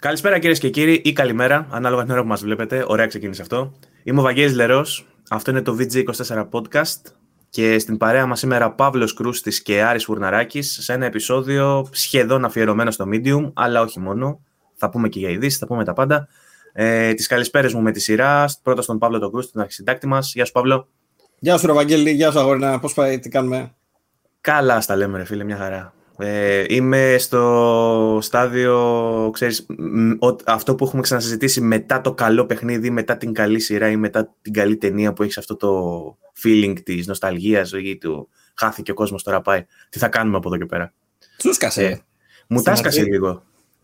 Καλησπέρα κυρίες και κύριοι, ή καλημέρα, ανάλογα την ώρα που μας βλέπετε. Ωραία, ξεκίνησε αυτό. Είμαι ο Βαγγέλης Λερός. Αυτό είναι το VG24 Podcast. Και στην παρέα μας σήμερα Παύλος Κρούστης και Άρης Φουρναράκη σε ένα επεισόδιο σχεδόν αφιερωμένο στο Medium, αλλά όχι μόνο. Θα πούμε και για ειδήσεις, θα πούμε τα πάντα. Ε, τις καλησπέρες μου με τη σειρά. Πρώτα στον Παύλο τον Κρούστη, τον αρχισυντάκτη μας. Γεια σου, Παύλο. Γεια σου, Ροβαγγέλη. Γεια σου, Αγόρινα. Πώς πάει, τι κάνουμε; Καλά, στα λέμε, ρε φίλε, μια χαρά. Ε, είμαι στο στάδιο, ξέρεις, αυτό που έχουμε ξανασυζητήσει μετά το καλό παιχνίδι, μετά την καλή σειρά ή μετά την καλή ταινία που έχει αυτό το feeling της νοσταλγίας ή του χάθηκε ο κόσμος τώρα πάει. Τι θα κάνουμε από εδώ και πέρα; Τσούσκασε. Ε, μου τάσκασε λίγο.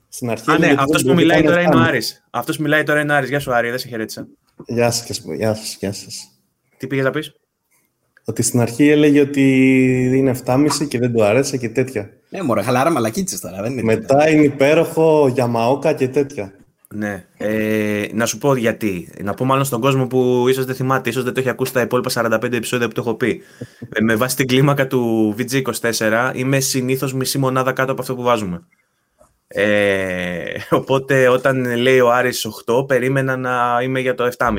Στην αρχή Α, ναι, αυτός που μιλάει τώρα είναι ο Άρης. Αυτός που μιλάει τώρα είναι ο Άρης. Γεια σου Άρη, δεν σε χαιρέτησα. Γεια σας, γεια σας, γεια σας. Τι πήγες να πεις; Ότι στην αρχή έλεγε ότι είναι 7,5 και δεν του άρεσε και τέτοια. Ναι, μωρέ, χαλάρα μαλακίτσες τώρα. Δεν είναι Μετά τέτοια. είναι υπέροχο για Μαόκα και τέτοια. Ναι. Ε, να σου πω γιατί. Να πω μάλλον στον κόσμο που ίσως δεν θυμάται, ίσως δεν το έχει ακούσει τα υπόλοιπα 45 επεισόδια που το έχω πει. Ε, με βάση την κλίμακα του VG24 είμαι συνήθως μισή μονάδα κάτω από αυτό που βάζουμε. Ε, οπότε όταν λέει ο Άρης 8, περίμενα να είμαι για το 7,5.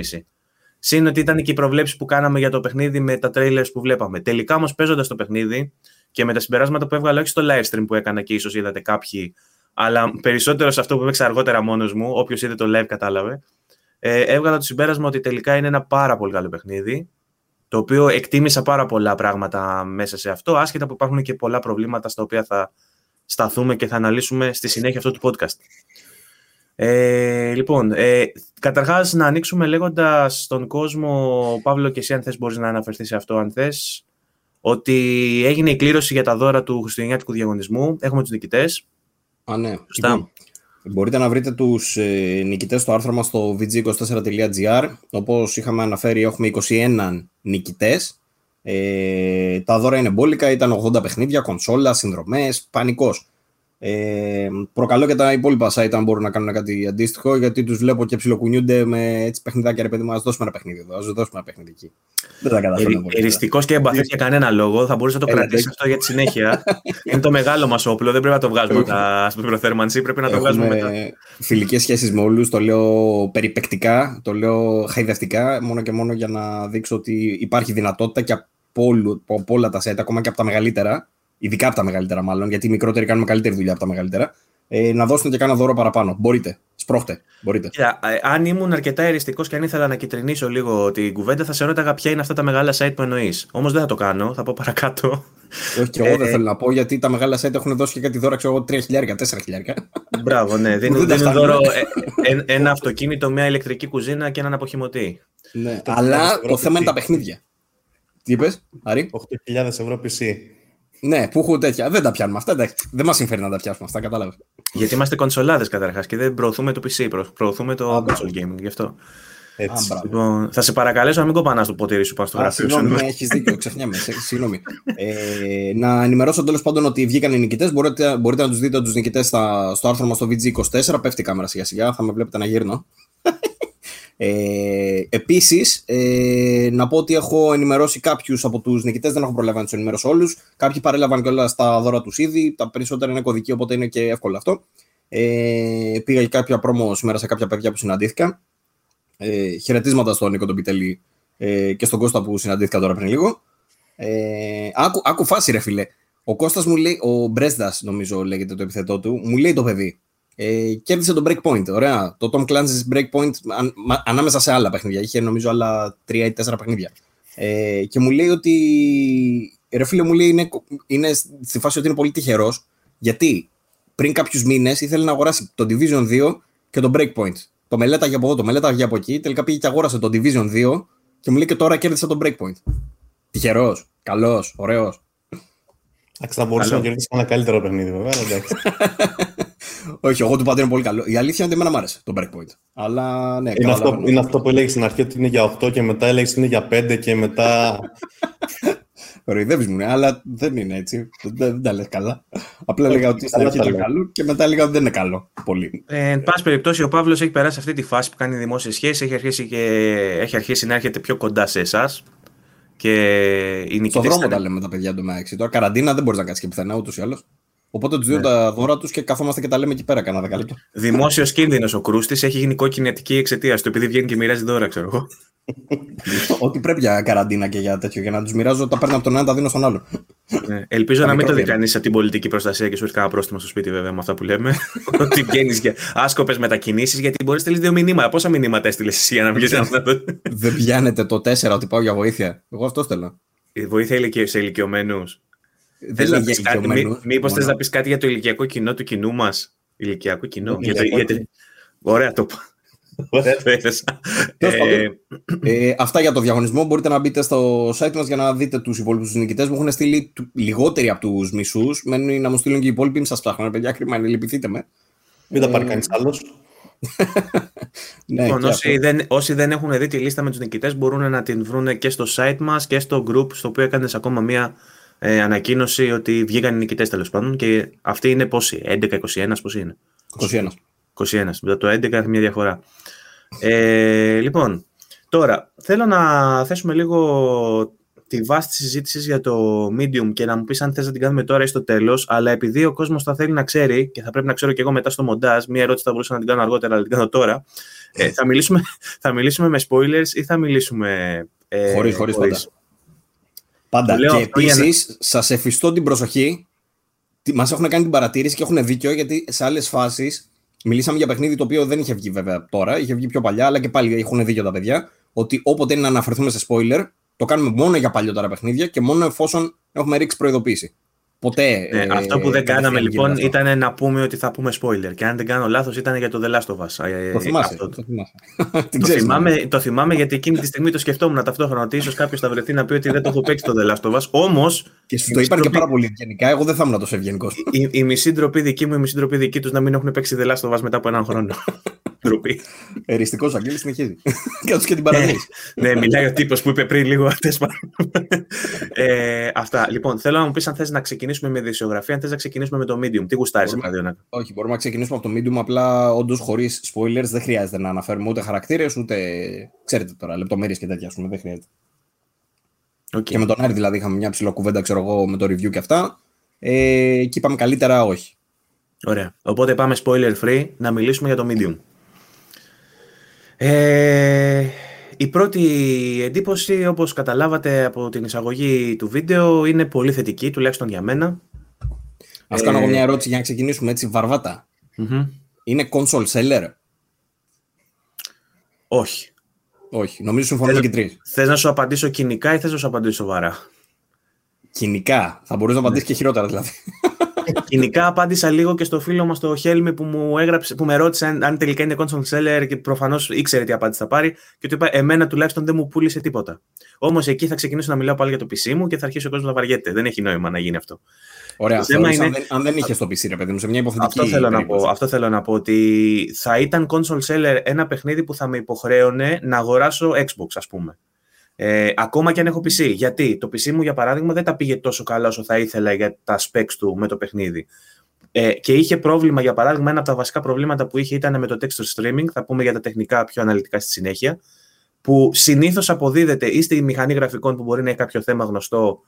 Συν ότι ήταν και οι προβλέψεις που κάναμε για το παιχνίδι με τα trailers που βλέπαμε. Τελικά όμως παίζοντας το παιχνίδι και με τα συμπεράσματα που έβγαλα όχι στο live stream που έκανα και ίσως είδατε κάποιοι, αλλά περισσότερο σε αυτό που έπαιξα αργότερα μόνος μου, όποιος είδε το live κατάλαβε. Ε, έβγαλα το συμπέρασμα ότι τελικά είναι ένα πάρα πολύ καλό παιχνίδι. Το οποίο εκτίμησα πάρα πολλά πράγματα μέσα σε αυτό, άσχετα που υπάρχουν και πολλά προβλήματα στα οποία θα σταθούμε και θα αναλύσουμε στη συνέχεια αυτού του podcast. Ε, λοιπόν, ε, καταρχάς να ανοίξουμε λέγοντας στον κόσμο, Παύλο και εσύ αν θες μπορείς να αναφερθείς σε αυτό αν θες, ότι έγινε η κλήρωση για τα δώρα του Χριστουγεννιάτικου διαγωνισμού. Έχουμε τους νικητές. Α, ναι. Σωστά. Λοιπόν, μπορείτε να βρείτε τους ε, νικητές στο άρθρο μας στο vg24.gr. Όπως είχαμε αναφέρει, έχουμε 21 νικητές. Ε, τα δώρα είναι μπόλικα, ήταν 80 παιχνίδια, κονσόλα, συνδρομές, πανικός. Ε, προκαλώ και τα υπόλοιπα site αν μπορούν να κάνουν κάτι αντίστοιχο, γιατί τους βλέπω και ψιλοκουνιούνται με έτσι παιχνιδάκια. Ρε παιδί μου, ας δώσουμε ένα παιχνίδι εδώ, ας δώσουμε ένα παιχνίδι εκεί. Δεν τα καταφέρνω πολύ. Εριστικός και εμπαθή για κανένα λόγο. Θα μπορούσε να το Έλα, κρατήσεις ναι. αυτό για τη συνέχεια. Είναι το μεγάλο μας όπλο. Δεν πρέπει να το βγάζουμε τα- στην προθέρμανση. Πρέπει να το βγάζουμε μετά. Έχουμε φιλικές σχέσεις με όλους, το λέω περιπεκτικά, το λέω χαϊδευτικά, μόνο και μόνο για να δείξω ότι υπάρχει δυνατότητα και από, όλου- από όλα τα set, ακόμα και από τα μεγαλύτερα, ειδικά από τα μεγαλύτερα μάλλον, γιατί οι μικρότεροι κάνουμε καλύτερη δουλειά από τα μεγαλύτερα, ε, να δώσουν και κάνα δώρο παραπάνω. Μπορείτε. Σπρώχτε. Μπορείτε. Κοίτα, ε, αν ήμουν αρκετά εριστικός και αν ήθελα να κυτρινίσω λίγο την κουβέντα, θα σε ρώταγα ποια είναι αυτά τα μεγάλα site που εννοείς. Όμως δεν θα το κάνω, θα πω παρακάτω. Όχι και εγώ δεν Ε, θέλω να πω, γιατί τα μεγάλα set έχουν δώσει και κάτι δώρα, ξέρω εγώ, 3 χιλιάρικα, 4 χιλιάρικα. Μπράβο, ναι. Δίνουν, Δεν τα δίνουν φτάνουν. δώρο ε, ε, ένα αυτοκίνητο, μια ηλεκτρική κουζίνα και έναν αποχημωτή. ναι. Το Αλλά 1000 το ευρώ θέμα είναι τα PC. παιχνίδια. Τι είπες, Άρη; 8.000 ευρώ PC. Ναι, που έχουν τέτοια. Δεν τα πιάνουμε αυτά. εντάξει. Δεν μας συμφέρει να τα πιάσουμε αυτά, κατάλαβες. Γιατί είμαστε κονσολάδες καταρχάς και δεν προωθούμε το PC, προ- προωθούμε το Α, μπράβο. console gaming. Γι' αυτό. Έτσι. μπράβο. Λοιπόν, θα σε παρακαλέσω να μην κοπανάς το ποτήρι σου πάνω στο Α, γραφείο σου. συγγνώμη, έχεις δίκιο, ξεχνιάμαι. σε- Συγγνώμη. Ε, να ενημερώσω τέλος πάντων ότι βγήκαν οι νικητές. Μπορείτε, μπορείτε να τους δείτε τους νικητές στο άρθρο μας στο VG24. Πέφτει η κάμερα σιγά σιγά, θα με βλέπετε να γύρνω. Ε, Επίσης, ε, να πω ότι έχω ενημερώσει κάποιους από τους νικητές, δεν έχω προλάβει να τους ενημερώσω όλους. Κάποιοι παρέλαβαν και όλα στα δώρα τους ήδη. Τα περισσότερα είναι κωδικοί, οπότε είναι και εύκολο αυτό. Ε, πήγα για κάποια πρόμο σήμερα σε κάποια παιδιά που συναντήθηκα. Ε, χαιρετίσματα στον Νίκο τον Πιτελή ε, και στον Κώστα που συναντήθηκα τώρα πριν λίγο. Ε, άκου, άκου φάση ρε φίλε. Ο Κώστας μου λέει, ο Μπρέσδας νομίζω λέγεται το επιθετό του, μου λέει το παιδί. Ε, κέρδισε το breakpoint, ωραία. Το Tom Clancy's breakpoint αν, μα- ανάμεσα σε άλλα παιχνίδια. Είχε νομίζω άλλα τρία ή τέσσερα παιχνίδια. Ε, και μου λέει ότι, ρε φίλε μου λέει είναι, είναι στη φάση ότι είναι πολύ τυχερός, γιατί πριν κάποιους μήνες ήθελε να αγοράσει το Division 2 και το breakpoint. Το μελέταγε από εδώ, το μελέταγε από εκεί, τελικά πήγε και αγόρασε το Division 2 και μου λέει και τώρα κέρδισε το breakpoint. Τυχερός, καλός, ωραίος. Εντάξει, θα μπορούσε Καλό. να κερδίσει ένα καλύτερο παιχνίδι, βέβαια. αλλά εντάξει. Όχι, εγώ του πάντα είναι πολύ καλό. Η αλήθεια είναι ότι εμένα μου άρεσε το breakpoint. Αλλά ναι, είναι, αυτό, καταλαβαίνω. είναι αυτό που έλεγες στην αρχή ότι είναι για 8 και μετά έλεγες είναι για 5 και μετά. Κοροϊδεύει μου, ναι, αλλά δεν είναι έτσι. Δεν, δεν τα λες καλά. Απλά έλεγα ότι στην καλά αρχή τα ήταν λέω. καλό και μετά έλεγα ότι δεν είναι καλό. Πολύ. Ε, εν πάση περιπτώσει, ο Παύλος έχει περάσει αυτή τη φάση που κάνει δημόσιες σχέσεις. Έχει αρχίσει, και... έχει αρχίσει να έρχεται πιο κοντά σε εσάς. Και οι Στον νικητές δρόμο ήταν- τα λέμε τα παιδιά του μεταξύ. Τώρα καραντίνα δεν μπορείς να κάτσει και πουθενά ούτως ή άλλως. Οπότε του δίνω Ναι. τα δώρα τους και καθόμαστε και τα λέμε εκεί πέρα κανένα δεκαλέπτο. Δημόσιος κίνδυνος ο Κρούστης έχει γίνει κόκκινη εξαιτία του, επειδή βγαίνει και μοιράζει δώρα, ξέρω εγώ. Ότι πρέπει για καραντίνα και για τέτοιο. Για να τους μοιράζω, τα παίρνω από τον ένα, τα δίνω στον άλλο. Ναι. Ελπίζω Τα να μην το δει μικρόβια. κανείς από την πολιτική προστασία και σου έρθει κανένα πρόστιμο στο σπίτι, βέβαια, με αυτά που λέμε. Ότι βγαίνεις για άσκοπες μετακινήσεις, γιατί μπορείς να στείλεις δύο μηνύματα. Πόσα μηνύματα έστειλες εσύ για να βγει να το. Δεν πιάνετε το 4 ότι πάω για βοήθεια. Εγώ αυτό στέλνω. Η βοήθεια ηλικιο- σε ηλικιωμένους. Δεν λέει για ηλικιωμένους. Μήπως θες Μόνο. να πεις κάτι για το ηλικιακό κοινό του κοινού μας; Ηλικιακό κοινό. Το Για το- ηλικιακό για το- Ωραία το είπα. Ωραία το έθεσα. Τέλος Ε, πάντων. Ε, αυτά για το διαγωνισμό. Μπορείτε να μπείτε στο site μας για να δείτε τους υπόλοιπους νικητές. Μου έχουν στείλει του- λιγότεροι από τους μισούς. Μένει να μου στείλουν και οι υπόλοιποι. Μην σας ψάχνω, παιδιά. Κρίμα είναι, λυπηθείτε με. Μην τα πάρει κανείς άλλος. Ναι, Λοιπόν, και όσοι αυτό. δεν, όσοι δεν έχουν δει τη λίστα με τους νικητές μπορούν να την βρουν και στο site μας και στο group στο οποίο έκανες ακόμα μία ε, ανακοίνωση ότι βγήκαν οι νικητές τέλος πάντων και αυτοί είναι πόσοι, 11-21 πόσοι είναι; 21. 21. Μετά το 11 έχει μια διαφορά. Ε, λοιπόν, τώρα θέλω να θέσουμε λίγο τη βάση της συζήτησης για το Medium και να μου πεις αν θες να την κάνουμε τώρα ή στο τέλος, αλλά επειδή ο κόσμος θα θέλει να ξέρει και θα πρέπει να ξέρω και εγώ μετά στο μοντάζ, μια ερώτηση θα μπορούσα να την κάνω αργότερα, αλλά την κάνω τώρα, ε, θα, μιλήσουμε, θα μιλήσουμε με spoilers ή θα μιλήσουμε ε, Χωρίς, χωρίς πάντα. Πάντα. Το λέω Και αυτό για να- επίσης, σας εφιστώ την προσοχή. Μας έχουν κάνει την παρατήρηση και έχουν δίκιο γιατί σε άλλες φάσεις μιλήσαμε για παιχνίδι το οποίο δεν είχε βγει βέβαια τώρα, είχε βγει πιο παλιά, αλλά και πάλι έχουν δίκιο τα παιδιά. Ότι όποτε είναι να αναφερθούμε σε spoiler, το κάνουμε μόνο για παλιότερα παιχνίδια και μόνο εφόσον έχουμε ρίξει προειδοποίηση. Ποτέ. Ναι, ε, αυτό που δεν κάναμε κατευθείαν λοιπόν γίνεται αυτό. ήταν να πούμε ότι θα πούμε spoiler. Και αν δεν κάνω λάθος, ήταν για το The Last of Us. Ε, Το θυμάσαι. αυτό. Το θυμάσαι. Την Το ξέρεις, θυμάμαι, το θυμάμαι γιατί εκείνη τη στιγμή το σκεφτόμουν ταυτόχρονα ότι ίσως κάποιος θα βρεθεί να πει ότι δεν το έχω παίξει το The Last of Us. Όμως Και σου το είπαν και πάρα πολύ ευγενικά. Εγώ δεν θα ήμουν τόσο ευγενικός. η, η μισή ντροπή δική μου, η μισή ντροπή δική τους να μην έχουν παίξει The Last of Us μετά από έναν χρόνο. ντροπή. Εριστικός Αγγέλης συνεχίζει. Κάτω και την παρατήρηση. ναι, μιλάει ο τύπος που είπε πριν λίγο. τέλος πάντων. ε, αυτά. Λοιπόν, θέλω να μου πεις αν θες να ξεκινήσουμε με ειδησιογραφία, αν θες να ξεκινήσουμε με το Medium. Τι γουστάρεις, Μπορούμε. Παδιώνα. Όχι, μπορούμε να ξεκινήσουμε από το Medium. Απλά όντως χωρίς spoilers δεν χρειάζεται να αναφέρουμε ούτε χαρακτήρες ούτε. ξέρετε τώρα, λεπτομέρειες και τέτοια. Ας πούμε, δεν χρειάζεται. Okay. Και με τον Άρη δηλαδή είχαμε μια ψηλό κουβέντα, ξέρω εγώ, με το review και αυτά. Ε, και είπαμε καλύτερα όχι. Ωραία. Οπότε πάμε spoiler free να μιλήσουμε για το Medium. Ε, η πρώτη εντύπωση, όπως καταλάβατε από την εισαγωγή του βίντεο, είναι πολύ θετική, τουλάχιστον για μένα. Α Ε, κάνω εγώ μια ερώτηση για να ξεκινήσουμε έτσι βαρβάτα. Μμμ. Είναι console seller; Όχι. Όχι. Νομίζω συμφωνούμε και οι τρει. Θες να σου απαντήσω κοινικά ή θες να σου απαντήσω σοβαρά. Κοινικά. Θα μπορούσε να απαντήσεις και χειρότερα δηλαδή. κοινικά απάντησα λίγο και στο φίλο μας το Χέλμι που μου έγραψε, που με ρώτησε αν, αν τελικά είναι console seller και προφανώς ήξερε τι απάντηση θα πάρει και του είπα εμένα τουλάχιστον δεν μου πούλησε τίποτα. Όμως εκεί θα ξεκινήσω να μιλάω πάλι για το PC μου και θα αρχίσει ο κόσμος να βαριέται. Δεν έχει νόημα να γίνει αυτό. Ωραία. Το θέμα θεωρείς, είναι- αν, δεν, αν δεν είχες το PC, ρε παιδί μου, σε μια υποθετική. Αυτό θέλω, να περίπτωση. πω, αυτό θέλω να πω ότι θα ήταν console seller ένα παιχνίδι που θα με υποχρέωνε να αγοράσω Xbox ας πούμε. Ε, ακόμα και αν έχω PC. Γιατί; Το PC μου για παράδειγμα δεν τα πήγε τόσο καλά όσο θα ήθελα για τα specs του με το παιχνίδι. Ε, και είχε πρόβλημα, για παράδειγμα, ένα από τα βασικά προβλήματα που είχε ήταν με το texture streaming. Θα πούμε για τα τεχνικά πιο αναλυτικά στη συνέχεια. Που συνήθως αποδίδεται ή στη μηχανή γραφικών που μπορεί να έχει κάποιο θέμα γνωστό,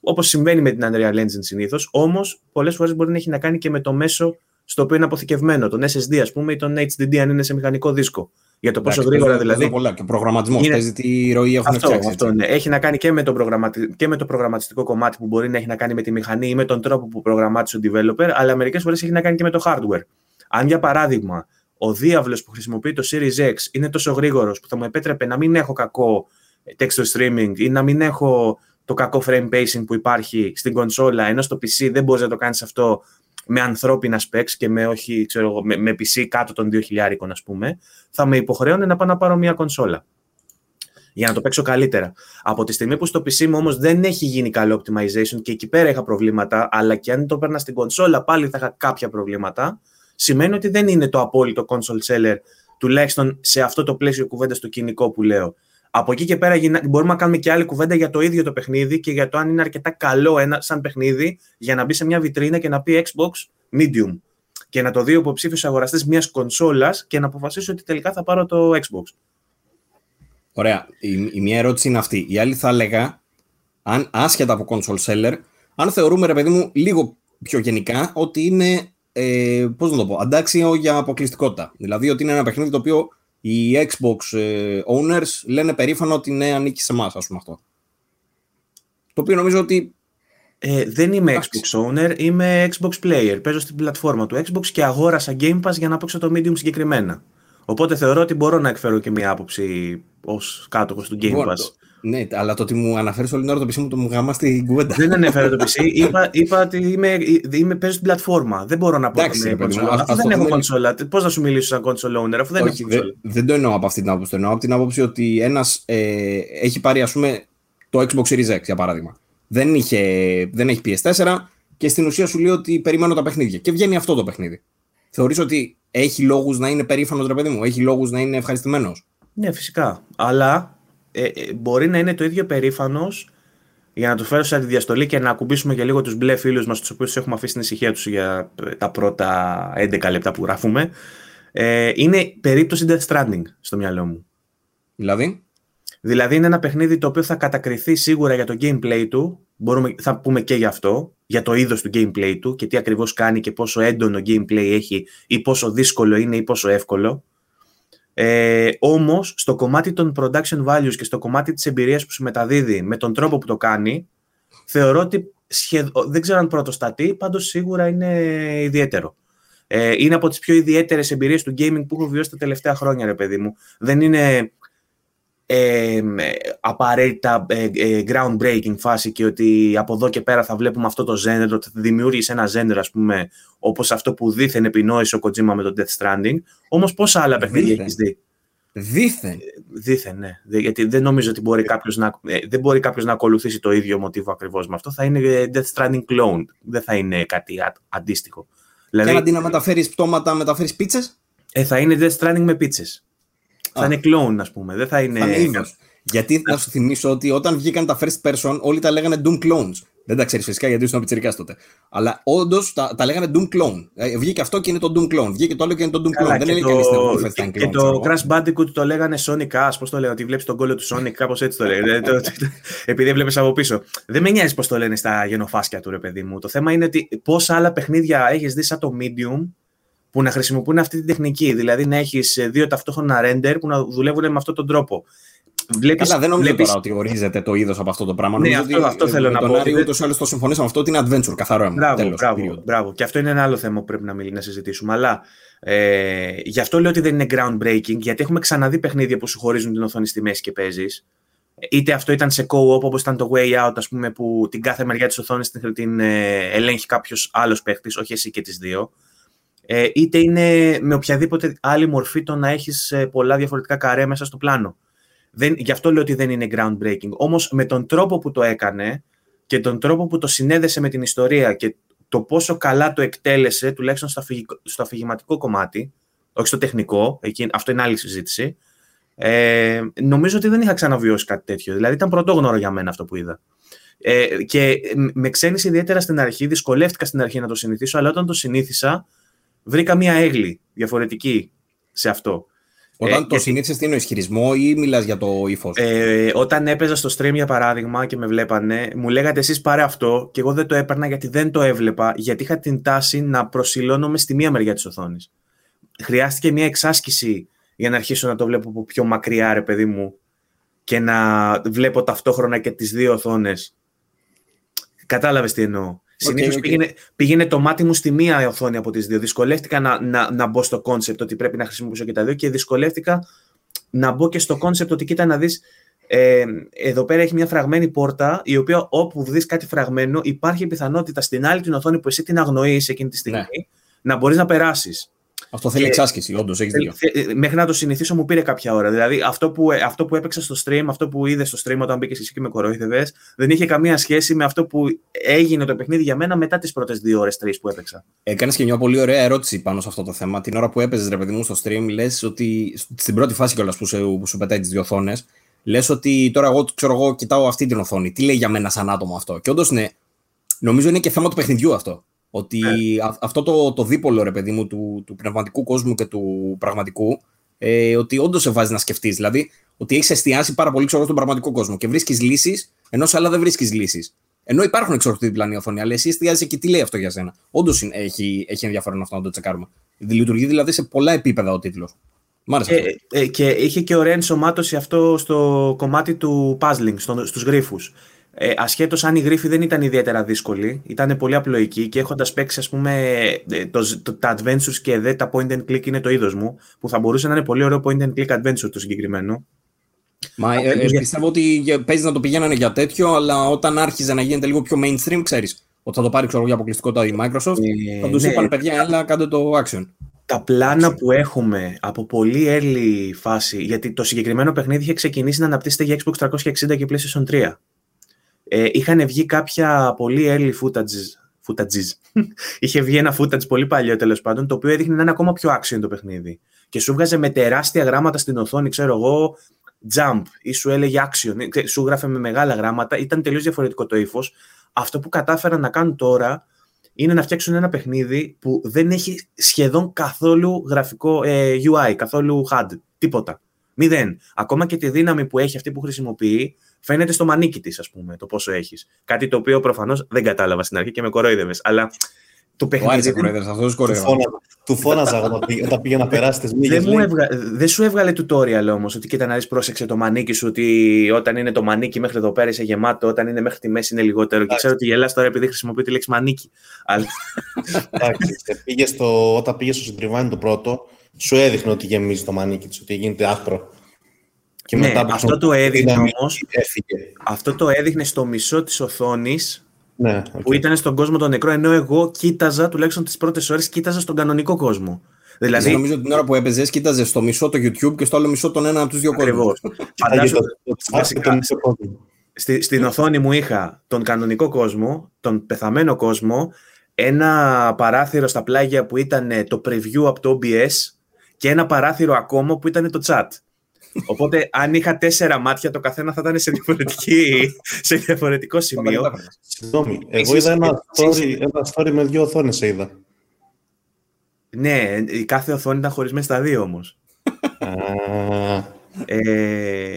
όπως συμβαίνει με την Unreal Engine συνήθως. Όμως, πολλές φορές μπορεί να έχει να κάνει και με το μέσο στο οποίο είναι αποθηκευμένο. Τον SSD, ας πούμε, ή τον HDD, αν είναι σε μηχανικό δίσκο. Για το πόσο Εντάξει, γρήγορα παίζουν- δηλαδή. παίζουν Πολλά. Και ο προγραμματισμός. Είναι- Παίζει τι ροή έχουν Αυτό, φτιάξει. αυτό έτσι. ναι. Έχει να κάνει και με, το προγραμματι... και με το προγραμματιστικό κομμάτι που μπορεί να έχει να κάνει με τη μηχανή ή με τον τρόπο που προγραμμάτισε ο developer, αλλά μερικές φορές έχει να κάνει και με το hardware. Αν για παράδειγμα ο διάβλος που χρησιμοποιεί το Series X είναι τόσο γρήγορος που θα μου επέτρεπε να μην έχω κακό texture streaming ή να μην έχω το κακό frame pacing που υπάρχει στην κονσόλα, ενώ στο PC δεν μπορείς να το κάνεις αυτό με ανθρώπινα specs και με, όχι, ξέρω, εγώ, με, με PC κάτω των 2.000, ας πούμε, θα με υποχρέωνε να πάω να πάρω μια κονσόλα για να το παίξω καλύτερα. Από τη στιγμή που στο PC μου όμως δεν έχει γίνει καλό optimization και εκεί πέρα είχα προβλήματα, αλλά και αν το παίρνα στην κονσόλα πάλι θα είχα κάποια προβλήματα, σημαίνει ότι δεν είναι το απόλυτο console seller, τουλάχιστον σε αυτό το πλαίσιο κουβέντας στο κοινικό που λέω. Από εκεί και πέρα γυνα- μπορούμε να κάνουμε και άλλη κουβέντα για το ίδιο το παιχνίδι και για το αν είναι αρκετά καλό ένα σαν παιχνίδι για να μπει σε μια βιτρίνα και να πει Xbox Medium και να το δει ο υποψήφιος αγοραστής μιας κονσόλας και να αποφασίσει ότι τελικά θα πάρω το Xbox. Ωραία. Η, η μία ερώτηση είναι αυτή. Η άλλη θα έλεγα, αν, άσχετα από console seller, αν θεωρούμε, ρε παιδί μου, λίγο πιο γενικά ότι είναι, ε, πώς να το πω, αντάξιο για αποκλειστικότητα. Δηλαδή ότι είναι ένα παιχνίδι το οποίο οι Xbox ε, owners λένε περήφανο ότι ναι, ανήκει σε εμάς, ας πούμε αυτό. Το οποίο νομίζω ότι ε, δεν είμαι Xbox owner, είμαι Xbox player. Παίζω στην πλατφόρμα του Xbox και αγόρασα Game Pass για να παίξω το Medium συγκεκριμένα. Οπότε θεωρώ ότι μπορώ να εκφέρω και μια άποψη ως κάτοχος του Game Λοιπόν, Pass. Το- Ναι, αλλά το ότι μου αναφέρεις όλη την ώρα το PC μου το μου γάμας στην κουβέντα. Δεν ανέφερα το PC. Είπα, είπα ότι είμαι, είμαι, παίζω στην πλατφόρμα. Δεν μπορώ να πω Εντάξει, ότι είμαι ρε παιδί μου, κονσόλα. ας- Αφού ας δεν το έχω δούμε- κονσόλα. Πώς να σου μιλήσω σαν console owner, αφού δεν έχω Όχι, κονσόλα; δεν, δεν το εννοώ από αυτή την άποψη. Το εννοώ από την άποψη ότι ένας ε, έχει πάρει, ας πούμε, το Xbox Series X για παράδειγμα. Δεν, είχε, δεν έχει PS4 και στην ουσία σου λέει ότι περιμένω τα παιχνίδια. Και βγαίνει αυτό το παιχνίδι. Θεωρείς ότι έχει λόγους να είναι περήφανος ρε παιδί μου, έχει λόγους να είναι ευχαριστημένος; Ναι, φυσικά. Αλλά ε, ε, μπορεί να είναι το ίδιο περήφανος για να του φέρω σε διαστολή και να ακουμπήσουμε και λίγο τους μπλε φίλους μας, τους οποίους έχουμε αφήσει την ησυχία τους για ε, τα πρώτα 11 λεπτά που γράφουμε. Ε, είναι περίπτωση Death Stranding στο μυαλό μου. Δηλαδή, Δηλαδή είναι ένα παιχνίδι το οποίο θα κατακριθεί σίγουρα για το gameplay του. Μπορούμε, θα πούμε και γι' αυτό, για το είδος του gameplay του και τι ακριβώς κάνει και πόσο έντονο gameplay έχει ή πόσο δύσκολο είναι ή πόσο εύκολο. Ε, όμως, στο κομμάτι των production values και στο κομμάτι της εμπειρίας που σου μεταδίδει με τον τρόπο που το κάνει, θεωρώ ότι σχεδ... δεν ξέρω αν πρώτο στα τι, πάντως σίγουρα είναι ιδιαίτερο. Ε, είναι από τις πιο ιδιαίτερες εμπειρίες του gaming που έχω βιώσει τα τελευταία χρόνια, ρε παιδί μου. Δεν είναι ε, ε, απαραίτητα ε, ε, groundbreaking φάση και ότι από εδώ και πέρα θα βλέπουμε αυτό το genre, ότι θα δημιούργησε ένα genre, ας πούμε, όπως αυτό που δίθεν επινόησε ο Kojima με το Death Stranding. Όμως πόσα άλλα παιχνίδια Δίθεν. έχεις δει; δίθεν. Δίθεν, ναι. Δε- Γιατί δεν νομίζω ότι μπορεί κάποιος να, ε, δεν μπορεί κάποιος να ακολουθήσει το ίδιο μοτίβο ακριβώς με αυτό. Θα είναι ε, Death Stranding clone. Δεν θα είναι κάτι α- αντίστοιχο. Και Δηλαδή, αν αντί να μεταφέρεις πτώματα, μεταφέρεις πίτσες, ε, θα είναι Death Stranding με πίτσες. Θα Α. είναι clone, ας πούμε. Δεν θα είναι... θα είναι είδος. Γιατί να σου θυμίσω ότι όταν βγήκαν τα first person, όλοι τα λέγανε Doom Clones. Δεν τα ξέρεις φυσικά γιατί ήσουν πιτσυρικά τότε. Αλλά όντως τα, τα λέγανε Doom Clone. Ε, βγήκε αυτό και είναι το Doom Clone. Βγήκε το άλλο και είναι το Doom Καλά, Clone. Δεν και έλεγε το- κανείς την και, Wolfenstein και Clone. το ξέρω εγώ. Crash Bandicoot το λέγανε Sonic Ass, πώς το λέγανε, ότι βλέπεις τον κόλλο του Sonic, κάπως έτσι το λέγανε. Το- το- Επειδή έβλεπες από πίσω. Δεν με νοιάζει πώς το λένε στα γενοφάσκια του, ρε παιδί μου. Το θέμα είναι ότι πόσα άλλα παιχνίδια έχεις δει σαν το Medium που να χρησιμοποιούν αυτή την τεχνική. Δηλαδή να έχεις ε, δύο ταυτόχρονα render που να δουλεύουν με αυτόν τον τρόπο. Βλέπεις, Καλά, δεν νομίζω βλέπεις- τώρα ότι ορίζεται το είδος από αυτό το πράγμα. Ναι, νομίζω αυτό- ότι αυτό ε, θέλω με να τον πω, Άρη ότι ούτως ή άλλως το συμφωνήσαμε αυτό ότι είναι adventure, καθαρό αίμα. Μπράβο, Τέλος, μπράβο, period. μπράβο. Και αυτό είναι ένα άλλο θέμα που πρέπει να, μιλ- να συζητήσουμε. Αλλά ε, γι' αυτό λέω ότι δεν είναι groundbreaking, γιατί έχουμε ξαναδεί παιχνίδια που σου χωρίζουν την οθόνη στη μέση και παίζεις. Είτε αυτό ήταν σε co-op, όπως ήταν το Way Out, ας πούμε, που την κάθε μεριά της οθόνης την, την ε, ελέγχει κάποιος άλλος παίχτης, όχι εσύ και τις δύο. Ε, είτε είναι με οποιαδήποτε άλλη μορφή το να έχεις πολλά διαφορετικά καρέ μέσα στο πλάνο. Δεν, γι' αυτό λέω ότι δεν είναι groundbreaking. Όμως με τον τρόπο που το έκανε και τον τρόπο που το συνέδεσε με την ιστορία και το πόσο καλά το εκτέλεσε, τουλάχιστον στο, αφηγικο- στο αφηγηματικό κομμάτι, όχι στο τεχνικό, εκεί, αυτό είναι άλλη συζήτηση, ε, νομίζω ότι δεν είχα ξαναβιώσει κάτι τέτοιο. Δηλαδή ήταν πρωτόγνωρο για μένα αυτό που είδα. Ε, και μ- με ξένησε ιδιαίτερα στην αρχή, δυσκολεύτηκα στην αρχή να το συνηθίσω, αλλά όταν το συνήθισα, βρήκα μία έγκλη διαφορετική σε αυτό. Όταν Ε, το γιατί- συνήθισες, τι είναι ο χειρισμός ή μιλάς για το ύφος; Ε, όταν έπαιζα στο stream για παράδειγμα και με βλέπανε, μου λέγατε εσείς πάρε αυτό και εγώ δεν το έπαιρνα γιατί δεν το έβλεπα, γιατί είχα την τάση να προσηλώνομαι στη μία μεριά της οθόνης. Χρειάστηκε μια εξάσκηση για να αρχίσω να το βλέπω από πιο μακριά ρε παιδί μου και να βλέπω ταυτόχρονα και τις δύο οθόνες. Κατάλαβες τι εννοώ. Συνήθως οκ. Πήγαινε, πήγαινε το μάτι μου στη μία οθόνη από τις δύο. Δυσκολεύτηκα να, να, να μπω στο concept ότι πρέπει να χρησιμοποιήσω και τα δύο και δυσκολεύτηκα να μπω και στο concept ότι κοίτα να δεις ε, εδώ πέρα έχει μια φραγμένη πόρτα η οποία όπου δεις κάτι φραγμένο υπάρχει πιθανότητα στην άλλη την οθόνη που εσύ την αγνοείς εκείνη τη στιγμή Ναι. να μπορείς να περάσεις. Αυτό θέλει ε, εξάσκηση, όντως, έχεις δίκιο. Ε, ε, Μέχρι να το συνηθίσω μου πήρε κάποια ώρα. Δηλαδή αυτό που, ε, αυτό που έπαιξα στο stream, αυτό που είδες στο stream όταν μπήκες εσύ και με κοροϊδεύες, δεν είχε καμία σχέση με αυτό που έγινε το παιχνίδι για μένα μετά τις πρώτες δύο ώρες, τρεις που έπαιξα. Έκανες και μια πολύ ωραία ερώτηση πάνω σε αυτό το θέμα. Την ώρα που έπαιζες, ρε παιδί μου, στο stream, λες ότι στην πρώτη φάση κιόλας που, σου- που σου πετάει τις δύο οθόνες, λες ότι τώρα εγώ, ξέρω εγώ, κοιτάω αυτή την οθόνη. Τι λέει για μένα σαν άτομο αυτό; Και όντως ναι, νομίζω είναι και θέμα του παιχνιδιού αυτό. Ότι Ναι. α- αυτό το, το δίπολο, ρε παιδί μου, του, του πνευματικού κόσμου και του πραγματικού, ε, ότι όντως σε βάζει να σκεφτείς. Δηλαδή, ότι έχεις εστιάσει πάρα πολύ ξέρω, εγώ, στον πραγματικό κόσμο και βρίσκεις λύσεις, ενώ σε άλλα δεν βρίσκεις λύσεις. Ενώ υπάρχουν εξορροπητή διπλανή οθόνη, αλλά εσύ εστιάζεις και τι λέει αυτό για σένα. Όντως έχει, έχει ενδιαφέρον αυτό να το τσεκάρουμε. Λειτουργεί δηλαδή σε πολλά επίπεδα ο τίτλος. Και, ε, και είχε και ωραία ενσωμάτωση αυτό στο κομμάτι του puzzling, στο, στους γρίφους. Ε, Ασχέτως αν η γρίφη δεν ήταν ιδιαίτερα δύσκολη, ήταν πολύ απλοϊκή και έχοντας παίξει ας πούμε, ε, το, το, τα adventures και δε τα point and click είναι το είδος μου, που θα μπορούσε να είναι πολύ ωραίο point and click adventure το συγκεκριμένο. Μα ε, ε, πιστεύω ότι παίζει να το πηγαίνανε για τέτοιο, αλλά όταν άρχιζε να γίνεται λίγο πιο mainstream, ξέρεις ότι θα το πάρει ξέρω, για αποκλειστικότητα η Microsoft. Ε, θα τους ναι. είπαν, παιδιά, έλα, κάντε το action. Τα πλάνα που έχουμε από πολύ early φάση, γιατί το συγκεκριμένο παιχνίδι είχε ξεκινήσει να αναπτύσσεται για Xbox 360 και PlayStation 3. Ε, είχαν βγει κάποια πολύ early footages, footages. είχε βγει ένα footage πολύ παλιό τέλος πάντων, το οποίο έδειχνε να είναι ακόμα πιο action το παιχνίδι. Και σου βγάζε με τεράστια γράμματα στην οθόνη, ξέρω εγώ, jump ή σου έλεγε action, σου γράφε με μεγάλα γράμματα, ήταν τελείως διαφορετικό το ύφος. Αυτό που κατάφεραν να κάνουν τώρα είναι να φτιάξουν ένα παιχνίδι που δεν έχει σχεδόν καθόλου γραφικό ε, UI, καθόλου HUD, τίποτα. Μηδέν. Ακόμα και τη δύναμη που έχει αυτή που χρησιμοποιεί φαίνεται στο μανίκι της, ας πούμε, το πόσο έχεις. Κάτι το οποίο προφανώς δεν κατάλαβα στην αρχή και με κορόιδευε. Αλλά το παιχνίδι. Τους φώναζα όταν πήγε να περάσει τις μύγες. Δεν σου έβγαλε tutorial όμως ότι κοίτα να δεις, πρόσεξε το μανίκι σου. Ότι όταν είναι το μανίκι μέχρι εδώ πέρα είσαι γεμάτο, όταν είναι μέχρι τη μέση είναι λιγότερο. Και ξέρω ότι γελάς τώρα επειδή χρησιμοποιεί τη λέξη μανίκι. Εντάξει, πήγε στο, όταν πήγε στο συντριβάνι το πρώτο, σου έδειχνε ότι γεμίζει το μανίκι της, ότι γίνεται άκρο. Και ναι, μετά αυτό το έδειχνε όμως. Αυτό το έδειχνε στο μισό της οθόνης ναι, okay. που ήταν στον κόσμο τον νεκρό, ενώ εγώ κοίταζα, τουλάχιστον τις πρώτες ώρες, κοίταζα στον κανονικό κόσμο. Δηλαδή... Εσύ νομίζω ότι την ώρα που έπαιζες, κοίταζες στο μισό το YouTube και στο άλλο μισό τον ένα από τους δύο κόσμους. Στη, στην οθόνη μου είχα τον κανονικό κόσμο, τον πεθαμένο κόσμο, ένα παράθυρο στα πλάγια που ήταν το preview από το OBS και ένα παράθυρο ακόμα που ήταν το chat. Οπότε, αν είχα τέσσερα μάτια, το καθένα θα ήταν σε, σε διαφορετικό σημείο. Συγγνώμη, εγώ είδα ένα story, ένα story με δύο οθόνες, είδα. Ναι, η κάθε οθόνη ήταν χωρισμένη στα δύο όμως. Ε,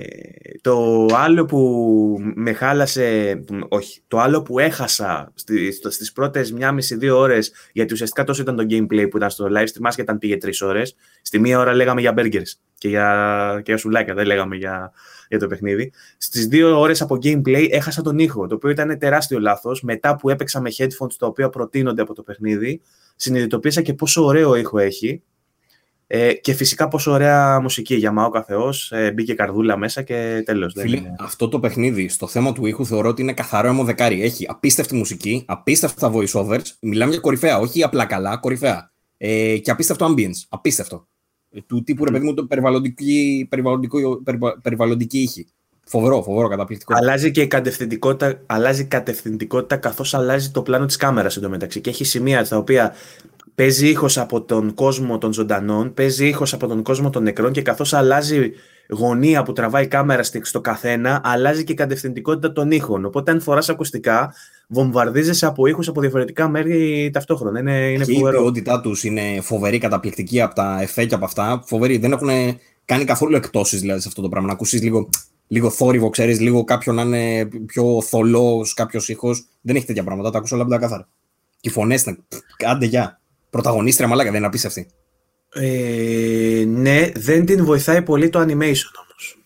το άλλο που με χάλασε, όχι, το άλλο που έχασα στις, στις πρώτες μία μισή δύο ώρες, γιατί ουσιαστικά τόσο ήταν το gameplay που ήταν στο live stream, και ήταν πήγε τρεις ώρες, στη μία ώρα λέγαμε για burgers και για, και για σουλάκια, δεν λέγαμε για, για το παιχνίδι. Στις δύο ώρες από gameplay έχασα τον ήχο, το οποίο ήταν τεράστιο λάθος, μετά που έπαιξα με headphones τα οποία προτείνονται από το παιχνίδι, συνειδητοποίησα και πόσο ωραίο ήχο έχει ε, και φυσικά πόσο ωραία μουσική για Μαό Θεό. Ε, μπήκε καρδούλα μέσα και τέλος. αυτό το παιχνίδι στο θέμα του ήχου θεωρώ ότι είναι καθαρό αιμοδεκάρι. Έχει απίστευτη μουσική, απίστευτα voiceovers. Μιλάμε για κορυφαία, όχι απλά καλά, κορυφαία. Ε, και απίστευτο ambience. Απίστευτο. Ε, του τύπου ρε παιδί μου το περιβαλλοντική, περιβαλλοντική ήχη. Φοβερό, φοβερό, καταπληκτικό. Αλλάζει και η κατευθυντικότητα, αλλάζει κατευθυντικότητα καθώς αλλάζει το πλάνο της κάμερας εντωμεταξύ και έχει σημεία στα οποία παίζει ήχος από τον κόσμο των ζωντανών, παίζει ήχος από τον κόσμο των νεκρών και καθώς αλλάζει γωνία που τραβάει η κάμερα στο καθένα, αλλάζει και η κατευθυντικότητα των ήχων. Οπότε αν φοράς ακουστικά, βομβαρδίζεσαι από ήχους από διαφορετικά μέρη ταυτόχρονα. Είναι, είναι και η ποιότητά τους είναι φοβερή, καταπληκτική από τα εφέ και από αυτά. Φοβερή, δεν έχουν κάνει καθόλου εκτόσεις δηλαδή σε αυτό το πράγμα. Να ακούσεις λίγο, λίγο θόρυβο, ξέρεις, λίγο κάποιον να είναι πιο θολός, κάποιος ήχος. Δεν έχει τέτοια πράγματα, τα ακούσω όλα από τα κάθαρα. Και οι φωνές, άντε γεια. Πρωταγωνίστρια μαλάκα, δεν είναι απίστευτη. Ε, ναι, δεν την βοηθάει πολύ το animation όμως.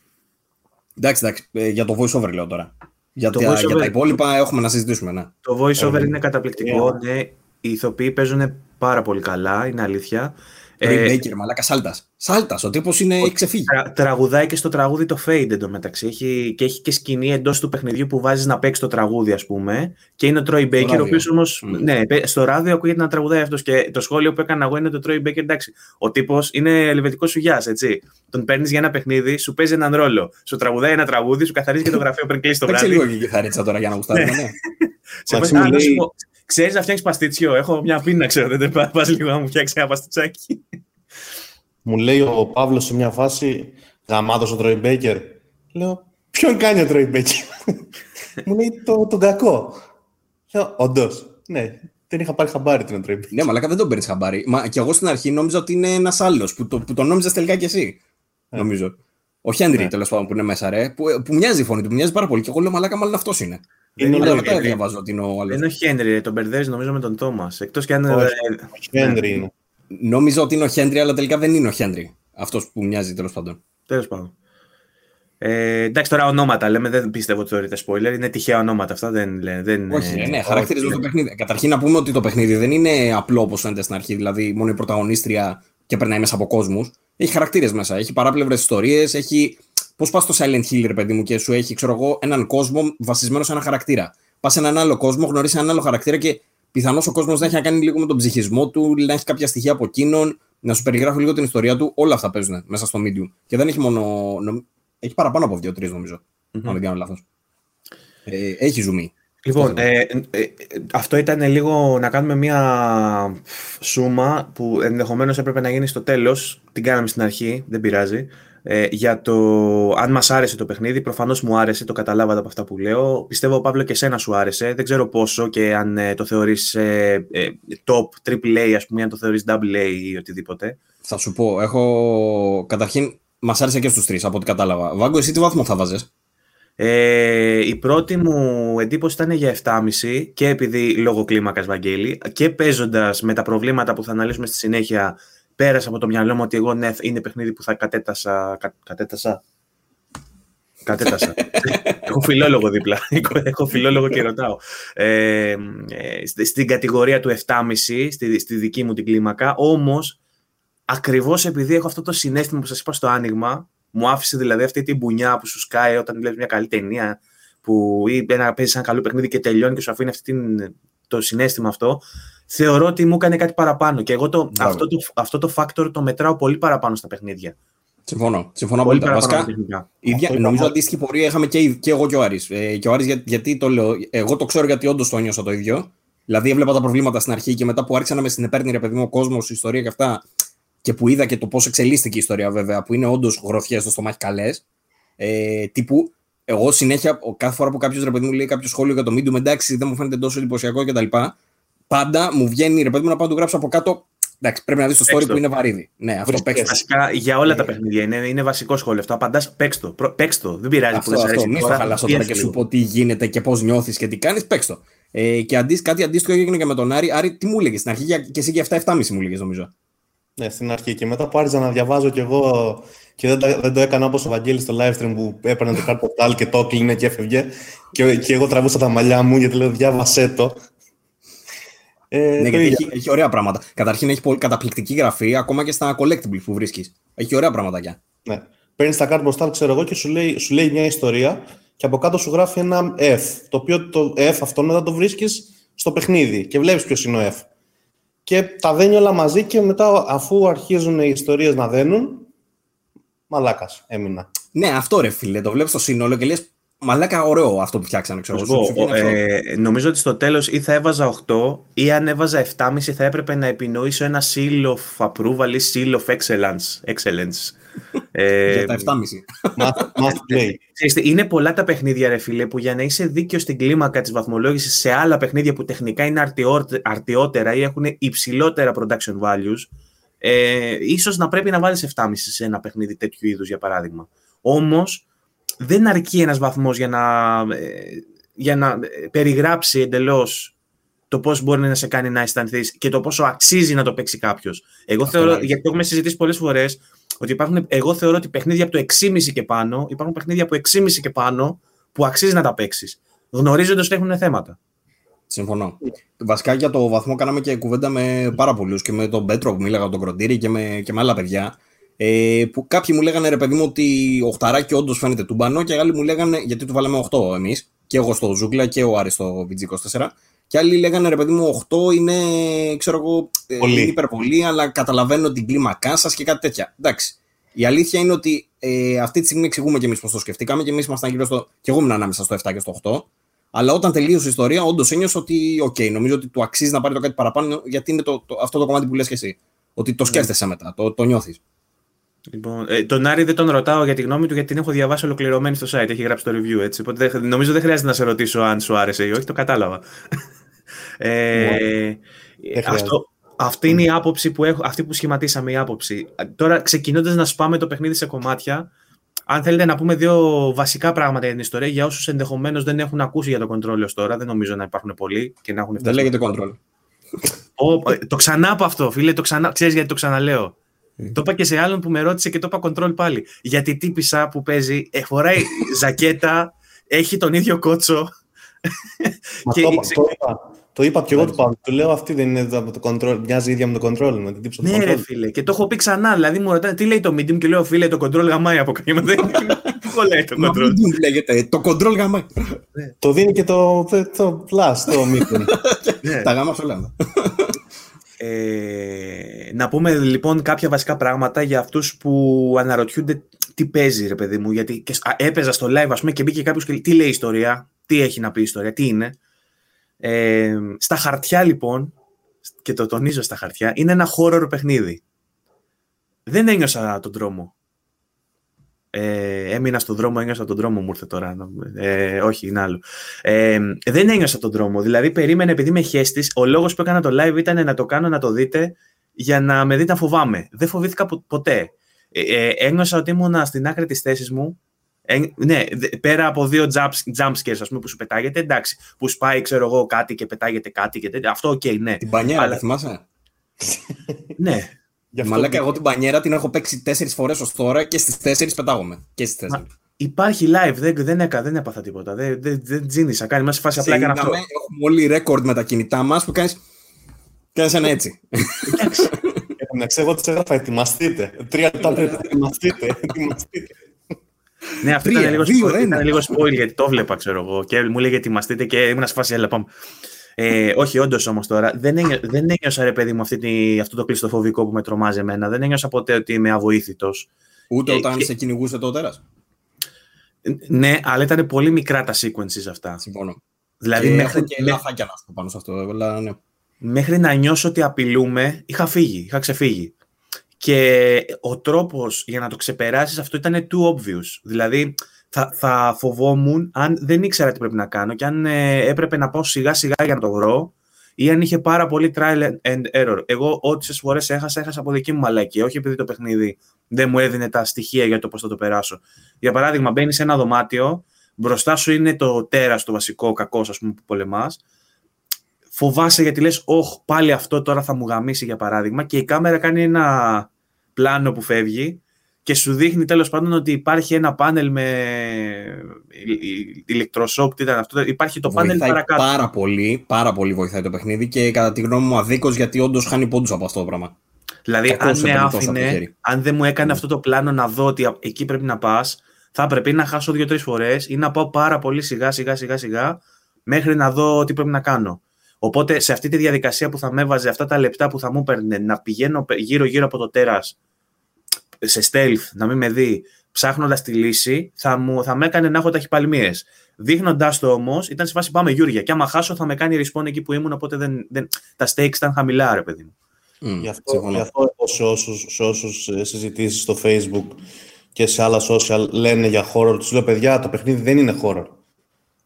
Εντάξει, εντάξει, ε, για το voice over λέω τώρα. Για, τα, για τα υπόλοιπα έχουμε να συζητήσουμε, ναι. Το voice over είναι καταπληκτικό, ναι. Οι ηθοποιοί παίζουν πάρα πολύ καλά, είναι αλήθεια. Ε, Baker, μαλάκα σάλτας. Σάλτας. Ο τύπος είναι έχει ξεφύγει. Τρα, τραγουδάει και στο τραγούδι το Fade εντωμεταξύ. Έχει, και έχει και σκηνή εντός του παιχνιδιού που βάζεις να παίξει το τραγούδι, ας πούμε. Και είναι ο Troy Baker, ο οποίος όμω. Mm. Ναι, στο ράδιο ακούγεται να τραγουδάει αυτός. Και το σχόλιο που έκανα εγώ είναι το Troy Baker. Εντάξει, ο τύπος είναι ελβετικός σουγιά, έτσι. Τον παίρνεις για ένα παιχνίδι, σου παίζει έναν ρόλο. Σου τραγουδάει ένα τραγούδι, σου καθαρίζει και το γραφείο πριν κλείσει το βράδυ. λίγο και κιθαρίτσα τώρα για να γουστάρει. ναι. ναι. Ξέρεις να φτιάξεις παστίτσιο; Έχω μια πείνα, ξέρω. Δεν πας λίγο να μου φτιάξεις ένα παστιτσάκι. Μου λέει ο Παύλος σε μια φάση γαμάτος ο Τρόι Μπέικερ. Λέω, ποιον κάνει ο Τρόι Μπέικερ. Μου λέει το, τον κακό. Λέω, όντως. Ναι, δεν είχα πάρει χαμπάρι τον Τρόι Μπέικερ. Ναι, μαλάκα δεν τον παίρνεις χαμπάρι. Μα και εγώ στην αρχή νόμιζα ότι είναι ένας άλλος που, το, που τον νόμιζα τελικά κι εσύ. Ε. Νομίζω. Ο Χένρι, ναι. τέλος πάντων, που είναι μέσα, ρε, που, που μοιάζει η φωνή του, μοιάζει πάρα πολύ. Και εγώ λέω, Μαλάκα, μάλλον αυτός είναι. Είναι είναι ο ο Λόιρ. Χένρι. διαβάζω ότι είναι ο Δεν άλλος. είναι ο Χένρι, τον μπερδεύει νομίζω με τον Τόμας. Εκτός κι αν. Όχι, ε, ο Χένρι είναι. Νόμιζα ότι είναι ο Χέντρι, αλλά τελικά δεν είναι ο Χέντρι. Αυτός που μοιάζει τέλος πάντων. Τέλος πάντων. Ε, εντάξει, τώρα ονόματα λέμε, δεν πιστεύω ότι θεωρείται spoiler. Είναι τυχαία ονόματα αυτά. Δεν, λένε- δεν, Όχι, ε, ναι, χαρακτηρίζουν το παιχνίδι. Καταρχήν να πούμε ότι το παιχνίδι δεν είναι απλό όπως φαίνεται στην αρχή, δηλαδή μόνο η πρωταγωνίστρια και περνάει μέσα από κόσμους. Έχει χαρακτήρες μέσα, έχει παράπλευρες ιστορίες, έχει. Πώς πας στο Silent Hill, ρε παιδί μου, και σου έχει, ξέρω εγώ, έναν κόσμο βασισμένο σε ένα χαρακτήρα. Πας σε έναν άλλο κόσμο, γνωρίζεις έναν άλλο χαρακτήρα και πιθανώς ο κόσμος να έχει να κάνει λίγο με τον ψυχισμό του, να έχει κάποια στοιχεία από εκείνον, να σου περιγράφει λίγο την ιστορία του. Όλα αυτά παίζουν μέσα στο Medium. Και δεν έχει μόνο. νομ- Έχει παραπάνω από δύο-τρεις, νομίζω. Αν δεν κάνω λάθος. Ε, έχει ζουμί. Λοιπόν, ε, ε, ε, αυτό ήταν λίγο να κάνουμε μια σούμα που ενδεχομένως έπρεπε να γίνει στο τέλος. Την κάναμε στην αρχή, δεν πειράζει. Ε, για το αν μας άρεσε το παιχνίδι, προφανώς μου άρεσε, το καταλάβατε από αυτά που λέω. Πιστεύω, Παύλο, και εσένα σου άρεσε. Δεν ξέρω πόσο και αν ε, το θεωρείς ε, ε, top, triple A, ας πούμε, αν το θεωρείς double A ή οτιδήποτε. Θα σου πω, έχω. Καταρχήν, μας άρεσε και στους τρεις από ό,τι κατάλαβα. Βάγκο, εσύ τι βαθμό θα βάζες; Ε, η πρώτη μου εντύπωση ήταν για 7,5 και επειδή λόγω κλίμακας Βαγγέλη και παίζοντας με τα προβλήματα που θα αναλύσουμε στη συνέχεια πέρασε από το μυαλό μου ότι εγώ ναι, είναι παιχνίδι που θα κατέτασα. Κα, κατέτασα. Κατέτασα. έχω φιλόλογο δίπλα. έχω φιλόλογο και ρωτάω. Ε, ε, στη- στην κατηγορία του 7,5 στη, στη δική μου την κλίμακα. Όμως ακριβώς επειδή έχω αυτό το συνέστημα που σας είπα στο άνοιγμα μου άφησε δηλαδή αυτή την μπουνιά που σου σκάει όταν βλέπεις μια καλή ταινία που ή ένα, παίζεις ένα καλό παιχνίδι και τελειώνει και σου αφήνει αυτή την, το συνέστημα αυτό. Θεωρώ ότι μου έκανε κάτι παραπάνω και εγώ το, Μπράβο. αυτό, το, αυτό το factor το μετράω πολύ παραπάνω στα παιχνίδια. Συμφωνώ. Συμφωνώ Πολύ απόλυτα. παραπάνω Βασικά, τεχνικά. ίδια, Αυτό νομίζω είπα. αντίστοιχη πορεία είχαμε και, και εγώ και ο Άρης. Ε, και ο Άρης για, γιατί το λέω. Εγώ το ξέρω γιατί όντως το νιώσα το ίδιο. Δηλαδή έβλεπα τα προβλήματα στην αρχή και μετά που άρχισα να με συνεπέρνει ρε παιδί μου ο κόσμος, η ιστορία και αυτά. Και που είδα και το πώς εξελίσσεται η ιστορία βέβαια, που είναι όντως γροθιές στο στομάχι καλές. Ε, τύπου, εγώ συνέχεια, ο- κάθε φορά που κάποιος ρε παιδί μου λέει κάποιο σχόλιο για το Medium, εντάξει, δεν μου φαίνεται τόσο εντυπωσιακό κτλ. Πάντα μου βγαίνει ρε παιδί μου να πάω να του γράψω από κάτω. Εντάξει, πρέπει να δεις το story Παίξ' το. που είναι βαρύδι. Ναι, αυτό Βρίσκεται. παίξτε. Βασικά για όλα τα Ε, παιχνίδια είναι, είναι βασικό σχόλιο αυτό. Απαντάς, παίξ το. Προ- Παίξ το. Δεν πειράζει που Αυτό, δεν σ' αυτό. αρέσει. Μην στο Τώρα χαλάσω τώρα πιέσαι και σου λίγο. πω τι γίνεται και πώς νιώθεις και τι κάνεις. Παίξ το. Ε, και αντί, κάτι αντίστοιχο έγινε και με τον Άρη. Άρη, τι μου έλεγες στην αρχή για, και εσύ για 7-7,5 μου έλεγες νομίζω. Ναι, στην αρχή. Και μετά που άρχισα να διαβάζω κι εγώ και δεν, τα- δεν το έκανα όπως ο Βαγγέλης στο live stream που έπαιρνε το κάρτο και το κλείνε και έφευγε. Και, και εγώ τραβούσα τα μαλλιά μου γιατί λέω διάβασέ το. Ε, ναι, το γιατί ίδιο. έχει, έχει ωραία πράγματα. Καταρχήν έχει πολύ καταπληκτική γραφή, ακόμα και στα collectibles που βρίσκεις. Έχει ωραία πραγματάκια. Ναι. Παίρνεις τα κάρτα μπροστά, ξέρω εγώ, και σου λέει, σου λέει μια ιστορία και από κάτω σου γράφει ένα F. Το οποίο το F αυτό μετά το βρίσκεις στο παιχνίδι και βλέπεις ποιος είναι ο F. Και τα δένει όλα μαζί και μετά, αφού αρχίζουν οι ιστορίες να δένουν, μαλάκας έμεινα. Ναι, αυτό ρε φίλε, το βλέπεις στο σύνολο και λες. Μαλάκα, ωραίο αυτό που φτιάξανε, ξέρω Θα εγώ. σου Σου- πω, σου βγαίνει αυτό. ε, νομίζω ότι στο τέλος ή θα έβαζα 8 ή αν έβαζα 7,5 θα έπρεπε να επινοήσω ένα seal of approval ή seal of excellence. excellence. ε, Για τα 7,5. Must, must play. ξέρεις τι, είναι πολλά τα παιχνίδια, ρε φίλε, που για να είσαι δίκαιος στην κλίμακα της βαθμολόγησης σε άλλα παιχνίδια που τεχνικά είναι αρτιότε- αρτιότερα ή έχουν υψηλότερα production values, ε, ίσως να πρέπει να βάλεις 7,5 σε ένα παιχνίδι τέτοιου είδους, για παράδειγμα. Όμως, δεν αρκεί ένας βαθμός για να, ε, για να ε, περιγράψει εντελώς το πώς μπορεί να σε κάνει να αισθανθείς και το πόσο αξίζει να το παίξει κάποιος. Εγώ Αυτό θεωρώ, είναι. γιατί το έχουμε συζητήσει πολλές φορές, ότι υπάρχουν, εγώ θεωρώ ότι παιχνίδια από το 6,5 και πάνω, υπάρχουν παιχνίδια από 6,5 και πάνω που αξίζει να τα παίξεις. Γνωρίζοντας ότι έχουν θέματα. Συμφωνώ. Βασικά για το βαθμό κάναμε και κουβέντα με πάρα πολλούς και με τον Πέτρο που μίλαγα, τον Κροντήρη και με, και με άλλα παιδιά. Ε, που κάποιοι μου λέγανε ρε παιδί μου ότι ο Χταράκι όντως φαίνεται τούμπανο και άλλοι μου λέγανε, γιατί του βάλαμε 8 εμείς, και εγώ στο Ζούγκλα και ο Άρης στο VG24. Και άλλοι λέγανε ρε παιδί μου 8 είναι, ξέρω εγώ, ε, Πολύ. είναι υπερβολή, αλλά καταλαβαίνω την κλίμακά σας και κάτι τέτοια. Εντάξει. Η αλήθεια είναι ότι ε, αυτή τη στιγμή εξηγούμε και εμείς πώς το σκεφτήκαμε και εμείς ήμασταν γύρω στο. και εγώ ήμουν ανάμεσα στο 7 και στο 8. Αλλά όταν τελείωσε η ιστορία, όντως ένιωσα ότι, οκ, νομίζω ότι του αξίζει να πάρει το κάτι παραπάνω, γιατί είναι το, το, αυτό το κομμάτι που λες και εσύ. Ότι το σκέφτεσαι μετά, το, το νιώθεις. Λοιπόν, ε, τον Άρη δεν τον ρωτάω για τη γνώμη του, γιατί την έχω διαβάσει ολοκληρωμένη στο site. Έχει γράψει το review έτσι. Οπότε δεν- νομίζω δεν χρειάζεται να σε ρωτήσω αν σου άρεσε ή όχι, το κατάλαβα. ε, αυτό, αυτή είναι η άποψη που έχω, αυτή που σχηματίσαμε η άποψη. Τώρα ξεκινώντας να σπάμε το παιχνίδι σε κομμάτια, αν θέλετε να πούμε δύο βασικά πράγματα για την ιστορία, για όσους ενδεχομένως δεν έχουν ακούσει για το control ω τώρα, δεν νομίζω να υπάρχουν πολλοί και να έχουν Δεν λέγεται control. Ο, το ξανά από αυτό, φίλε, το ξανά, ξέρεις γιατί το ξαναλέω. Το είπα και σε άλλον που με ρώτησε και το είπα control πάλι. Γιατί τύπησα που παίζει, ε, φοράει ζακέτα, έχει τον ίδιο κότσο. Μα και το, είπα- το είπα, το είπα και εγώ του Παύλου. Του λέω αυτή δεν είναι από το control, μοιάζει ίδια με το control. Με την τύψη του Ναι, ρε control. φίλε. Και το έχω πει ξανά. Δηλαδή μου ρωτάνε τι λέει το medium και λέω φίλε το control γαμάει από κάτω. Δεν Πού κολλάει το Μα control. medium λέγεται. Το control γάμα. Το δίνει και το, το, το plus, το medium. Ναι. Τα γάμα σε όλα. Ε, να πούμε λοιπόν κάποια βασικά πράγματα για αυτούς που αναρωτιούνται τι παίζει ρε παιδί μου γιατί και, α, έπαιζα στο live ας πούμε και μπήκε κάποιος και λέει τι λέει η ιστορία, τι έχει να πει η ιστορία, τι είναι ε, στα χαρτιά λοιπόν και το τονίζω στα χαρτιά είναι ένα horror παιχνίδι. Δεν ένιωσα τον τρόμο ε, έμεινα στον δρόμο, ένιωσα τον δρόμο μου ήρθε τώρα. Ε, όχι, είναι άλλο. Ε, δεν ένιωσα τον τρόμο. Δηλαδή, περίμενε επειδή είμαι χέστης. Ο λόγος που έκανα το live ήταν να το κάνω να το δείτε για να με δείτε να φοβάμαι. Δεν φοβήθηκα πο- ποτέ. Ε, ε, ένιωσα ότι ήμουν στην άκρη της θέσης μου. Ε, ναι, δε- πέρα από δύο jump, jump scares, ας πούμε, που σου πετάγεται, εντάξει. Που σπάει, ξέρω εγώ, κάτι και πετάγεται κάτι και τέτοια. Αυτό, οκ, ναι. Την μπανιέρα, Αλλά- τη θυμάσαι; ναι. Γι' αυτό Μαλάκα, εγώ την πανιέρα την έχω παίξει τέσσερις φορές ως τώρα και στις τέσσερις πετάγομαι. Και στις τέσσερις. Υπάρχει live, δεν, δεν, έκα, δεν έπαθα τίποτα. Δεν, δεν, δεν τζίνησα. Κάνει μέσα σε φάση απλά έκανα αυτό. Έχουμε όλοι ρέκορντ με τα κινητά μας που κάνεις. Κάνεις ένα έτσι. Εντάξει, εγώ τη έγραφα ετοιμαστείτε. Τρία λεπτά πρέπει να ετοιμαστείτε. ετοιμαστείτε. Ναι, αυτό Τρία, ήταν λίγο, δύο, spoil, ένα. ήταν λίγο spoil γιατί το βλέπα, ξέρω εγώ. Και μου λέγε ετοιμαστείτε και ήμουν σε φάση, έλα πάμε. Ε, όχι, όντως όμως τώρα, δεν, ένιω, δεν ένιωσα ρε παιδί μου αυτή τη, αυτό το κλειστοφοβικό που με τρομάζει εμένα. Δεν ένιωσα ποτέ ότι είμαι αβοήθητος. Ούτε Ε, όταν και- σε κυνηγούσε το τέρας. Ναι, αλλά ήταν πολύ μικρά τα sequences αυτά. Συμφωνώ. Δηλαδή, και μέχρι, έχω και μέ- λάθακια να σου πω πάνω σε αυτό. Αλλά, ναι. μέχρι να νιώσω ότι απειλούμε, είχα φύγει, είχα ξεφύγει. Και ο τρόπος για να το ξεπεράσεις αυτό ήταν too obvious. Δηλαδή, θα, θα φοβόμουν αν δεν ήξερα τι πρέπει να κάνω και αν ε, έπρεπε να πάω σιγά σιγά για να το βρω ή αν είχε πάρα πολύ trial and error. Εγώ όσε φορές έχασα, έχασα από δική μου μαλακία, όχι επειδή το παιχνίδι δεν μου έδινε τα στοιχεία για το πώς θα το περάσω. Για παράδειγμα, μπαίνεις σε ένα δωμάτιο, μπροστά σου είναι το τέρας, το βασικό κακός, ας πούμε, που πολεμάς. Φοβάσαι γιατί λες, όχ, πάλι αυτό τώρα θα μου γαμίσει για παράδειγμα και η κάμερα κάνει ένα πλάνο που φεύγει και σου δείχνει τέλος πάντων ότι υπάρχει ένα πάνελ με ηλεκτροσόκ, τι ήταν αυτό, υπάρχει το πάνελ Βοηθάει παρακάτω. πάρα πολύ, πάρα πολύ βοηθάει το παιχνίδι και κατά τη γνώμη μου αδίκως γιατί όντως χάνει πόντους από αυτό το πράγμα. Δηλαδή, Κακώς αν με έπαιρνε τόσο από το άφηνε, χέρι. αν δεν μου έκανε αυτό το πλάνο να δω ότι εκεί πρέπει να πας, θα έπρεπε ή να χάσω δύο-τρεις φορές ή να πάω πάρα πολύ σιγά σιγά σιγά σιγά μέχρι να δω τι πρέπει να κάνω. Οπότε σε αυτή τη διαδικασία που θα με έβαζε αυτά τα λεπτά που θα μου έπαιρνε να πηγαίνω γύρω-γύρω από το τέρας σε stealth, να μην με δει, ψάχνοντας τη λύση, θα, μου, θα με έκανε να έχω ταχυπαλμίες. Δείχνοντάς το όμως, ήταν σε φάση πάμε Γιούρια. Και άμα χάσω, θα με κάνει respawn εκεί που ήμουν. Οπότε δεν, δεν, τα stakes ήταν χαμηλά, ρε παιδί μου. Μμ, Γι' αυτό, συμφωνώ. γι αυτό εγώ σε όσους, σε όσους ε, συζητήσεις στο facebook και σε άλλα social λένε για horror, τους λέω παιδιά το παιχνίδι δεν είναι horror.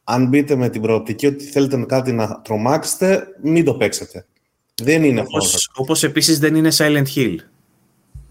Αν μπείτε με την προοπτική ότι θέλετε με κάτι να τρομάξετε, μην το παίξετε. Δεν είναι horror. Όπως, όπως επίσης δεν είναι Silent Hill.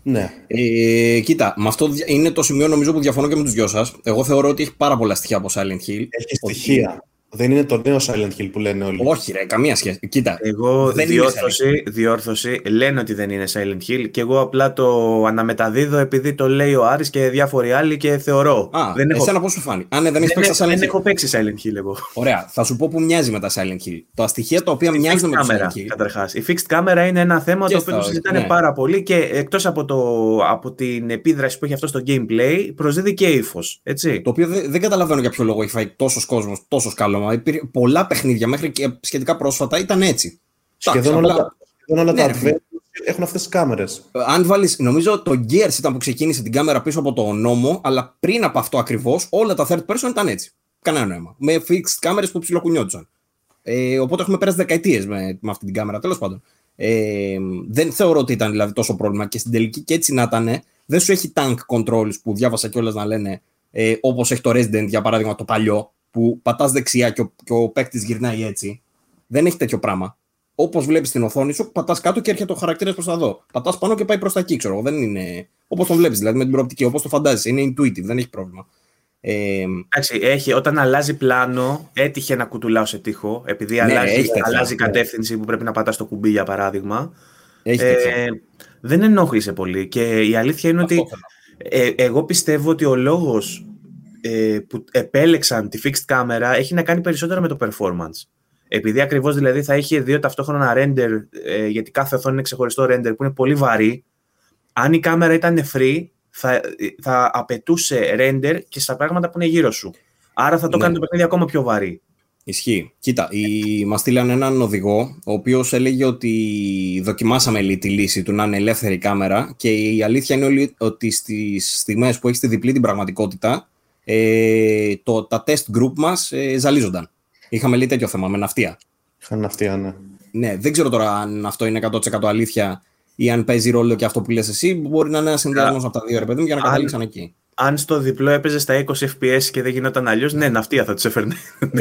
Ναι. Ε, κοίτα, με αυτό δια- είναι το σημείο νομίζω που διαφωνώ και με τους δυο σας. Εγώ θεωρώ ότι έχει πάρα πολλά στοιχεία από Silent Hill. Έχει Ότι- στοιχεία. Δεν είναι το νέο Silent Hill που λένε όλοι. Όχι, ρε, καμία σχέση. Κοίτα, Εγώ Δεν είναι διόρθωση, διόρθωση, λένε ότι δεν είναι Silent Hill και εγώ απλά το αναμεταδίδω επειδή το λέει ο Άρης και διάφοροι άλλοι και θεωρώ. Α, δεν, έχω, εσένα πώς σου φάνη. Α, ναι, δεν έχεις δεν, παίξει τα Silent δεν Hill. έχω παίξει Silent Hill εγώ. Ωραία, θα σου πω που μοιάζει με τα Silent Hill. Τα στοιχεία τα οποία Η μοιάζουν fixed με το camera, Silent Hill. καταρχάς. Η fixed camera είναι ένα θέμα Και το οποίο το στα- συζητάνε ναι. πάρα πολύ και εκτός από, το, από την επίδραση που έχει αυτό στο gameplay προσδίδει και ύφος. Έτσι. Το οποίο δεν, δεν καταλαβαίνω για ποιο λόγο έχει φάει τόσος κόσμος, τόσος σκάλωμα. Υπήρχε πολλά παιχνίδια μέχρι και σχετικά πρόσφατα ήταν έτσι. Σχεδόν Εντάξει, όλα, απλά- τα- σχεδόν όλα Ναι, τα ρε φίλε. adventures έχουν αυτές τις κάμερες. Αν βάλει, νομίζω το Gears ήταν που ξεκίνησε την κάμερα πίσω από το νόμο, αλλά πριν από αυτό ακριβώς όλα τα third person ήταν έτσι. Κανένα νόημα. Με fixed κάμερες που ψιλοκουνιόντουσαν. Ε, οπότε έχουμε πέρασει δεκαετίες με, με αυτή την κάμερα. Τέλος πάντων. Ε, δεν θεωρώ ότι ήταν δηλαδή τόσο πρόβλημα και στην τελική και έτσι να ήταν. Δεν σου έχει tank controls που διάβασα κιόλας να λένε ε, όπως έχει το Resident για παράδειγμα το παλιό, που πατάς δεξιά και ο, και ο παίκτης γυρνάει έτσι. Δεν έχει τέτοιο πράγμα. Όπως βλέπεις στην οθόνη σου, πατάς κάτω και έρχεται ο χαρακτήρας προς τα δω. Πατάς πάνω και πάει προς τα εκεί, ξέρω εγώ. Δεν είναι Όπως τον βλέπεις, δηλαδή με την προοπτική, όπως το φαντάζεσαι. Είναι intuitive, δεν έχει πρόβλημα. Ε, Εντάξει, έχει, όταν αλλάζει πλάνο, έτυχε να κουτουλάω σε τοίχο, επειδή ναι, αλλάζει, αλλάζει ναι. κατεύθυνση που πρέπει να πατάς το κουμπί, για παράδειγμα. Έχει ε, δεν ενόχλησε πολύ. Και η αλήθεια είναι ότι ε, εγώ πιστεύω ότι ο λόγος ε, που επέλεξαν τη fixed camera έχει να κάνει περισσότερο με το performance. Επειδή ακριβώς δηλαδή θα είχε δύο ταυτόχρονα render, ε, γιατί κάθε οθόνη είναι ξεχωριστό render που είναι πολύ βαρύ, αν η κάμερα ήταν free, θα, θα απαιτούσε render και στα πράγματα που είναι γύρω σου. Άρα θα το ναι. κάνει το παιχνίδι ακόμα πιο βαρύ. Ισχύει. Κοίτα, η... μας στείλαν έναν οδηγό, ο οποίος έλεγε ότι δοκιμάσαμε τη λύση του να είναι ελεύθερη κάμερα και η αλήθεια είναι ότι στις στιγμές που έχει τη διπλή την πραγματικότητα, ε, το, τα test group μας ε, ζαλίζονταν. Είχαμε λέει τέτοιο θέμα με ναυτία. Είχαν ναυτία, ναι. Ναι, δεν ξέρω τώρα αν αυτό είναι 100% αλήθεια ή αν παίζει ρόλο και αυτό που λες εσύ. Μπορεί να είναι ένας συνδυασμός από τα δύο, ρε παιδί μου, για να καταλήξαν εκεί. Αν στο διπλό έπαιζε στα 20 FPS και δεν γινόταν αλλιώς, ναι, ναυτία θα τους έφερνε.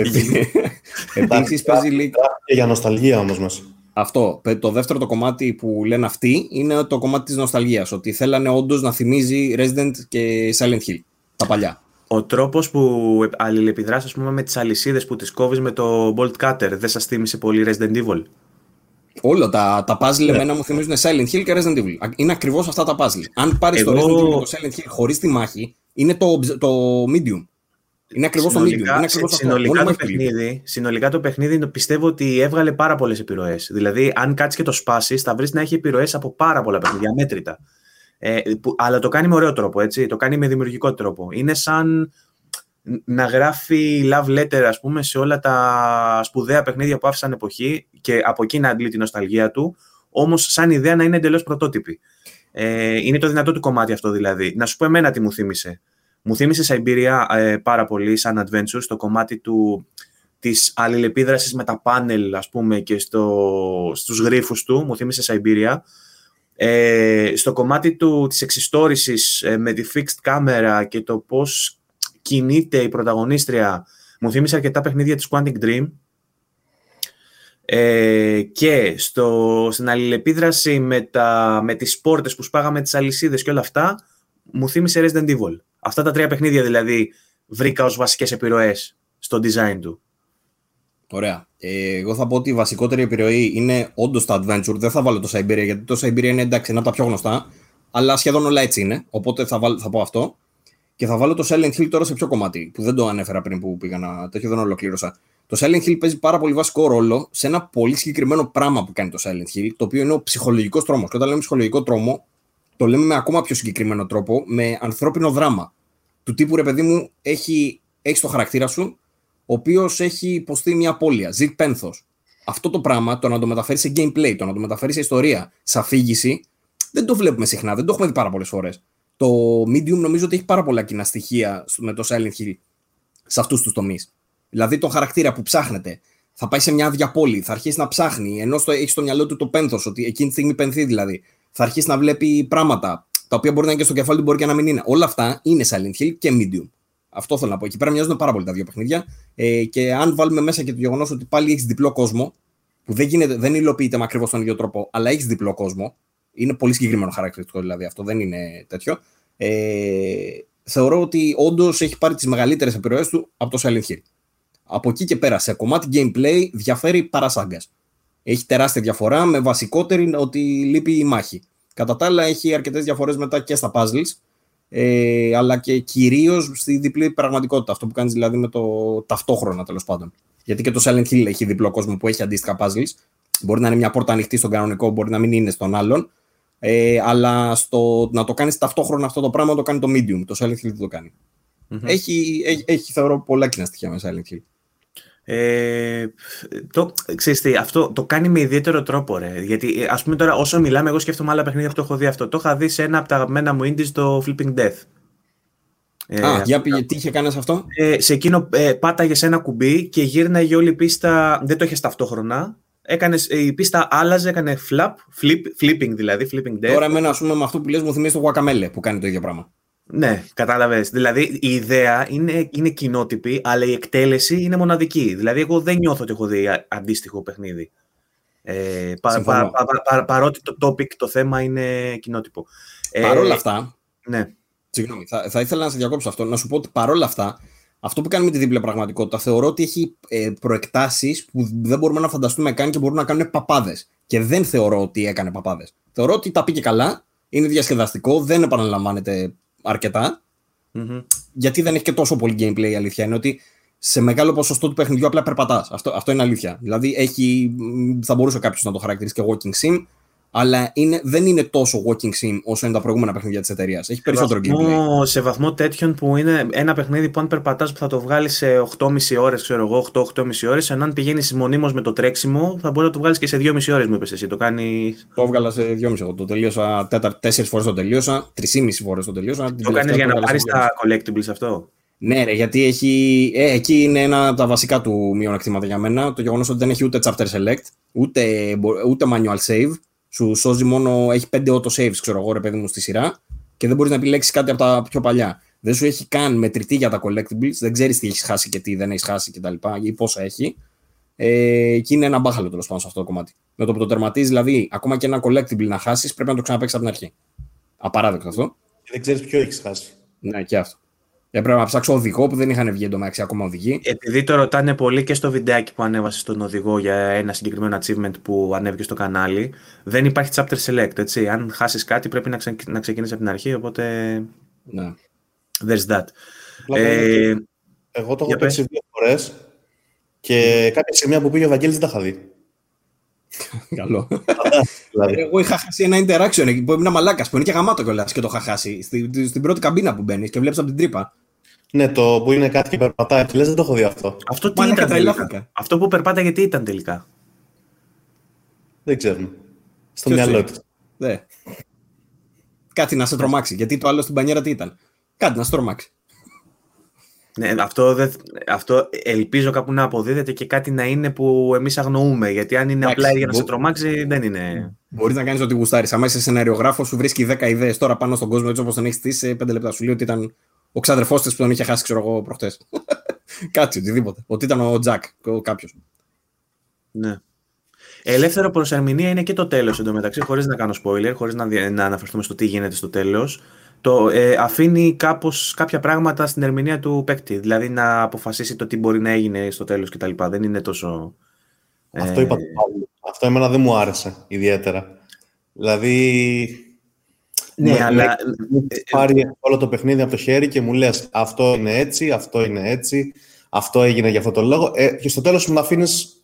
Επίσης παίζει λίγο. Και για νοσταλγία όμως μας. Αυτό. Το δεύτερο το κομμάτι που λένε αυτοί είναι το κομμάτι της νοσταλγίας. Ότι θέλανε όντως να θυμίζει Resident και Silent Hill. Τα παλιά ο τρόπος που αλληλεπιδράς με τις αλυσίδες που τις κόβεις με το Bolt Cutter δεν σας θύμισε πολύ Resident Evil; Όλα τα, τα puzzle yeah. εμένα μου θυμίζουν Silent Hill και Resident Evil. Είναι ακριβώς αυτά τα puzzle. Αν πάρεις Εγώ... το Resident Evil και το Silent Hill χωρίς τη μάχη, είναι το, το medium. Είναι ακριβώς το medium. Είναι ακριβώς συνολικά, το παιχνίδι, συνολικά το παιχνίδι πιστεύω ότι έβγαλε πάρα πολλές επιρροές. Δηλαδή, αν κάτσεις και το σπάσεις, θα βρεις να έχει επιρροές από πάρα πολλά παιχνίδια, μέτρητα. Ε, που, αλλά το κάνει με ωραίο τρόπο, έτσι. Το κάνει με δημιουργικό τρόπο. Είναι σαν να γράφει love letter, ας πούμε, σε όλα τα σπουδαία παιχνίδια που άφησαν εποχή και από εκεί να αντλεί την νοσταλγία του, όμως σαν ιδέα να είναι εντελώς πρωτότυπη. Ε, είναι το δυνατό του κομμάτι αυτό δηλαδή. Να σου πω εμένα τι μου θύμισε. Μου θύμισε Siberia ε, πάρα πολύ σαν adventure στο κομμάτι του, της αλληλεπίδρασης με τα πάνελ ας πούμε και στο, στους γρίφους του. Μου θύμισε Siberia. Ε, στο κομμάτι του, της εξιστόρησης ε, με τη fixed camera και το πώς κινείται η πρωταγωνίστρια μου θύμισε αρκετά παιχνίδια της Quantic Dream ε, και στο, στην αλληλεπίδραση με, τα, με τις πόρτες που σπάγαμε τις αλυσίδες και όλα αυτά μου θύμισε Resident Evil. Αυτά τα τρία παιχνίδια δηλαδή βρήκα ως βασικές επιρροές στο design του. Ωραία. Ε, εγώ θα πω ότι η βασικότερη επιρροή είναι όντως το adventure. Δεν θα βάλω το Siberia γιατί το Siberia είναι εντάξει, ένα από τα πιο γνωστά. Αλλά σχεδόν όλα έτσι είναι. Οπότε θα, βάλω, θα πω αυτό. Και θα βάλω το Silent Hill τώρα σε ποιο κομμάτι, που δεν το ανέφερα πριν που πήγα να. τέτοιο δεν ολοκλήρωσα. Το Silent Hill παίζει πάρα πολύ βασικό ρόλο σε ένα πολύ συγκεκριμένο πράγμα που κάνει το Silent Hill, το οποίο είναι ο ψυχολογικός τρόμος. Και όταν λέμε ψυχολογικό τρόμο, το λέμε με ακόμα πιο συγκεκριμένο τρόπο, με ανθρώπινο δράμα. Του τύπου ρε παιδί μου, έχει, έχει το χαρακτήρα σου, ο οποίος έχει υποστεί μια απώλεια, ζει πένθος. Αυτό το πράγμα, το να το μεταφέρει σε gameplay, το να το μεταφέρει σε ιστορία, σε αφήγηση, δεν το βλέπουμε συχνά, δεν το έχουμε δει πάρα πολλές φορές. Το Medium νομίζω ότι έχει πάρα πολλά κοινά στοιχεία με το Silent Hill σε αυτούς τους τομείς. Δηλαδή τον χαρακτήρα που ψάχνετε. Θα πάει σε μια άδεια πόλη, θα αρχίσει να ψάχνει, ενώ στο, έχει στο μυαλό του το πένθος, ότι εκείνη τη στιγμή πενθεί δηλαδή. Θα αρχίσει να βλέπει πράγματα, τα οποία μπορεί να είναι και στο κεφάλι του, μπορεί και να μην είναι. Όλα αυτά είναι Silent Hill και Medium. Αυτό θέλω να πω. Εκεί πέρα μοιάζουν πάρα πολύ τα δύο παιχνίδια. Ε, και αν βάλουμε μέσα και το γεγονός ότι πάλι έχεις διπλό κόσμο, που δεν, γίνεται, δεν υλοποιείται με ακριβώς τον ίδιο τρόπο, αλλά έχεις διπλό κόσμο. Είναι πολύ συγκεκριμένο χαρακτηριστικό δηλαδή αυτό, δεν είναι τέτοιο. Ε, θεωρώ ότι όντως έχει πάρει τις μεγαλύτερες επιρροές του από το Silent Hill. Από εκεί και πέρα, σε κομμάτι gameplay διαφέρει παρασάγκας. Έχει τεράστια διαφορά, με βασικότερη ότι λείπει η μάχη. Κατά τα άλλα, έχει αρκετές διαφορές μετά και στα puzzles ε, αλλά και κυρίως στη διπλή πραγματικότητα. Αυτό που κάνεις δηλαδή με το ταυτόχρονα τέλος πάντων. Γιατί και το Silent Hill έχει διπλό κόσμο που έχει αντίστοιχα puzzles. Μπορεί να είναι μια πόρτα ανοιχτή στον κανονικό, μπορεί να μην είναι στον άλλον. Ε, αλλά στο, να το κάνεις ταυτόχρονα αυτό το πράγμα το κάνει το medium. Το Silent Hill δεν το κανει Έχει, έχει, έχει, θεωρώ, πολλά κοινά στοιχεία με Silent Hill. Ε, το, ξέρεις τι, αυτό το κάνει με ιδιαίτερο τρόπο, ρε. Γιατί, ας πούμε τώρα, όσο μιλάμε, εγώ σκέφτομαι άλλα παιχνίδια που το έχω δει αυτό. Το είχα δει σε ένα από τα αγαπημένα μου indies, το Flipping Death. Ε, Α, για πήγε, τι είχε κάνει αυτό; Ε, σε εκείνο ε, πάταγε σε ένα κουμπί και γύρναγε όλη η πίστα. Δεν το είχε ταυτόχρονα. Έκανες, ε, η πίστα άλλαζε, έκανε flap, flip, flipping δηλαδή, flipping death. Τώρα, εμένα, ας πούμε, με αυτό που λες μου θυμίζει το Guacamele που κάνει το ίδιο πράγμα. Ναι, κατάλαβες. Δηλαδή η ιδέα είναι, είναι κοινότυπη, αλλά η εκτέλεση είναι μοναδική. Δηλαδή, εγώ δεν νιώθω ότι έχω δει αντίστοιχο παιχνίδι. Ε, πα, πα, πα, παρότι το topic, το θέμα είναι κοινότυπο. Ε, Παρ' όλα αυτά, Ναι. Συγγνώμη, θα, θα ήθελα να σε διακόψω αυτό. Να σου πω ότι παρόλα αυτά, αυτό που κάνει με τη δίπλα πραγματικότητα θεωρώ ότι έχει ε, προεκτάσεις που δεν μπορούμε να φανταστούμε καν και μπορούν να κάνουν παπάδες. Και δεν θεωρώ ότι έκανε παπάδες. Θεωρώ ότι τα πήγε καλά, είναι διασκεδαστικό, δεν επαναλαμβάνεται αρκετά. Μμμ. Γιατί δεν έχει και τόσο πολύ gameplay, η αλήθεια είναι ότι σε μεγάλο ποσοστό του παιχνιδιού απλά περπατάς. Αυτό, αυτό είναι αλήθεια. Δηλαδή έχει, μ, θα μπορούσε κάποιος να το χαρακτηρίσει και walking sim, αλλά είναι, δεν είναι τόσο walking sim όσο είναι τα προηγούμενα παιχνίδια της εταιρείας. Έχει περισσότερο σε gameplay. βαθμό, σε βαθμό τέτοιον που είναι ένα παιχνίδι που αν περπατάς που θα το βγάλεις σε 8,5 ώρες, ξέρω εγώ, 8-8,5 ώρες, ενώ αν πηγαίνεις μονίμως με το τρέξιμο, θα μπορεί να το βγάλεις και σε 2,5 ώρες, μου είπες εσύ. Το κάνει. Το έβγαλα σε 2,5 εγώ. Το τελείωσα τέσσερις φορές το τελείωσα, 3,5 φορές το τελείωσα. Την Το κάνεις τελευταία για το να έβγαλα πάρεις σε τα collectibles αυτό; Ναι, ρε, γιατί έχει. Ε, εκεί είναι ένα από τα βασικά του μειονεκτήματα για μένα. Το γεγονός ότι δεν έχει ούτε chapter select, ούτε, μπο- ούτε manual save. Σου σώζει μόνο. Έχει πέντε auto saves, ξέρω εγώ, ρε παιδί μου, στη σειρά. Και δεν μπορείς να επιλέξεις κάτι από τα πιο παλιά. Δεν σου έχει καν μετρητή για τα collectibles. Δεν ξέρεις τι έχεις χάσει και τι δεν έχεις χάσει κτλ. ή πόσα έχει. Ε, και είναι ένα μπάχαλο τέλος πάντων σε αυτό το κομμάτι. Με το που το τερματίζεις, δηλαδή, ακόμα και ένα collectible να χάσεις, πρέπει να το ξαναπέξει από την αρχή. Απαράδεκτο αυτό. Και δεν ξέρεις ποιο έχεις χάσει. Ναι, και αυτό. Έπρεπε να ψάξω οδηγό που δεν είχαν βγει εντωμεταξύ ακόμα οδηγοί. Επειδή το ρωτάνε πολύ και στο βιντεάκι που ανέβασε στον οδηγό για ένα συγκεκριμένο achievement που ανέβηκε στο κανάλι, δεν υπάρχει chapter select, έτσι. Αν χάσεις κάτι πρέπει να, ξε... να ξεκινήσεις από την αρχή, οπότε Ναι. there's that. Απλά Ε, Εγώ το για έχω παίξει δύο φορές και κάποια σημεία που πήγε ο Βαγγέλης δεν τα είχα δει. Καλό. Δηλαδή, Εγώ είχα χάσει ένα interaction εκεί που ήμουν μαλάκας που είναι και γαμάτο κιόλας και το είχα χάσει. Στην, στην πρώτη καμπίνα που μπαίνεις και βλέπεις από την τρύπα. ναι, το που είναι κάτι και περπατάει. Και λες, δεν το έχω δει αυτό. αυτό τι Μαλάκα, ήταν τελικά; τρελάθηκα. Αυτό που περπάταγε τι ήταν τελικά; Δεν ξέρουμε. Στο Ποιος μυαλό είναι; τους. Ναι. Κάτι να σε τρομάξει. Γιατί το άλλο στην πανιέρα τι ήταν; Κάτι να σε τρομάξει. Ναι, αυτό, δεν- αυτό ελπίζω κάπου να αποδίδεται και κάτι να είναι που εμείς αγνοούμε. Γιατί αν είναι Εντάξει, απλά για να μπο- σε τρομάξει, δεν είναι. Μπορείς να κάνεις ό,τι γουστάρεις. Αν είσαι σεναριογράφο, σου βρίσκει 10 ιδέες τώρα πάνω στον κόσμο έτσι όπως τον έχεις στήσει. Σε 5 λεπτά σου λέει ότι ήταν ο ξαδερφός της που τον είχε χάσει, ξέρω εγώ, προχτές. Κάτι, οτιδήποτε. Ότι ήταν ο Τζακ, κάποιος. Ναι. Ελεύθερο προς ερμηνεία είναι και το τέλος εντωμεταξύ, χωρίς να κάνω spoiler, χωρίς να, δι- να αναφερθούμε στο τι γίνεται στο τέλος. Το ε, αφήνει κάπως κάποια πράγματα στην ερμηνεία του παίκτη. Δηλαδή να αποφασίσει το τι μπορεί να έγινε στο τέλος κτλ. Δεν είναι τόσο. Αυτό ε, είπα το Παύλο. Αυτό εμένα δεν μου άρεσε ιδιαίτερα. Δηλαδή. Ναι, με- αλλά- με- μου έχεις πάρει όλο το παιχνίδι από το χέρι και μου λες αυτό είναι έτσι, αυτό είναι έτσι, αυτό έγινε για αυτό το λόγο. Ε, και στο τέλος μου να αφήνεις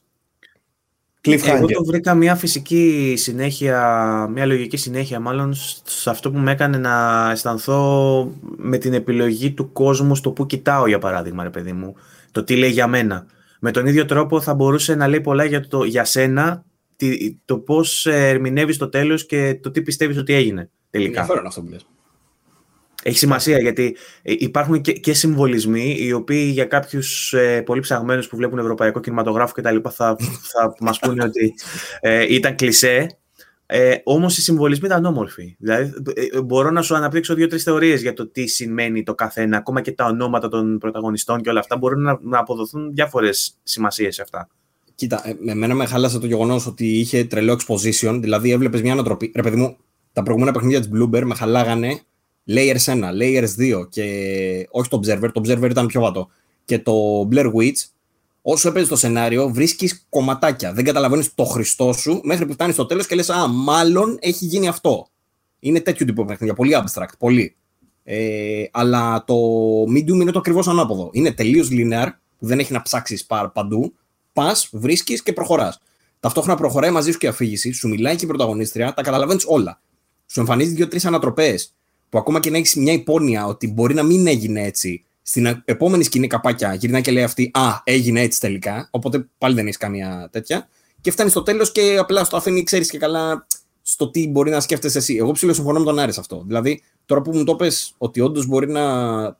Εγώ cliffhanger. το βρήκα μια φυσική συνέχεια, μια λογική συνέχεια μάλλον σε αυτό που με έκανε να αισθανθώ με την επιλογή του κόσμου στο που κοιτάω για παράδειγμα ρε παιδί μου, το τι λέει για μένα. Με τον ίδιο τρόπο θα μπορούσε να λέει πολλά για, το, για σένα, τι- το πώς ε, ερμηνεύεις το τέλος και το τι πιστεύεις ότι έγινε τελικά. Ενδιαφέρον αυτό που λες. Έχει σημασία γιατί ε, υπάρχουν και, και συμβολισμοί οι οποίοι για κάποιους ε, πολύ ψαγμένους που βλέπουν ευρωπαϊκό κινηματογράφο κτλ. θα, θα μας πούνε ότι ε, ήταν κλισέ. Ε, Όμως οι συμβολισμοί ήταν όμορφοι. Δηλαδή, ε, μπορώ να σου αναπτύξω δύο-τρεις θεωρίες για το τι σημαίνει το καθένα, ακόμα και τα ονόματα των πρωταγωνιστών και όλα αυτά. Μπορούν να, να αποδοθούν διάφορες σημασίες σε αυτά. Κοίτα, ε, με εμένα με χάλασε το γεγονός ότι είχε τρελό exposition, δηλαδή έβλεπες μια ανατροπή. Ρε παιδί μου, τα προηγούμενα παιχνίδια της Bloomberg με χαλάγανε layers 1, layers 2 και όχι το observer, το observer ήταν πιο βατό. Και το Blair Witch, όσο έπαιζε το σενάριο, βρίσκεις κομματάκια. Δεν καταλαβαίνεις το Χριστό σου μέχρι που φτάνεις στο τέλος και λες: Α, μάλλον έχει γίνει αυτό. Είναι τέτοιο τύπο παιχνίδια. Πολύ abstract. Πολύ. Ε, αλλά το medium είναι το ακριβώς ανάποδο. Είναι τελείως linear, που δεν έχει να ψάξεις παντού. Πας, βρίσκεις και προχωράς. Ταυτόχρονα προχωράει μαζί σου και η αφήγηση, σου μιλάει και η πρωταγωνίστρια, τα καταλαβαίνεις όλα. Σου εμφανίζει δύο-τρεις ανατροπές που ακόμα και να έχεις μια υπόνοια ότι μπορεί να μην έγινε έτσι. Στην επόμενη σκηνή καπάκια γυρνάει και λέει αυτή Α, έγινε έτσι τελικά. Οπότε πάλι δεν έχεις καμία τέτοια. Και φτάνει στο τέλος και απλά στο αφήνει, ξέρεις και καλά στο τι μπορεί να σκέφτεσαι εσύ. Εγώ ψηλό συμφωνώ με τον Άρης σε αυτό. Δηλαδή, τώρα που μου το πες ότι όντως μπορεί να.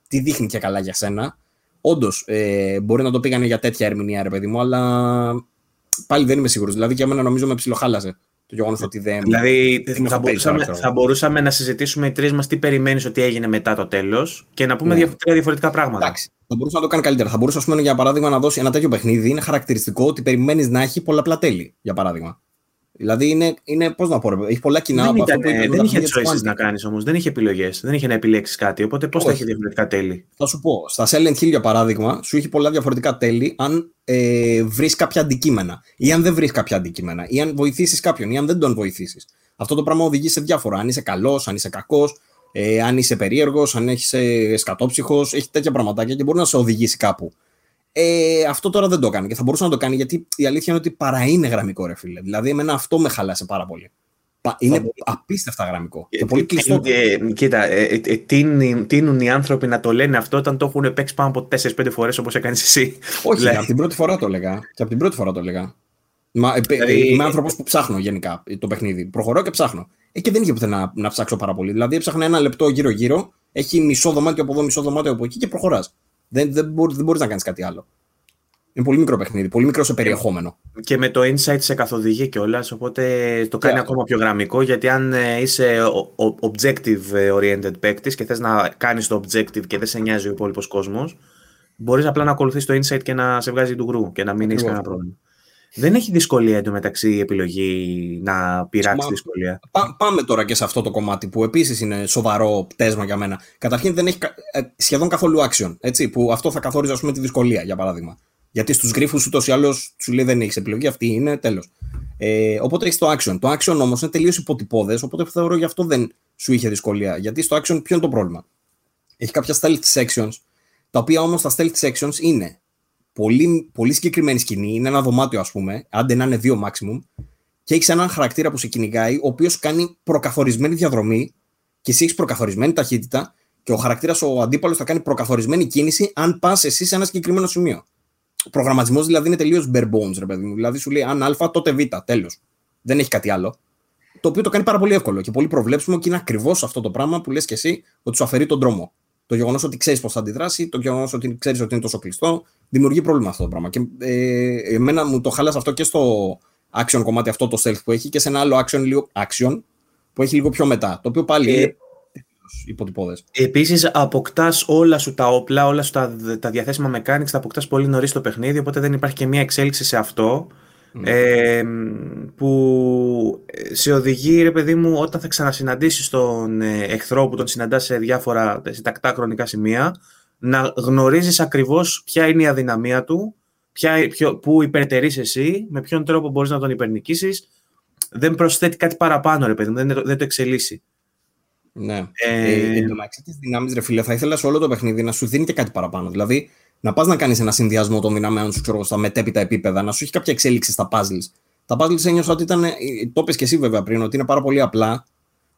τι δείχνει και καλά για σένα. Όντως ε, μπορεί να το πήγανε για τέτοια ερμηνεία, ρε παιδί μου, αλλά πάλι δεν είμαι σίγουρος. Δηλαδή, για μένα νομίζω με ψιλοχάλασε το γεγονός ότι δεν. Δηλαδή, δεν θα έχω παίξει μπορούσαμε, τώρα, θα μπορούσαμε να συζητήσουμε οι τρεις μας τι περιμένεις ότι έγινε μετά το τέλος και να πούμε Ναι. διαφορε- τρία διαφορετικά πράγματα. Εντάξει, θα μπορούσε να το κάνει καλύτερα. Θα μπορούσε, ας πούμε, για παράδειγμα, να δώσει ένα τέτοιο παιχνίδι. Είναι χαρακτηριστικό ότι περιμένεις να έχει πολλαπλά τέλη, για παράδειγμα. Δηλαδή είναι, είναι πώς να πω, ρε, έχει πολλά κοινά Δεν, από ήταν, αυτό που είπε δεν το είχε παιχνίδι της choices Quantic. να κάνεις όμως. Δεν είχε επιλογές. Δεν είχε να επιλέξεις κάτι. Οπότε πώς θα Όχι. έχει διαφορετικά τέλη; Θα σου πω, στα Silent Hill για παράδειγμα, σου έχει πολλά διαφορετικά τέλη αν ε, βρεις κάποια αντικείμενα ή αν δεν βρεις κάποια αντικείμενα ή αν βοηθήσεις κάποιον ή αν δεν τον βοηθήσεις. Αυτό το πράγμα οδηγεί σε διάφορα. Αν είσαι καλός, αν είσαι κακός, ε, αν είσαι περίεργος, αν έχεις ε, σκατόψυχος, έχει τέτοια πραγματάκια και μπορεί να σε οδηγήσει κάπου. Ε, αυτό τώρα δεν το έκανε και θα μπορούσε να το κάνει γιατί η αλήθεια είναι ότι παρά είναι γραμμικό, ρε φίλε. Δηλαδή, εμένα αυτό με χαλάσε πάρα πολύ. Πα- Είναι απίστευτα γραμμικό και πολύ κλειστό. Ε, ε, κοίτα, ε, ε, ε, τίνει- τίνουν οι άνθρωποι να το λένε αυτό όταν το έχουν παίξει πάνω από 4-5 φορές όπως έκανες εσύ. Όχι, Δηλαδή- από την πρώτη φορά το έλεγα. Και από την πρώτη φορά το έλεγα. Μα, ε, ε, Δηλαδή- Είμαι άνθρωπος που ψάχνω γενικά το παιχνίδι. Προχωρώ και ψάχνω. Ε, και δεν είχε πουθενά να, να ψάξω πάρα πολύ. Δηλαδή, έψαχνα ένα λεπτό γύρω-γύρω, έχει μισό δωμάτιο από εδώ, μισό δωμάτιο από εκεί και προχωράς. Δεν, δεν, μπορεί, δεν μπορείς να κάνεις κάτι άλλο. Είναι πολύ μικρό παιχνίδι, πολύ μικρό σε περιεχόμενο. Και με το insight σε καθοδηγεί κιόλας, οπότε το κάνει Και- ακόμα πιο γραμμικό. Γιατί αν ε, είσαι ο- ο- objective ε, oriented παίκτης και θες να κάνεις το objective και δεν σε νοιάζει ο υπόλοιπος κόσμος, μπορείς απλά να ακολουθείς το insight και να σε βγάζει του γκρου και να μην έχεις Ακριβώς. κανένα πρόβλημα. Δεν έχει δυσκολία εντωμεταξύ η επιλογή να πειράξει Μα- δυσκολία. Πά, πάμε τώρα και σε αυτό το κομμάτι που επίσης είναι σοβαρό πτέσμα για μένα. Καταρχήν δεν έχει κα- ε, σχεδόν καθόλου action. Έτσι, που αυτό θα καθόριζε ας πούμε, τη δυσκολία για παράδειγμα. Γιατί στους γρήφου ούτως ή άλλως σου λέει δεν έχεις επιλογή, αυτή είναι τέλος. Ε, οπότε έχεις το action. Το action όμως είναι τελείως υποτυπώδες, οπότε θεωρώ γι' αυτό δεν σου είχε δυσκολία. Γιατί στο action ποιο είναι το πρόβλημα; Έχει κάποια stealth sections, τα οποία όμως τα stealth sections είναι πολύ, πολύ συγκεκριμένη σκηνή, είναι ένα δωμάτιο ας πούμε, άντε να είναι δύο maximum, και έχεις έναν χαρακτήρα που σε κυνηγάει, ο οποίος κάνει προκαθορισμένη διαδρομή και εσύ έχεις προκαθορισμένη ταχύτητα και ο χαρακτήρας, ο αντίπαλος, θα κάνει προκαθορισμένη κίνηση αν πας εσύ σε ένα συγκεκριμένο σημείο. Ο προγραμματισμός δηλαδή είναι τελείως bare bones, ρε παιδί μου. Δηλαδή σου λέει αν Α, τότε Β, τέλος. Δεν έχει κάτι άλλο. Το οποίο το κάνει πάρα πολύ εύκολο και πολύ προβλέψιμο και είναι ακριβώς αυτό το πράγμα που λες και εσύ ότι σου αφαιρεί τον δρόμο. Το γεγονός ότι ξέρεις πώς θα αντιδράσει, το γεγονός ότι ξέρεις ότι είναι τόσο κλειστό, δημιουργεί πρόβλημα αυτό το πράγμα. Και ε, εμένα μου το χάλασε αυτό και στο action κομμάτι αυτό το stealth που έχει και σε ένα άλλο action, λίγο, action που έχει λίγο πιο μετά. Το οποίο πάλι Ε, είναι υποτυπώδες. Επίσης, αποκτάς όλα σου τα όπλα, όλα σου τα, τα διαθέσιμα mechanics, τα αποκτάς πολύ νωρίς στο παιχνίδι, οπότε δεν υπάρχει και μια εξέλιξη σε αυτό. Ε, που σε οδηγεί, ρε παιδί μου, όταν θα ξανασυναντήσεις τον ε, εχθρό που τον συναντάς σε διάφορα σε τακτά χρονικά σημεία, να γνωρίζεις ακριβώς ποια είναι η αδυναμία του, ποια, ποιο, που υπερτερείς εσύ, με ποιον τρόπο μπορείς να τον υπερνικήσεις. Δεν προσθέτει κάτι παραπάνω, ρε παιδί μου, δεν, δεν το εξελίσσει. Ναι. Ε, Ε, εν τω μεταξύ της δυνάμεις, ρε φίλε, θα ήθελα σε όλο το παιχνίδι να σου δίνει και κάτι παραπάνω. Δηλαδή, να πας να κάνεις ένα συνδυασμό των δυνάμεων σου, ξέρω, στα μετέπειτα επίπεδα, να σου έχει κάποια εξέλιξη στα puzzles. Τα puzzles ένιωσα ότι ήταν. ε, Το είπες και εσύ βέβαια πριν, ότι είναι πάρα πολύ απλά,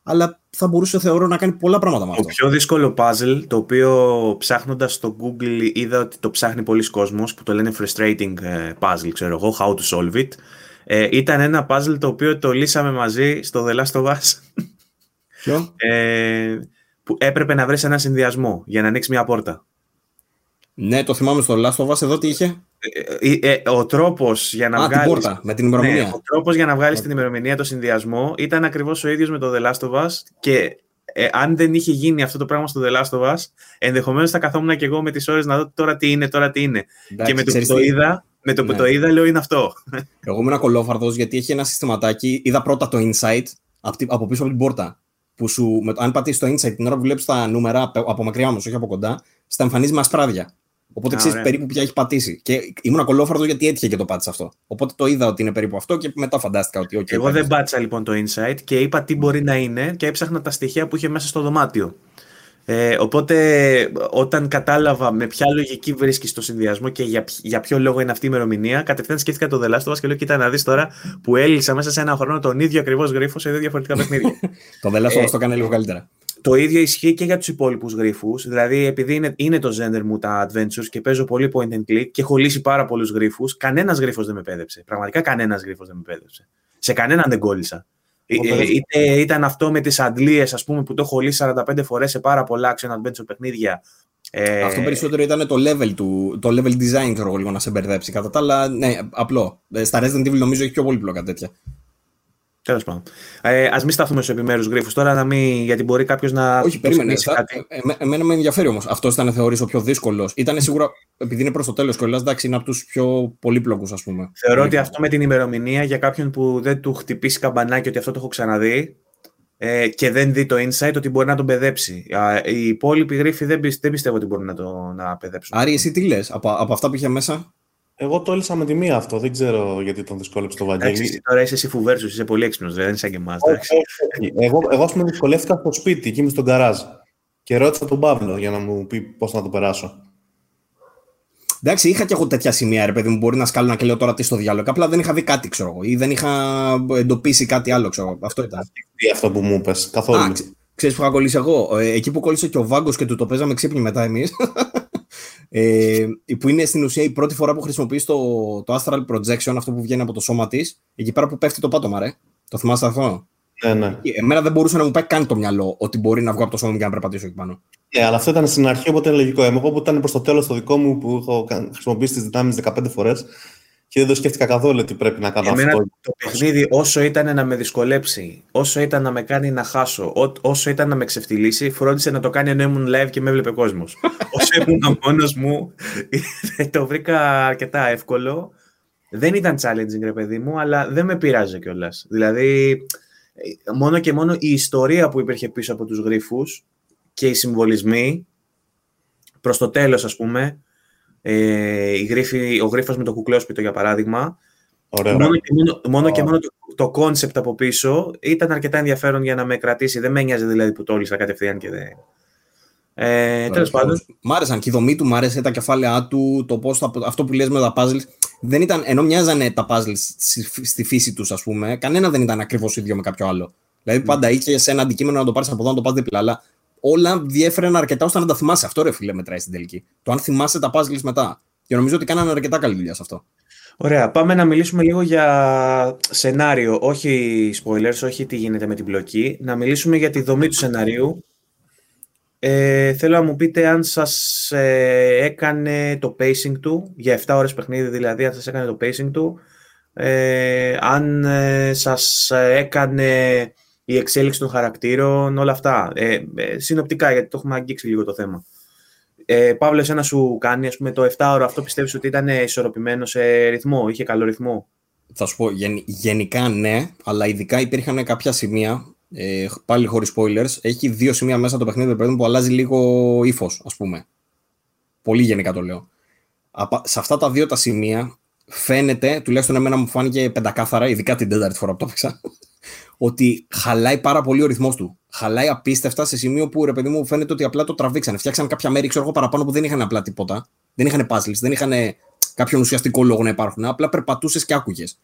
αλλά θα μπορούσε, θεωρώ, να κάνει πολλά πράγματα με Το αυτό. πιο δύσκολο puzzle, το οποίο ψάχνοντας στο Google είδα ότι το ψάχνει πολλοί κόσμος, που το λένε frustrating ε, puzzle, ξέρω εγώ, how to solve it, ε, ήταν ένα puzzle το οποίο το λύσαμε μαζί στο The Last of Us, Ποιο; ε, που έπρεπε να βρεις ένα συνδυασμό για να ανοίξεις μια πόρτα. Ναι, το θυμάμαι στο Last of Us εδώ τι είχε; Ε, ε, ε, ο τρόπος για να Α, την βγάλεις... πόρτα, με την ημερομηνία. Ναι, ο τρόπος για να βγάλεις την ημερομηνία, το συνδυασμό, ήταν ακριβώς ο ίδιος με το The Last of Us και ε, αν δεν είχε γίνει αυτό το πράγμα στο The Last of Us, ενδεχομένως θα καθόμουν και εγώ με τις ώρες να δω τώρα τι είναι, τώρα τι είναι. Εντάξει, και με το που ξέρεις το τι, είδα, με το που Ναι. το είδα λέω είναι αυτό. Εγώ ήμουν κολόφαρδο γιατί έχει ένα συστηματάκι. Είδα πρώτα το insight από, τη- από πίσω από την πόρτα. Που σου, με, αν πατήσεις το insight την ώρα που βλέπεις τα νούμερα από, από μακριά όμως, όχι από κοντά, στα εμφανίζεις με ασπράδια. Οπότε Α, ξέρεις ωραία. περίπου ποια έχει πατήσει. Και ήμουν κολόφαρδο γιατί έτυχε και το πάτησα αυτό. Οπότε το είδα ότι είναι περίπου αυτό και μετά φαντάστηκα ότι. Okay, Εγώ δεν πάτησα λοιπόν το insight και είπα τι μπορεί να είναι και έψαχνα τα στοιχεία που είχε μέσα στο δωμάτιο. Ε, οπότε όταν κατάλαβα με ποια λογική βρίσκεις το συνδυασμό και για, ποιο- για ποιο λόγο είναι αυτή η ημερομηνία, κατευθείαν σκέφτηκα το The Last of Us και λέω: Κοίτα να δεις τώρα που έλυσα μέσα σε ένα χρόνο τον ίδιο ακριβώς γρίφο σε δύο διαφορετικά παιχνίδια. Το The Last of Ε, Us το έκανε λίγο καλύτερα. Το ίδιο ισχύει και για τους υπόλοιπους γρήφου. Δηλαδή, επειδή είναι, είναι το gender μου τα adventures και παίζω πολύ point and click και έχω λύσει πάρα πολλούς γρήφου, κανένας γρίφος δεν με πέδεψε. Πραγματικά κανένας γρίφος δεν με πέδεψε. Σε κανέναν δεν κόλλησα. Ε, Οπότε- ε, είτε ήταν αυτό με τις αντλίες, ας πούμε, που το έχω λύσει 45 φορές σε πάρα πολλά action adventure παιχνίδια. Ε, Αυτό περισσότερο ήταν το level του, το level design, ξέρω εγώ, λίγο να σε μπερδέψει. Κατά τα άλλα, ναι, απλό. Ε, Στα Resident Evil νομίζω έχει πιο πολύπλοκα τέτοια. Τέλος πάντων. Ε, Α μην σταθούμε στους επιμέρους γρήφου τώρα, να μην, γιατί μπορεί κάποιος να. Όχι, περίμενε. Θα, κάτι. Ε, ε, εμένα με ενδιαφέρει όμως. Αυτός ήταν, θεωρείς, ο πιο δύσκολος. Ήταν σίγουρα, επειδή είναι προς το τέλος κιόλας, εντάξει, είναι από τους πιο πολύπλοκους, ας πούμε. Θεωρώ ότι αυτό με την ημερομηνία για κάποιον που δεν του χτυπήσει καμπανάκι ότι αυτό το έχω ξαναδεί ε, και δεν δει το insight ότι μπορεί να τον παιδέψει. Οι υπόλοιποι γρήφοι δεν, δεν πιστεύω ότι μπορούν να το να παιδέψουν. Άρη, εσύ τι λες; Από, από αυτά που είχε μέσα. Εγώ το έλυσα με τη μία αυτό. Δεν ξέρω γιατί τον δυσκόλεψε το Βαγγέλη. Εντάξει, τώρα είσαι εσύ φουβέρσου, είσαι πολύ έξυπνος, δεν είσαι σαν και εμάς. Εγώ, εγώ ας πούμε, δυσκολεύτηκα στο σπίτι, εκεί με στον καράζ. Και ρώτησα τον Παύλο για να μου πει πώς να το περάσω. Εντάξει, είχα και εγώ τέτοια σημεία, ρε παιδί μου. Μπορεί να σκάλω και λέω τώρα τι στο διάλογο. Απλά δεν είχα δει κάτι, ξέρω εγώ. Ή δεν είχα εντοπίσει κάτι άλλο, ξέρω εγώ. Αυτό ήταν. Τι αυτό που μου είπες, καθόλου. Α, ξέρεις που είχα κολλήσει εγώ; Ε, εκεί που κόλλησε και ο Βάγκος και του το παίζαμε ξύπνη μετά εμείς. Ε, που είναι στην ουσία η πρώτη φορά που χρησιμοποιείς το, το Astral Projection, αυτό που βγαίνει από το σώμα της, εκεί πέρα που πέφτει το πάτωμα, ρε. Το θυμάστε αυτό; Ναι, ναι. Εμένα δεν μπορούσε να μου πάει καν το μυαλό ότι μπορεί να βγω από το σώμα μου και να περπατήσω εκεί πάνω. Ναι, αλλά αυτό ήταν στην αρχή, οπότε είναι λογικό. Εγώ που ήταν προς το τέλος το δικό μου που έχω χρησιμοποιήσει τις δυνάμεις 15 φορές, και δεν το σκέφτηκα καθόλου ότι πρέπει να κάνω Εμένα αυτό. Το παιχνίδι, όσο ήταν να με δυσκολέψει, όσο ήταν να με κάνει να χάσω, όσο ήταν να με ξεφτυλίσει, φρόντισε να το κάνει ενώ ήμουν live και με έβλεπε κόσμος. όσο ήμουν μόνος μου, το βρήκα αρκετά εύκολο. Δεν ήταν challenging, ρε παιδί μου, αλλά δεν με πειράζει κιόλας. Δηλαδή, μόνο και μόνο η ιστορία που υπήρχε πίσω από τους γρίφους και οι συμβολισμοί προς το τέλος, ας πούμε, ε, η γρίφη, ο γρίφος με το κουκλόσπιτο για παράδειγμα. Ωραία. Μόνο και μόνο, μόνο, και μόνο το concept από πίσω ήταν αρκετά ενδιαφέρον για να με κρατήσει. Δεν με νοιάζει δηλαδή που το 'λυσα κατευθείαν και δεν. Ε, Τέλος πάντων. Μ' άρεσαν και η δομή του, μ' άρεσε τα κεφάλαιά του, το πώς αυτό που λες με τα puzzles. Δεν ήταν, ενώ μοιάζανε τα puzzles στη φύση τους, ας πούμε, κανένα δεν ήταν ακριβώς ίδιο με κάποιο άλλο. Δηλαδή, πάντα είχε σε ένα αντικείμενο να το πάρεις από εδώ, να το πας δίπλα. Αλλά όλα διέφεραν αρκετά ώστε να τα θυμάσαι. Αυτό ρε φίλε μετράει στην τελική. Το αν θυμάσαι τα puzzles μετά. Και νομίζω ότι κάνανε αρκετά καλή δουλειά σε αυτό. Ωραία. Πάμε να μιλήσουμε λίγο για σενάριο. Όχι spoilers, όχι τι γίνεται με την μπλοκή. Να μιλήσουμε για τη δομή του σενάριου. Ε, θέλω να μου πείτε αν σας ε, έκανε το pacing του, για 7 ώρες παιχνίδι δηλαδή, αν σας έκανε το pacing του, ε, αν ε, σας έκανε η εξέλιξη των χαρακτήρων, όλα αυτά. Ε, ε, συνοπτικά, γιατί το έχουμε αγγίξει λίγο το θέμα. Ε, Παύλος, εσένα σου κάνει ας πούμε, το 7 ώρο αυτό πιστεύεις ότι ήταν ισορροπημένο σε ρυθμό, είχε καλό ρυθμό; Θα σου πω, γεν, γενικά ναι, αλλά ειδικά υπήρχαν κάποια σημεία, ε, πάλι χωρίς spoilers, έχει δύο σημεία μέσα το παιχνίδι που αλλάζει λίγο ύφος, ας πούμε. Πολύ γενικά το λέω. σε αυτά τα δύο τα σημεία φαίνεται, τουλάχιστον εμένα μου φάνηκε πεντακάθαρα, ειδικά την τέταρτη φορά που το έπαιξα, ότι χαλάει πάρα πολύ ο ρυθμός του. Χαλάει απίστευτα σε σημείο που ρε παιδί μου φαίνεται ότι απλά το τραβήξανε. Φτιάξαν κάποια μέρη, ξέρω εγώ, παραπάνω που δεν είχαν απλά τίποτα. Δεν είχαν puzzles, δεν είχαν κάποιον ουσιαστικό λόγο να υπάρχουν. Απλά περπατούσες και άκουγες.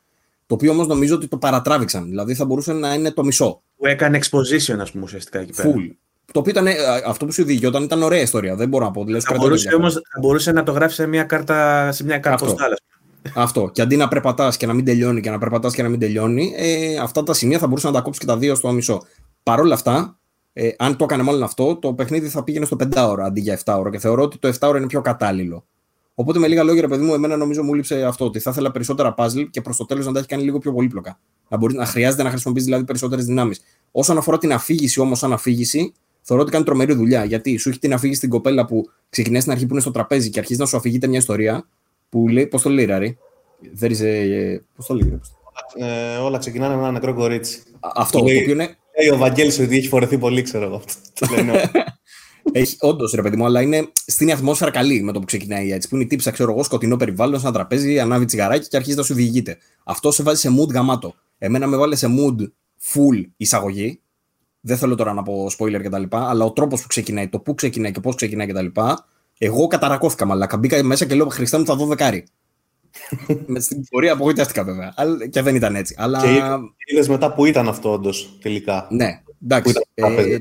Το οποίο όμως νομίζω ότι το παρατράβηξαν. Δηλαδή θα μπορούσε να είναι το μισό. Που έκανε exposition, ας πούμε, ουσιαστικά εκεί πέρα. Full. Το οποίο ήταν, αυτό που σου διηγιόταν ήταν ωραία ιστορία. Δεν μπορώ να πω. Δηλαδή, θα, μπορούσε, όμως, θα μπορούσε να το γράψει σε μια κάρτα, σε μια κάρτα αυτό. Και αντί να περπατάς και να μην τελειώνει και να περπατάς και να μην τελειώνει, ε, αυτά τα σημεία θα μπορούσαν να τα κόψεις και τα δύο στο μισό. Παρ' όλα αυτά, ε, αν το έκανε μάλλον αυτό, το παιχνίδι θα πήγαινε στο 5 ώρα αντί για 7 ώρα. Και θεωρώ ότι το 7 ώρα είναι πιο κατάλληλο. Οπότε με λίγα λόγια, ρε παιδί μου, εμένα νομίζω μου λείψε αυτό. Ότι θα ήθελα περισσότερα puzzle και προς το τέλος να τα έχει κάνει λίγο πιο πολύπλοκα. Να, μπορεί, να χρειάζεται να χρησιμοποιήσει δηλαδή περισσότερες δυνάμεις. Όσον αφορά την αφήγηση όμως, σαν αφήγηση, θεωρώ ότι κάνει τρομερή δουλειά. Γιατί σου έχει την αφήγηση στην κοπέλα που ξεκινάει στην αρχή που είναι στο τραπέζι και αρχίζει να σου αφηγείται μια ιστορία που λέει, πώς το λέει, Ράρι. Δεν είσαι. Πώς το λέει, ε, όλα ξεκινάνε με ένα νεκρό κορίτσι. Αυτό το οποίο είναι. Λέει ο Βαγγέλης ότι έχει φορεθεί πολύ, ξέρω εγώ. έχει, όντως, ρε παιδί μου, αλλά είναι στην ατμόσφαιρα καλή με το που ξεκινάει έτσι. Που είναι η τύψα, ξέρω εγώ, σκοτεινό περιβάλλον, σαν τραπέζι, ανάβει τσιγαράκι και αρχίζει να σου διηγείται. Αυτό σε βάζει σε mood γαμάτο. Εμένα με βάλει σε mood full εισαγωγή. Δεν θέλω τώρα να πω spoiler κτλ. Αλλά ο τρόπος που ξεκινάει, το πού ξεκινάει και πώς ξεκινάει κτλ. Εγώ καταρακώθηκα μαλάκα. Μπήκα μέσα και λέω Χριστέ μου θα δω δεκάρι. με στην πορεία απογοητεύτηκα βέβαια. Και δεν ήταν έτσι. Αλλά... Και είδε μετά που ήταν αυτό όντως τελικά. Ναι, εντάξει. Ε,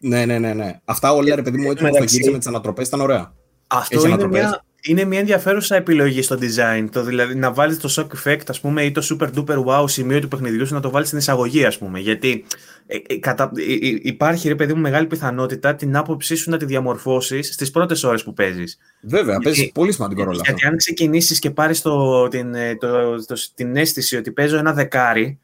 ναι, ναι, ναι, ναι. Αυτά όλα ρε παιδί μου έτσι το με τις ανατροπές ήταν ωραία. Αυτό είναι μια, είναι μια ενδιαφέρουσα επιλογή στο design. Το δηλαδή να βάλεις το shock effect, ας πούμε, ή το super duper wow σημείο του παιχνιδιού σου να το βάλεις στην εισαγωγή, ας πούμε. Γιατί ε, ε, κατα... ε, ε, υπάρχει, ρε παιδί μου, μεγάλη πιθανότητα την άποψή σου να τη διαμορφώσεις στις πρώτες ώρες που παίζεις. Βέβαια, παίζει πολύ σημαντικό ρόλο Γιατί αν ξεκινήσεις και πάρεις την, το, το, την αίσθηση ότι παίζω ένα δεκάρι,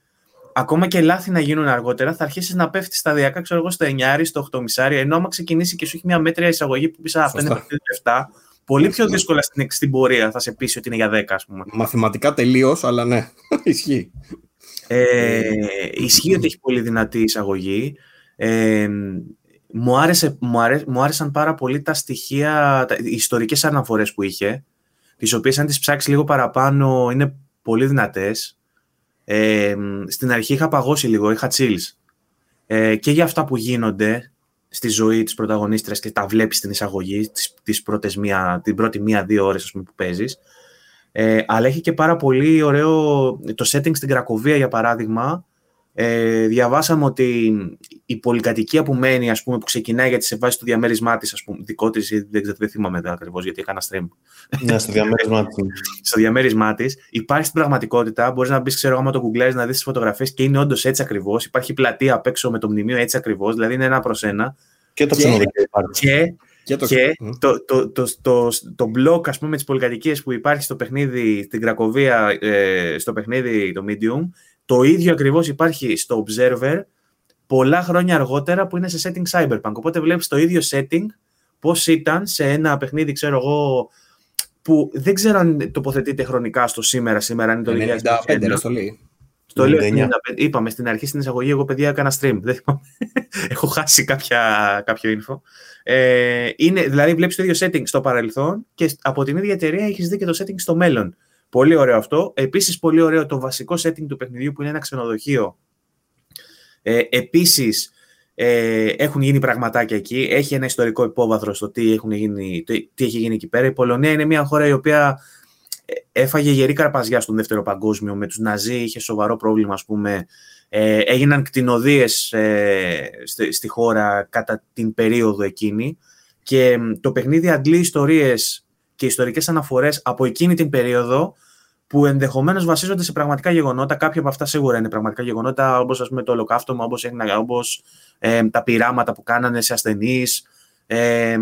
ακόμα και λάθη να γίνουν αργότερα, θα αρχίσεις να πέφτεις σταδιακά, ξέρω εγώ, στο 9, στο 8 μισάρι, ενώ άμα ξεκινήσει και σου έχει μια μέτρια εισαγωγή που πεις αυτό είναι παιχνίδι 7, πολύ πιο δύσκολα στην, στην πορεία θα σε πείσει ότι είναι για 10, ας πούμε. Μαθηματικά τελείως, αλλά ναι, ισχύει. Ε, ισχύει ότι έχει πολύ δυνατή εισαγωγή. Ε, μου, άρεσε, μου, άρε, μου άρεσαν πάρα πολύ τα στοιχεία, τα, οι ιστορικές αναφορές που είχε, τις οποίες αν τις ψάξεις λίγο παραπάνω είναι πολύ δυνατές. Ε, στην αρχή είχα παγώσει λίγο, είχα chills. Ε, και για αυτά που γίνονται στη ζωή της πρωταγωνίστριας και τα βλέπεις στην εισαγωγή τις, τις πρώτες μία, την πρώτη μία-δύο ώρες πούμε, που παίζεις. Ε, αλλά έχει και πάρα πολύ ωραίο το setting στην Κρακοβία για παράδειγμα ε, διαβάσαμε ότι η πολυκατοικία που μένει, ας πούμε, που ξεκινάει γιατί σε βάση το διαμέρισμά της, δικό της, δεν, δεν θυμάμαι ακριβώς γιατί έκανα stream. Ναι, στο διαμέρισμά της. στο διαμέρισμά της. Υπάρχει στην πραγματικότητα. Μπορείς να μπεις, ξέρω άμα το Google να δεις τις φωτογραφίες και είναι όντως έτσι ακριβώς. Υπάρχει πλατεία απ' έξω με το μνημείο έτσι ακριβώς, δηλαδή είναι ένα προς ένα. Και το ξενοδοχείο υπάρχει. Και, και, το, και το, το, το, το, το, μπλοκ, ας πούμε, με τις πολυκατοικίες που υπάρχει στο παιχνίδι, στην Κρακοβία, ε, στο παιχνίδι το Medium, το ίδιο ακριβώς υπάρχει στο Observer πολλά χρόνια αργότερα που είναι σε setting Cyberpunk. Οπότε βλέπεις το ίδιο setting πώς ήταν σε ένα παιχνίδι, ξέρω εγώ, που δεν ξέρω αν τοποθετείται χρονικά στο σήμερα, σήμερα αν είναι το 2095. Στο λέει. Στο λέω, είπαμε στην αρχή στην εισαγωγή, εγώ παιδιά έκανα stream. Δεν Έχω χάσει κάποια, κάποιο info. Ε, είναι, δηλαδή βλέπεις το ίδιο setting στο παρελθόν και από την ίδια εταιρεία έχεις δει και το setting στο μέλλον. Πολύ ωραίο αυτό. Επίσης, πολύ ωραίο το βασικό setting του παιχνιδιού που είναι ένα ξενοδοχείο. Ε, επίσης, ε, έχουν γίνει πραγματάκια εκεί. Έχει ένα ιστορικό υπόβαθρο στο τι, έχουν γίνει, τι έχει γίνει εκεί πέρα. Η Πολωνία είναι μια χώρα η οποία ε, έφαγε γερή καρπαζιά στον Δεύτερο Παγκόσμιο. Με τους Ναζί είχε σοβαρό πρόβλημα, ας πούμε. Ε, έγιναν κτηνοδίες ε, στη, στη, χώρα κατά την περίοδο εκείνη και το παιχνίδι αντλεί ιστορίες και ιστορικές αναφορές από εκείνη την περίοδο που ενδεχομένως βασίζονται σε πραγματικά γεγονότα. Κάποια από αυτά σίγουρα είναι πραγματικά γεγονότα, όπως το ολοκαύτωμα, όπως όπως, ε, τα πειράματα που κάνανε σε ασθενείς, ε,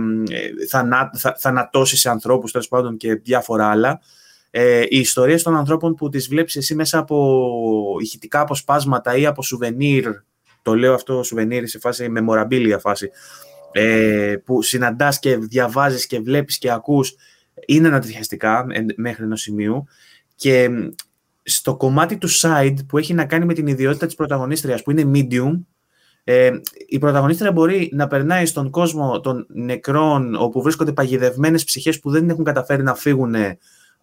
θανά, θα, θανατώσεις σε ανθρώπους τέλος πάντων και διάφορα άλλα. Ε, οι ιστορίες των ανθρώπων που τις βλέπεις εσύ μέσα από ηχητικά αποσπάσματα ή από σουβενίρ, το λέω αυτό σουβενίρ σε φάση memorabilia φάση, ε, που συναντάς και διαβάζεις και βλέπεις και ακούς, είναι ανατριχιαστικά μέχρι ενός σημείου. Και στο κομμάτι του side που έχει να κάνει με την ιδιότητα της πρωταγωνίστριας που είναι medium, ε, η πρωταγωνίστρια μπορεί να περνάει στον κόσμο των νεκρών όπου βρίσκονται παγιδευμένες ψυχές που δεν έχουν καταφέρει να φύγουν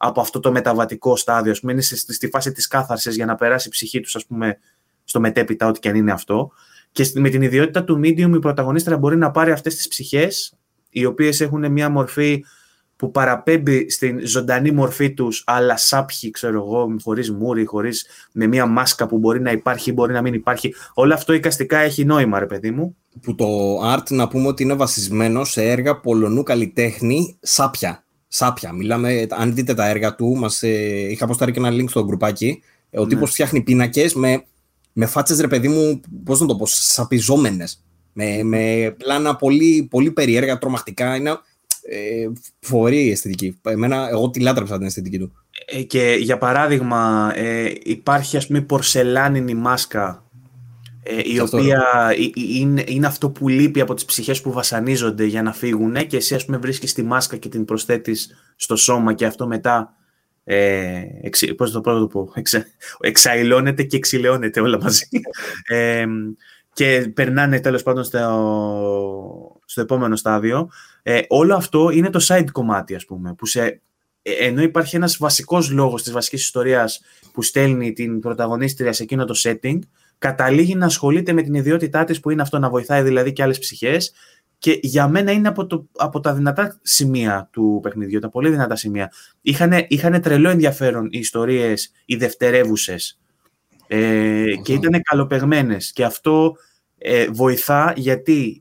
από αυτό το μεταβατικό στάδιο, πούμε, είναι στη, φάση της κάθαρσης για να περάσει η ψυχή τους, ας πούμε, στο μετέπειτα, ό,τι και αν είναι αυτό. Και με την ιδιότητα του medium η πρωταγωνίστρια μπορεί να πάρει αυτές τις ψυχές, οι οποίες έχουν μια μορφή που παραπέμπει στην ζωντανή μορφή τους, αλλά σάπιοι, ξέρω εγώ, χωρίς μούρι, χωρίς με μια μάσκα που μπορεί να υπάρχει ή μπορεί να μην υπάρχει. Όλο αυτό εικαστικά έχει νόημα, ρε παιδί μου. Που το art να πούμε ότι είναι βασισμένο σε έργα πολωνού καλλιτέχνη σάπια. Σάπια. Μιλάμε, αν δείτε τα έργα του, μας, ε, είχα αποστάρει και ένα link στο γκρουπάκι. Ε, ο ναι. τύπος φτιάχνει πίνακες με, με φάτσες, ρε παιδί μου, πώς να το πω, σαπιζόμενες. Με, με πλάνα πολύ, πολύ περίεργα, τρομακτικά. Είναι, ε, φοβερή η αισθητική. Εμένα, εγώ τη λάτρεψα την αισθητική του. Ε, και για παράδειγμα, ε, υπάρχει ας πούμε πορσελάνινη μάσκα ε, η οποία είναι, είναι αυτό που λείπει από τις ψυχές που βασανίζονται για να φύγουν και εσύ ας πούμε βρίσκεις τη μάσκα και την προσθέτεις στο σώμα και αυτό μετά ε, εξ, πώς το πρώτο πω, εξαϊλώνεται και εξηλαιώνεται όλα μαζί ε, και περνάνε τέλος πάντων στο, στο επόμενο στάδιο ε, όλο αυτό είναι το side κομμάτι, ας πούμε, που σε, ε, ενώ υπάρχει ένας βασικός λόγος της βασικής ιστορίας που στέλνει την πρωταγωνίστρια σε εκείνο το setting, καταλήγει να ασχολείται με την ιδιότητά της που είναι αυτό να βοηθάει δηλαδή και άλλες ψυχές και για μένα είναι από, το, από τα δυνατά σημεία του παιχνιδιού, τα πολύ δυνατά σημεία. Είχανε, είχανε τρελό ενδιαφέρον οι ιστορίες, οι δευτερεύουσες. Ε, και ήταν καλοπεγμένες και αυτό ε, βοηθά γιατί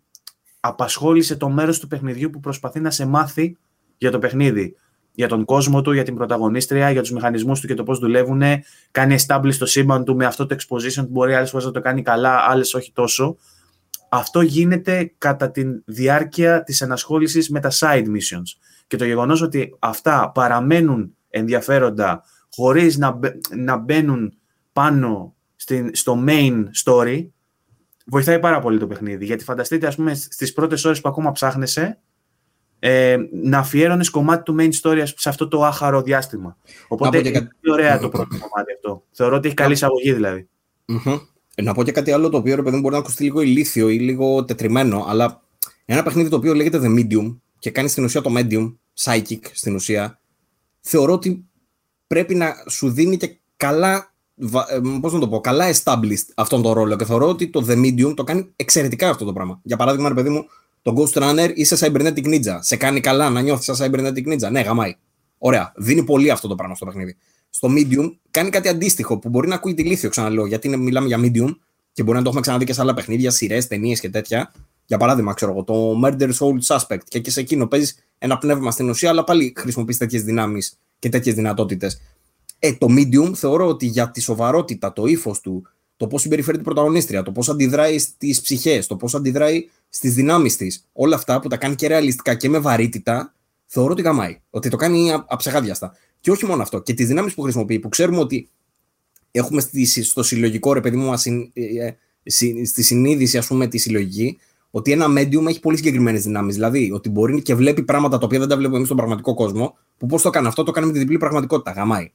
απασχόλησε το μέρος του παιχνιδιού που προσπαθεί να σε μάθει για το παιχνίδι. Για τον κόσμο του, για την πρωταγωνίστρια, για τους μηχανισμούς του και το πώς δουλεύουν. Κάνει establish το σύμπαν του με αυτό το exposition που μπορεί άλλες φορές να το κάνει καλά, άλλες όχι τόσο. Αυτό γίνεται κατά τη διάρκεια της ενασχόλησης με τα side missions. Και το γεγονός ότι αυτά παραμένουν ενδιαφέροντα χωρίς να, να μπαίνουν πάνω στην, στο main story, βοηθάει πάρα πολύ το παιχνίδι. Γιατί φανταστείτε, ας πούμε, στις πρώτες ώρες που ακόμα ψάχνεσαι, ε, να αφιέρωνες κομμάτι του main story σε αυτό το άχαρο διάστημα. Οπότε είναι κα... πολύ ωραία το πρώτο κομμάτι αυτό. Θεωρώ ότι έχει καλή εισαγωγή δηλαδή. Mm-hmm. Να πω και κάτι άλλο το οποίο ρε παιδί μπορεί να ακουστεί λίγο ηλίθιο ή λίγο τετριμένο, αλλά ένα παιχνίδι το οποίο λέγεται The Medium και κάνει στην ουσία το Medium, Psychic στην ουσία, θεωρώ ότι πρέπει να σου δίνει και καλά, ε, πώς να το πω, καλά established αυτόν τον ρόλο και θεωρώ ότι το The Medium το κάνει εξαιρετικά αυτό το πράγμα. Για παράδειγμα, ρε παιδί μου, το Ghost Runner είσαι Cybernetic Ninja. Σε κάνει καλά να νιώθεις σαν Cybernetic Ninja. Ναι, γαμάει. Ωραία. Δίνει πολύ αυτό το πράγμα στο παιχνίδι. Στο Medium κάνει κάτι αντίστοιχο που μπορεί να ακούει τη λύθιο, ξαναλέω, γιατί είναι, μιλάμε για Medium και μπορεί να το έχουμε ξαναδεί και σε άλλα παιχνίδια, σειρές, ταινίες και τέτοια. Για παράδειγμα, ξέρω εγώ, το Murder Soul Suspect και και σε εκείνο παίζεις ένα πνεύμα στην ουσία, αλλά πάλι χρησιμοποιείς τέτοιες δυνάμεις και τέτοιες δυνατότητες. Ε, το medium θεωρώ ότι για τη σοβαρότητα, το ύφος του, το πώς συμπεριφέρεται η πρωταγωνίστρια, το πώς αντιδράει στις ψυχές, το πώς αντιδράει στις δυνάμεις της, όλα αυτά που τα κάνει και ρεαλιστικά και με βαρύτητα, θεωρώ ότι γαμάει. Ότι το κάνει αψεγάδιαστα. Και όχι μόνο αυτό, και τις δυνάμεις που χρησιμοποιεί, που ξέρουμε ότι έχουμε στο συλλογικό ρε παιδί μου, ε, ε, στη συνείδηση, ας πούμε, τη συλλογική, ότι ένα medium έχει πολύ συγκεκριμένες δυνάμεις. Δηλαδή, ότι μπορεί και βλέπει πράγματα τα οποία δεν τα βλέπουμε εμείς στον πραγματικό κόσμο, που πώς το κάνει αυτό, το κάνει με τη διπλή πραγματικότητα. Γαμάει.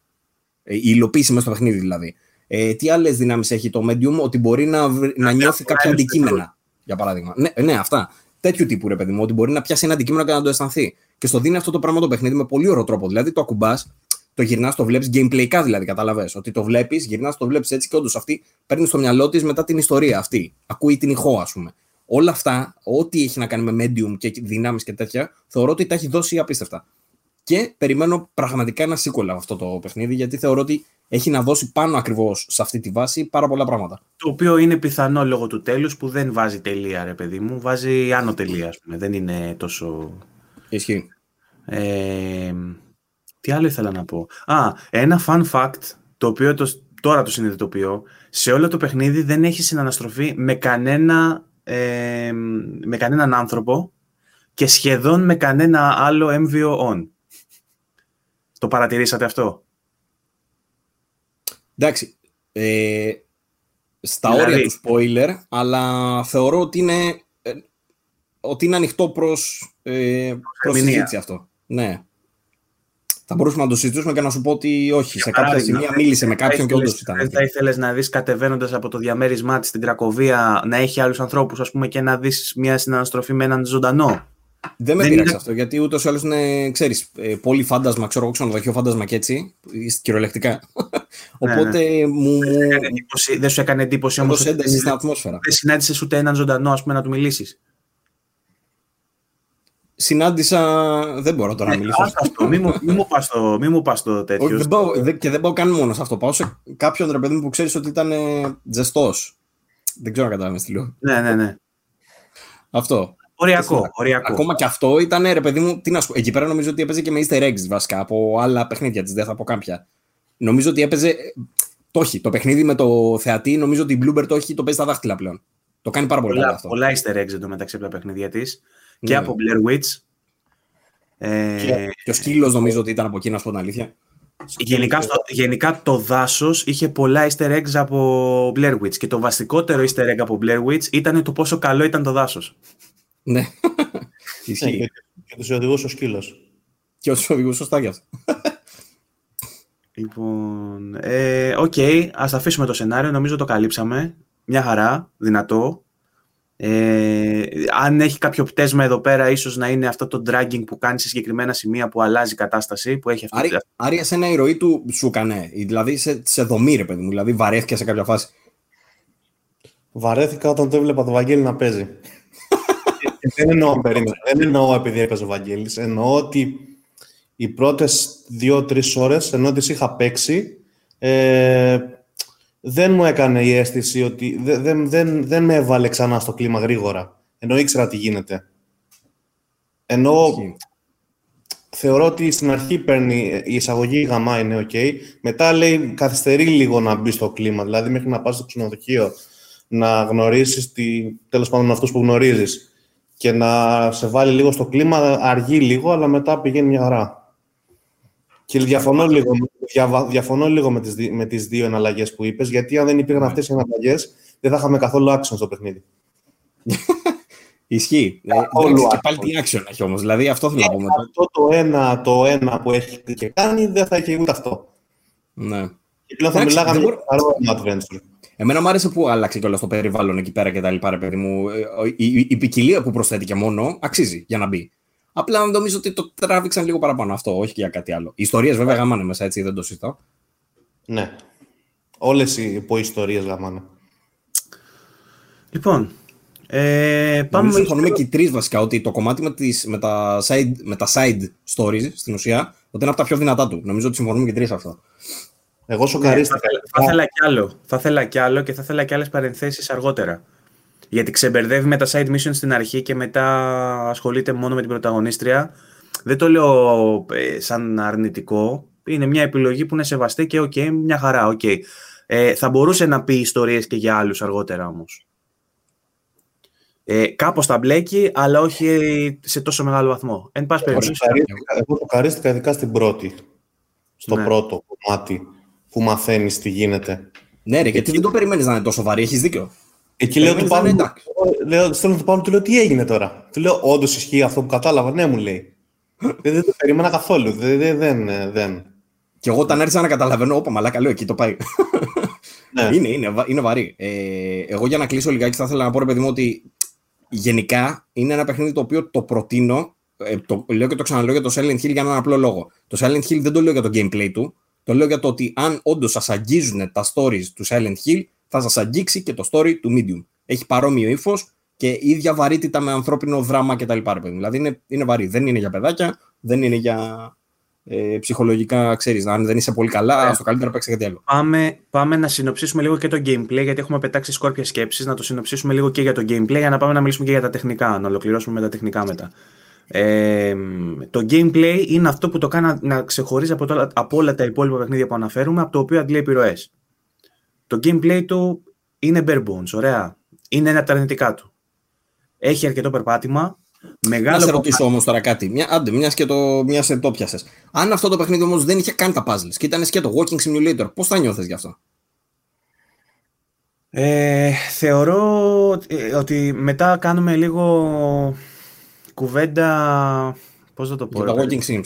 Ε, η υλοποίηση μέσα στο παιχνίδι δηλαδή. Ε, τι άλλες δυνάμεις έχει το medium, ότι μπορεί να, να νιώθει κάποια αντικείμενα, για παράδειγμα. Ναι, ναι, αυτά. Τέτοιου τύπου ρε παιδί μου, ότι μπορεί να πιάσει ένα αντικείμενο και να το αισθανθεί. Και στο δίνει αυτό το πράγμα το παιχνίδι με πολύ ωραίο τρόπο. Δηλαδή το ακουμπάς, το γυρνάς, το βλέπεις gameplayικά δηλαδή, κατάλαβε. Ότι το βλέπεις, γυρνάς, το βλέπεις έτσι και όντως αυτή παίρνει στο μυαλό της μετά την ιστορία αυτή. Ακούει την ηχό, ας πούμε. Όλα αυτά, ό,τι έχει να κάνει με medium και δυνάμεις και τέτοια, θεωρώ ότι τα έχει δώσει απίστευτα. Και περιμένω πραγματικά ένα sequel αυτό το παιχνίδι, γιατί θεωρώ ότι έχει να δώσει πάνω ακριβώς σε αυτή τη βάση πάρα πολλά πράγματα. Το οποίο είναι πιθανό λόγω του τέλους που δεν βάζει τελεία, ρε παιδί μου. Βάζει άνω τελεία, ας πούμε. Δεν είναι τόσο. Ισχύει. Ε, τι άλλο ήθελα να πω. Α, ένα fun fact, το οποίο το, τώρα το συνειδητοποιώ. Σε όλο το παιχνίδι δεν έχει συναναστροφή με κανένα ε, με κανέναν άνθρωπο και σχεδόν με κανένα άλλο έμβιο on. Το παρατηρήσατε αυτό; Εντάξει. Ε, στα δηλαδή... όρια του spoiler, αλλά θεωρώ ότι είναι, ε, ότι είναι ανοιχτό προς, ε, προς συζήτηση αυτό. Ναι θα μπορούσαμε να το συζητήσουμε και να σου πω ότι όχι. Σε κάποια σημεία μίλησε με κάποιον και όντως ήταν. Δεν θα ήθελες να δεις κατεβαίνοντας από το διαμέρισμά της στην Κρακοβία να έχει άλλους ανθρώπους και να δεις μια συναναστροφή με έναν ζωντανό; Δεν με δεν πειράξει αυτό, γιατί ούτως ή άλλως είναι, ξέρεις, ε, πολύ φάντασμα, ξέρω εγώ, ξενοδοχείο φάντασμα και έτσι, κυριολεκτικά. Ναι, Οπότε ναι. μου. Δεν σου έκανε εντύπωση όμως. ένταση στην ατμόσφαιρα. Δεν συνάντησες ούτε έναν ζωντανό, ας πούμε, να του μιλήσεις; Συνάντησα. Δεν μπορώ τώρα να ναι, μιλήσω. Αυτό, μην, μου, πας το, μη μου πας το τέτοιο. δεν πάω, και δεν πάω καν μόνος σε αυτό. Πάω σε κάποιον ρε παιδί μου που ξέρεις ότι ήταν ζεστός. Δεν ξέρω να καταλάβεις τι λέω. Ναι, ναι, ναι. Αυτό. Οριακό, οριακό. Ακόμα και αυτό ήταν ρε παιδί μου. Τι να σου Εκεί πέρα νομίζω ότι έπαιζε και με easter eggs βασικά από άλλα παιχνίδια της. Δεν θα πω κάποια. Νομίζω ότι έπαιζε. Το έχει. Το παιχνίδι με το θεατή, νομίζω ότι η Bloomberg το έχει, το παίζει στα δάχτυλα πλέον. Το κάνει πάρα πολύ πολλά, αυτό. Πολλά easter eggs εντωμεταξύ από τα παιχνίδια της και ναι. από Blair Witch. Ε, και, και ο σκύλος νομίζω ότι ήταν από εκεί, να σου πω την αλήθεια. Γενικά, στο, γενικά το δάσος είχε πολλά easter eggs από Blair Witch και το βασικότερο easter egg από Blair Witch ήταν το πόσο καλό ήταν το δάσος. Ναι. Ισχύει. και, και τους οδηγούς ο σκύλος. Και τους οδηγούς ο Στάγιας. Λοιπόν, ε, OK, okay, ας αφήσουμε το σενάριο, νομίζω το καλύψαμε. Μια χαρά, δυνατό. Ε, αν έχει κάποιο πταίσμα εδώ πέρα, ίσως να είναι αυτό το dragging που κάνει σε συγκεκριμένα σημεία που αλλάζει η κατάσταση. Που έχει αυτή Άρη, Άρη, εσένα η ροή του σου έκανε. Δηλαδή σε, σε δομή, ρε παιδί μου. Δηλαδή βαρέθηκες σε κάποια φάση. Βαρέθηκα όταν το έβλεπα το Βαγγέλη να παίζει. Δεν, εννοώ, περίμενα, δεν εννοώ επειδή έπαιζε ο Βαγγέλης. Εννοώ ότι οι πρώτες δύο-τρεις ώρες ενώ τις είχα παίξει, ε, δεν μου έκανε η αίσθηση ότι δεν, δεν, δεν, με έβαλε ξανά στο κλίμα γρήγορα. Ενώ ήξερα τι γίνεται. Ενώ θεωρώ ότι στην αρχή παίρνει η εισαγωγή γαμά είναι ok. Μετά λέει καθυστερεί λίγο να μπει στο κλίμα. Δηλαδή μέχρι να πας στο ξενοδοχείο να γνωρίσεις τέλος πάντων αυτούς που γνωρίζεις και να σε βάλει λίγο στο κλίμα, αργεί λίγο, αλλά μετά πηγαίνει μια χαρά. Και διαφωνώ λίγο, δια, διαφωνώ λίγο με, τις, με τις δύο εναλλαγές που είπες, γιατί αν δεν υπήρχαν ναι. αυτές οι εναλλαγές, δεν θα είχαμε καθόλου action στο παιχνίδι. Ισχύει. Ε, και πάλι τι action έχει όμως. Δηλαδή αυτό θέλω να πούμε. Αυτό το ένα, το ένα που έχει και κάνει δεν θα έχει ούτε αυτό. Ναι. Και πλέον θα μιλάγαμε για ένα adventure. Εμένα μου άρεσε που άλλαξε κιόλας το περιβάλλον εκεί πέρα και τα λοιπά, ρε παιδί μου. Ε, η, η, η ποικιλία που προσθέτει και μόνο αξίζει για να μπει. Απλά νομίζω ότι το τράβηξαν λίγο παραπάνω αυτό, όχι για κάτι άλλο. Οι ιστορίες βέβαια γαμάνε μέσα, έτσι δεν το συζητώ. Ναι. Όλες οι υποϊστορίε γαμάνε. Λοιπόν, ε, πάμε Νομίζω συμφωνούμε και οι τρεις βασικά ότι το κομμάτι με, τις, με, τα side, με τα side stories στην ουσία ότι είναι από τα πιο δυνατά του. Νομίζω ότι συμφωνούμε και οι τρεις αυτό. Εγώ σοκαρίστηκα. Ναι, θα, θα, ήθελα κι άλλο. Θα ήθελα κι άλλο και θα ήθελα κι άλλες παρενθέσεις αργότερα. Γιατί ξεμπερδεύει με τα side missions στην αρχή και μετά ασχολείται μόνο με την πρωταγωνίστρια. Δεν το λέω ε, σαν αρνητικό. Είναι μια επιλογή που είναι σεβαστή και OK, okay, μια χαρά, OK. Okay. Ε, θα μπορούσε να πει ιστορίες και για άλλους αργότερα όμως. Ε, κάπως τα μπλέκει, αλλά όχι σε τόσο μεγάλο βαθμό. Εν πάση περιπτώσει. Εγώ το καρίστηκα ειδικά στην πρώτη. Στο ναι. πρώτο κομμάτι που μαθαίνεις τι γίνεται. Ναι, ρε, γιατί δεν το περιμένεις να είναι τόσο βαρύ, έχεις δίκιο. Εκεί λέω του πάνω, λέω, στέλνω του πάνω, του λέω τι έγινε τώρα; Του λέω, όντως ισχύει αυτό που κατάλαβα. Ναι, μου λέει. δεν, δεν το περίμενα καθόλου. Δεν, δεν, δεν. Και εγώ όταν άρχισα να καταλαβαίνω, όπα μαλάκα, λέω εκεί το πάει. ναι. είναι, είναι, είναι βαρύ. Ε, εγώ για να κλείσω λιγάκι θα ήθελα να πω, ρε παιδί μου, ότι γενικά είναι ένα παιχνίδι το οποίο το προτείνω. Ε, το, λέω και το ξαναλέω για το Silent Hill για έναν απλό λόγο. Το Silent Hill δεν το λέω για το gameplay του. Το λέω για το ότι αν όντως σας αγγίζουν τα stories του Silent Hill, θα σας αγγίξει και το story του Medium. Έχει παρόμοιο ύφος και ίδια βαρύτητα με ανθρώπινο δράμα κτλ. Δηλαδή είναι, είναι βαρύ. Δεν είναι για παιδάκια, δεν είναι για ε, ψυχολογικά, ξέρεις, αν δεν είσαι πολύ καλά, στο καλύτερο παίξει κάτι άλλο. Πάμε, πάμε να συνοψίσουμε λίγο και το gameplay, γιατί έχουμε πετάξει σκόρπια σκέψει. Να το συνοψίσουμε λίγο και για το gameplay, για να πάμε να μιλήσουμε και για τα τεχνικά, να ολοκληρώσουμε με τα τεχνικά μετά. Ε, το gameplay είναι αυτό που το κάνει να ξεχωρίζει από, το, από όλα τα υπόλοιπα παιχνίδια που αναφέρουμε, από το οποίο αντλεί επιρροές. Το gameplay του είναι bare bones, ωραία. Είναι ένα από τα αρνητικά του. Έχει αρκετό περπάτημα. Μεγάλο να σε ρωτήσω όμως τώρα κάτι. Μια, άντε, μιας και το, μιας σε το πιάσες. Αν αυτό το παιχνίδι όμως δεν είχε καν τα puzzles και ήταν σκέτο walking simulator, πώς θα νιώθει γι' αυτό; Ε, θεωρώ ότι μετά κάνουμε λίγο κουβέντα. Πώς θα το πω. Για τα walking sims.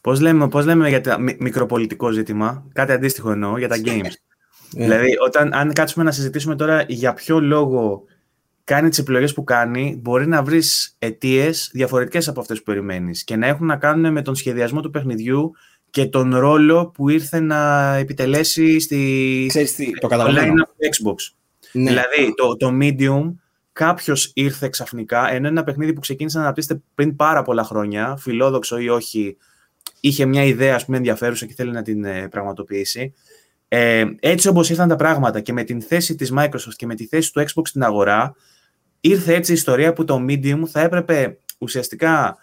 Πώς λέμε, πώς λέμε για το μικροπολιτικό ζήτημα, κάτι αντίστοιχο εννοώ για τα games. Ε. Δηλαδή, όταν, αν κάτσουμε να συζητήσουμε τώρα για ποιο λόγο κάνει τις επιλογές που κάνει, μπορεί να βρεις αιτίες διαφορετικές από αυτές που περιμένεις και να έχουν να κάνουν με τον σχεδιασμό του παιχνιδιού και τον ρόλο που ήρθε να επιτελέσει στη Ξέρεις τι, το καταλαβαίνω. Xbox. Ναι. Δηλαδή, το, το Medium, κάποιος ήρθε ξαφνικά, ενώ ένα παιχνίδι που ξεκίνησε να αναπτύσσεται πριν πάρα πολλά χρόνια, φιλόδοξο ή όχι, είχε μια ιδέα ας πούμε, ενδιαφέρουσα και θέλει να την ε, πραγματοποιήσει. Ε, έτσι όπως ήρθαν τα πράγματα και με την θέση της Microsoft και με τη θέση του Xbox στην αγορά, ήρθε έτσι η ιστορία που το Medium θα έπρεπε ουσιαστικά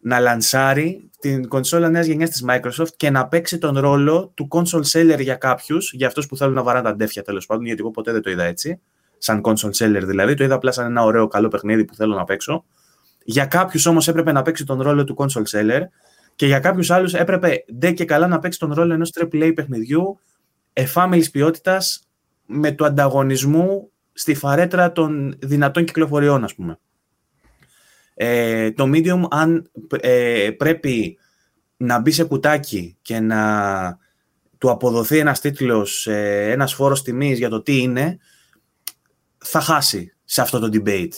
να λανσάρει την κονσόλα νέας γενιάς της Microsoft και να παίξει τον ρόλο του console seller για κάποιους, για αυτούς που θέλουν να βαράνε τα αντέφια τέλος πάντων, γιατί εγώ ποτέ δεν το είδα έτσι, σαν console seller δηλαδή, το είδα απλά σαν ένα ωραίο καλό παιχνίδι που θέλω να παίξω. Για κάποιους όμως έπρεπε να παίξει τον ρόλο του console seller και για κάποιους άλλους έπρεπε ντε και καλά να παίξει τον ρόλο ενός AAA παιχνιδιού εφάμιλης ποιότητας με του ανταγωνισμού στη φαρέτρα των δυνατών κυκλοφοριών, ας πούμε. Ε, το Medium, αν ε, πρέπει να μπει σε κουτάκι και να του αποδοθεί ένας τίτλος, ε, ένας φόρος τιμής για το τι είναι, θα χάσει σε αυτό το debate.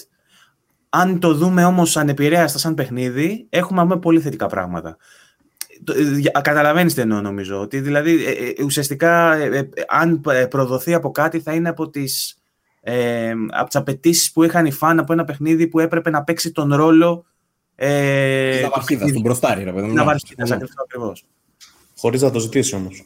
Αν το δούμε όμως ανεπηρέαστα σαν παιχνίδι, έχουμε πολύ θετικά πράγματα. Ε, Καταλαβαίνεις τι εννοώ νομίζω. Ότι δηλαδή ε, ε, ουσιαστικά αν προδοθεί από κάτι θα είναι από τις, ε, από τις απαιτήσεις που είχαν οι φαν από ένα παιχνίδι που έπρεπε να παίξει τον ρόλο ε, Της ναυαρχίδας, του μπροστάρι. Ρε, παιδί, ναυαρχίδας, ακριβώς. Χωρίς να το ζητήσει όμως.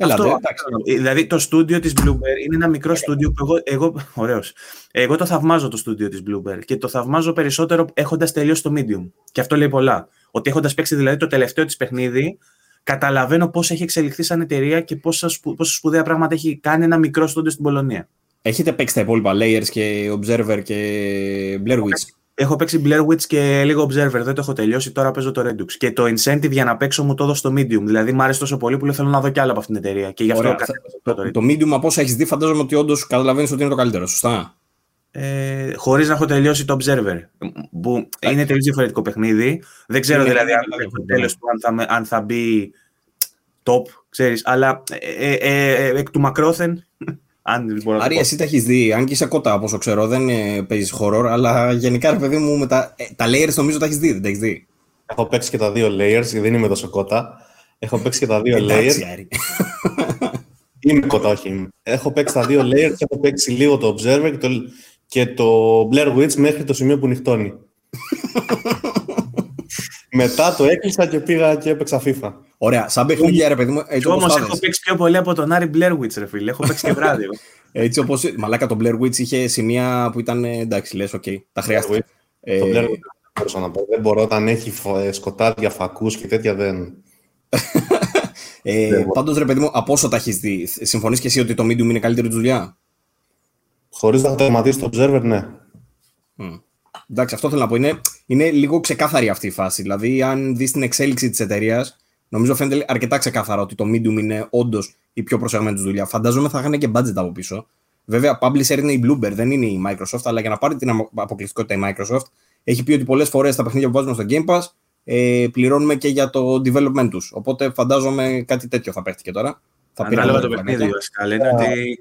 Αυτό, δηλαδή το στούντιο της Bloomberg είναι ένα μικρό στούντιο που εγώ, εγώ, ωραίος, εγώ το θαυμάζω το στούντιο της Bloomberg και το θαυμάζω περισσότερο έχοντας τελειώσει το Medium. Και αυτό λέει πολλά. Ότι έχοντας παίξει δηλαδή το τελευταίο της παιχνίδι, καταλαβαίνω πώς έχει εξελιχθεί σαν εταιρεία και πόσα, πόσα σπουδαία πράγματα έχει κάνει ένα μικρό στούντιο στην Πολωνία. Έχετε παίξει τα υπόλοιπα Layers και Observer και Blair Witch. Έχω παίξει Blair Witch και λίγο Observer, δεν το έχω τελειώσει, τώρα παίζω το Redux. Και το incentive για να παίξω μου το έδωσε στο Medium. Δηλαδή μου άρεσε τόσο πολύ που λέω θέλω να δω κι άλλο από αυτήν την εταιρεία. Και γι' αυτό Ωραία. το, Το, το Medium από όσα έχεις δει, φαντάζομαι ότι όντως καταλαβαίνεις ότι είναι το καλύτερο. Σωστά; ε, χωρίς να έχω τελειώσει το Observer. Που είναι τελείως διαφορετικό παιχνίδι. Δεν ξέρω Είναι- δηλαδή είναι αν πολύ το διαφορετικό. τέλος του αν θα, με- αν θα μπει top, ξέρεις. Αλλά ε, ε, ε, ε, εκ του μακρόθεν, αν δεν μπορώ να το Άρη, πω. εσύ τα έχεις δει. Αν και είσαι κότα, όπω ξέρω, δεν ε, παίζεις horror, αλλά γενικά, ρε παιδί μου, με τα, ε, τα layers νομίζω τα έχεις δει. Δεν τα έχεις δει; Έχω παίξει και τα δύο layers, γιατί δεν είμαι τόσο κότα. Έχω παίξει και τα δύο Εντάξει, Layers. Άρη. Είμαι κότα, όχι. είμαι. Έχω παίξει τα δύο Layers και έχω παίξει λίγο το Observer και το, και το Blair Witch μέχρι το σημείο που νυχτώνει. Μετά το έκλεισα και πήγα και έπαιξα FIFA. Ωραία, σαν παιχνίδια, ρε παιδί μου, έτσι Όμως όπως έχω παίξει πιο πολύ από τον Άρη Blair Witch, ρε φίλε. Έχω παίξει και βράδυ. εγώ. Έτσι όπω. Μαλάκα το Blair Witch είχε σημεία που ήταν. ε, Εντάξει, λες, οκ, τα χρειάστηκε. Ε, Το Blair Witch δεν μπορούσα να πω. Δεν μπορώ όταν έχει φο- ε, σκοτάδια, φακούς και τέτοια δεν... ε, δεν μπορώ. Πάντως, ρε παιδί μου, από όσο τα έχεις δει, συμφωνείς και εσύ ότι το Medium είναι καλύτερη του δουλειά; Χωρίς να τερματίσει το Observer, ναι. Μμ. Εντάξει, αυτό θέλω να πω. Είναι, είναι λίγο ξεκάθαρη αυτή η φάση. Δηλαδή, αν δεις την εξέλιξη της εταιρείας, νομίζω φαίνεται αρκετά ξεκάθαρα ότι το Medium είναι όντως η πιο προσεγμένη τους δουλειά. Φαντάζομαι θα είχαν και budget από πίσω. Βέβαια, publisher είναι η Bloomberg, δεν είναι η Microsoft, αλλά για να πάρει την αμο- αποκλειστικότητα η Microsoft, έχει πει ότι πολλές φορές τα παιχνίδια που βάζουμε στο Game Pass ε, πληρώνουμε και για το development τους. Οπότε φαντάζομαι κάτι τέτοιο θα παίχτηκε τώρα. Θα πήραν Ανάλογα το πλακάκια. παιχνίδι, βασικά. Λένε ότι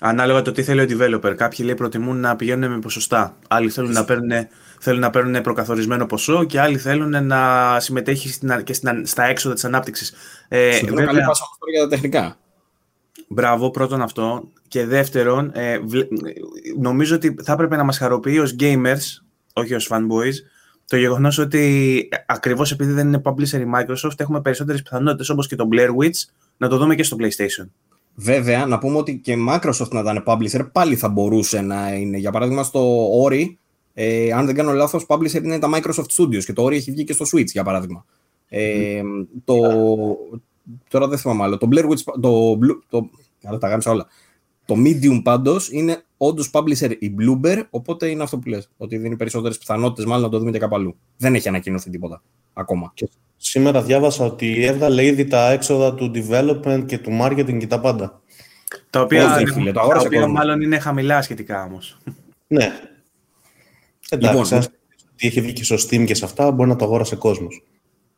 ανάλογα το τι θέλει ο developer. Κάποιοι λέει προτιμούν να πηγαίνουν με ποσοστά. Άλλοι θέλουν να παίρνουν, θέλουν να παίρνουν προκαθορισμένο ποσό και άλλοι θέλουν να συμμετέχει στην, και στην, στα έξοδα της ανάπτυξης. Ε, Σου δίνω καλή πάσα όμως τώρα για τα τεχνικά. Μπράβο, πρώτον αυτό. Και δεύτερον, ε, βλε- νομίζω ότι θα έπρεπε να μας χαροποιεί ως gamers, όχι ως fanboys, το γεγονός ότι ακριβώς επειδή δεν είναι publisher η Microsoft, έχουμε περισσότερες πιθανότητες όπως και το Blair Witch να το δούμε και στο PlayStation. Βέβαια, να πούμε ότι και Microsoft να ήταν publisher πάλι θα μπορούσε να είναι. Για παράδειγμα, στο Ori, ε, αν δεν κάνω λάθος, publisher είναι τα Microsoft Studios και το Ori έχει βγει και στο Switch, για παράδειγμα. Ε, το, τώρα δεν θυμάμαι άλλο. Το Blair Witch, το, Blue- το, καλά, τα γάμισα όλα. Το Medium πάντως είναι όντως publisher η Bloomberg, οπότε είναι αυτό που λες, ότι δίνει περισσότερες πιθανότητες μάλλον να το δούμε και κάπου αλλού. Δεν έχει ανακοινωθεί τίποτα ακόμα. Και σήμερα διάβασα ότι έβγαλε ήδη τα έξοδα του development και του marketing και τα πάντα. Τα οποία, Όχι, ρε φίλε, το τα αγόρασε οποία κόσμο. μάλλον είναι χαμηλά σχετικά όμως. Ναι. Εντάξει, Λοιπόν, ας- τι έχει βγει και στο Steam και σε αυτά, μπορεί να το αγόρασε κόσμος.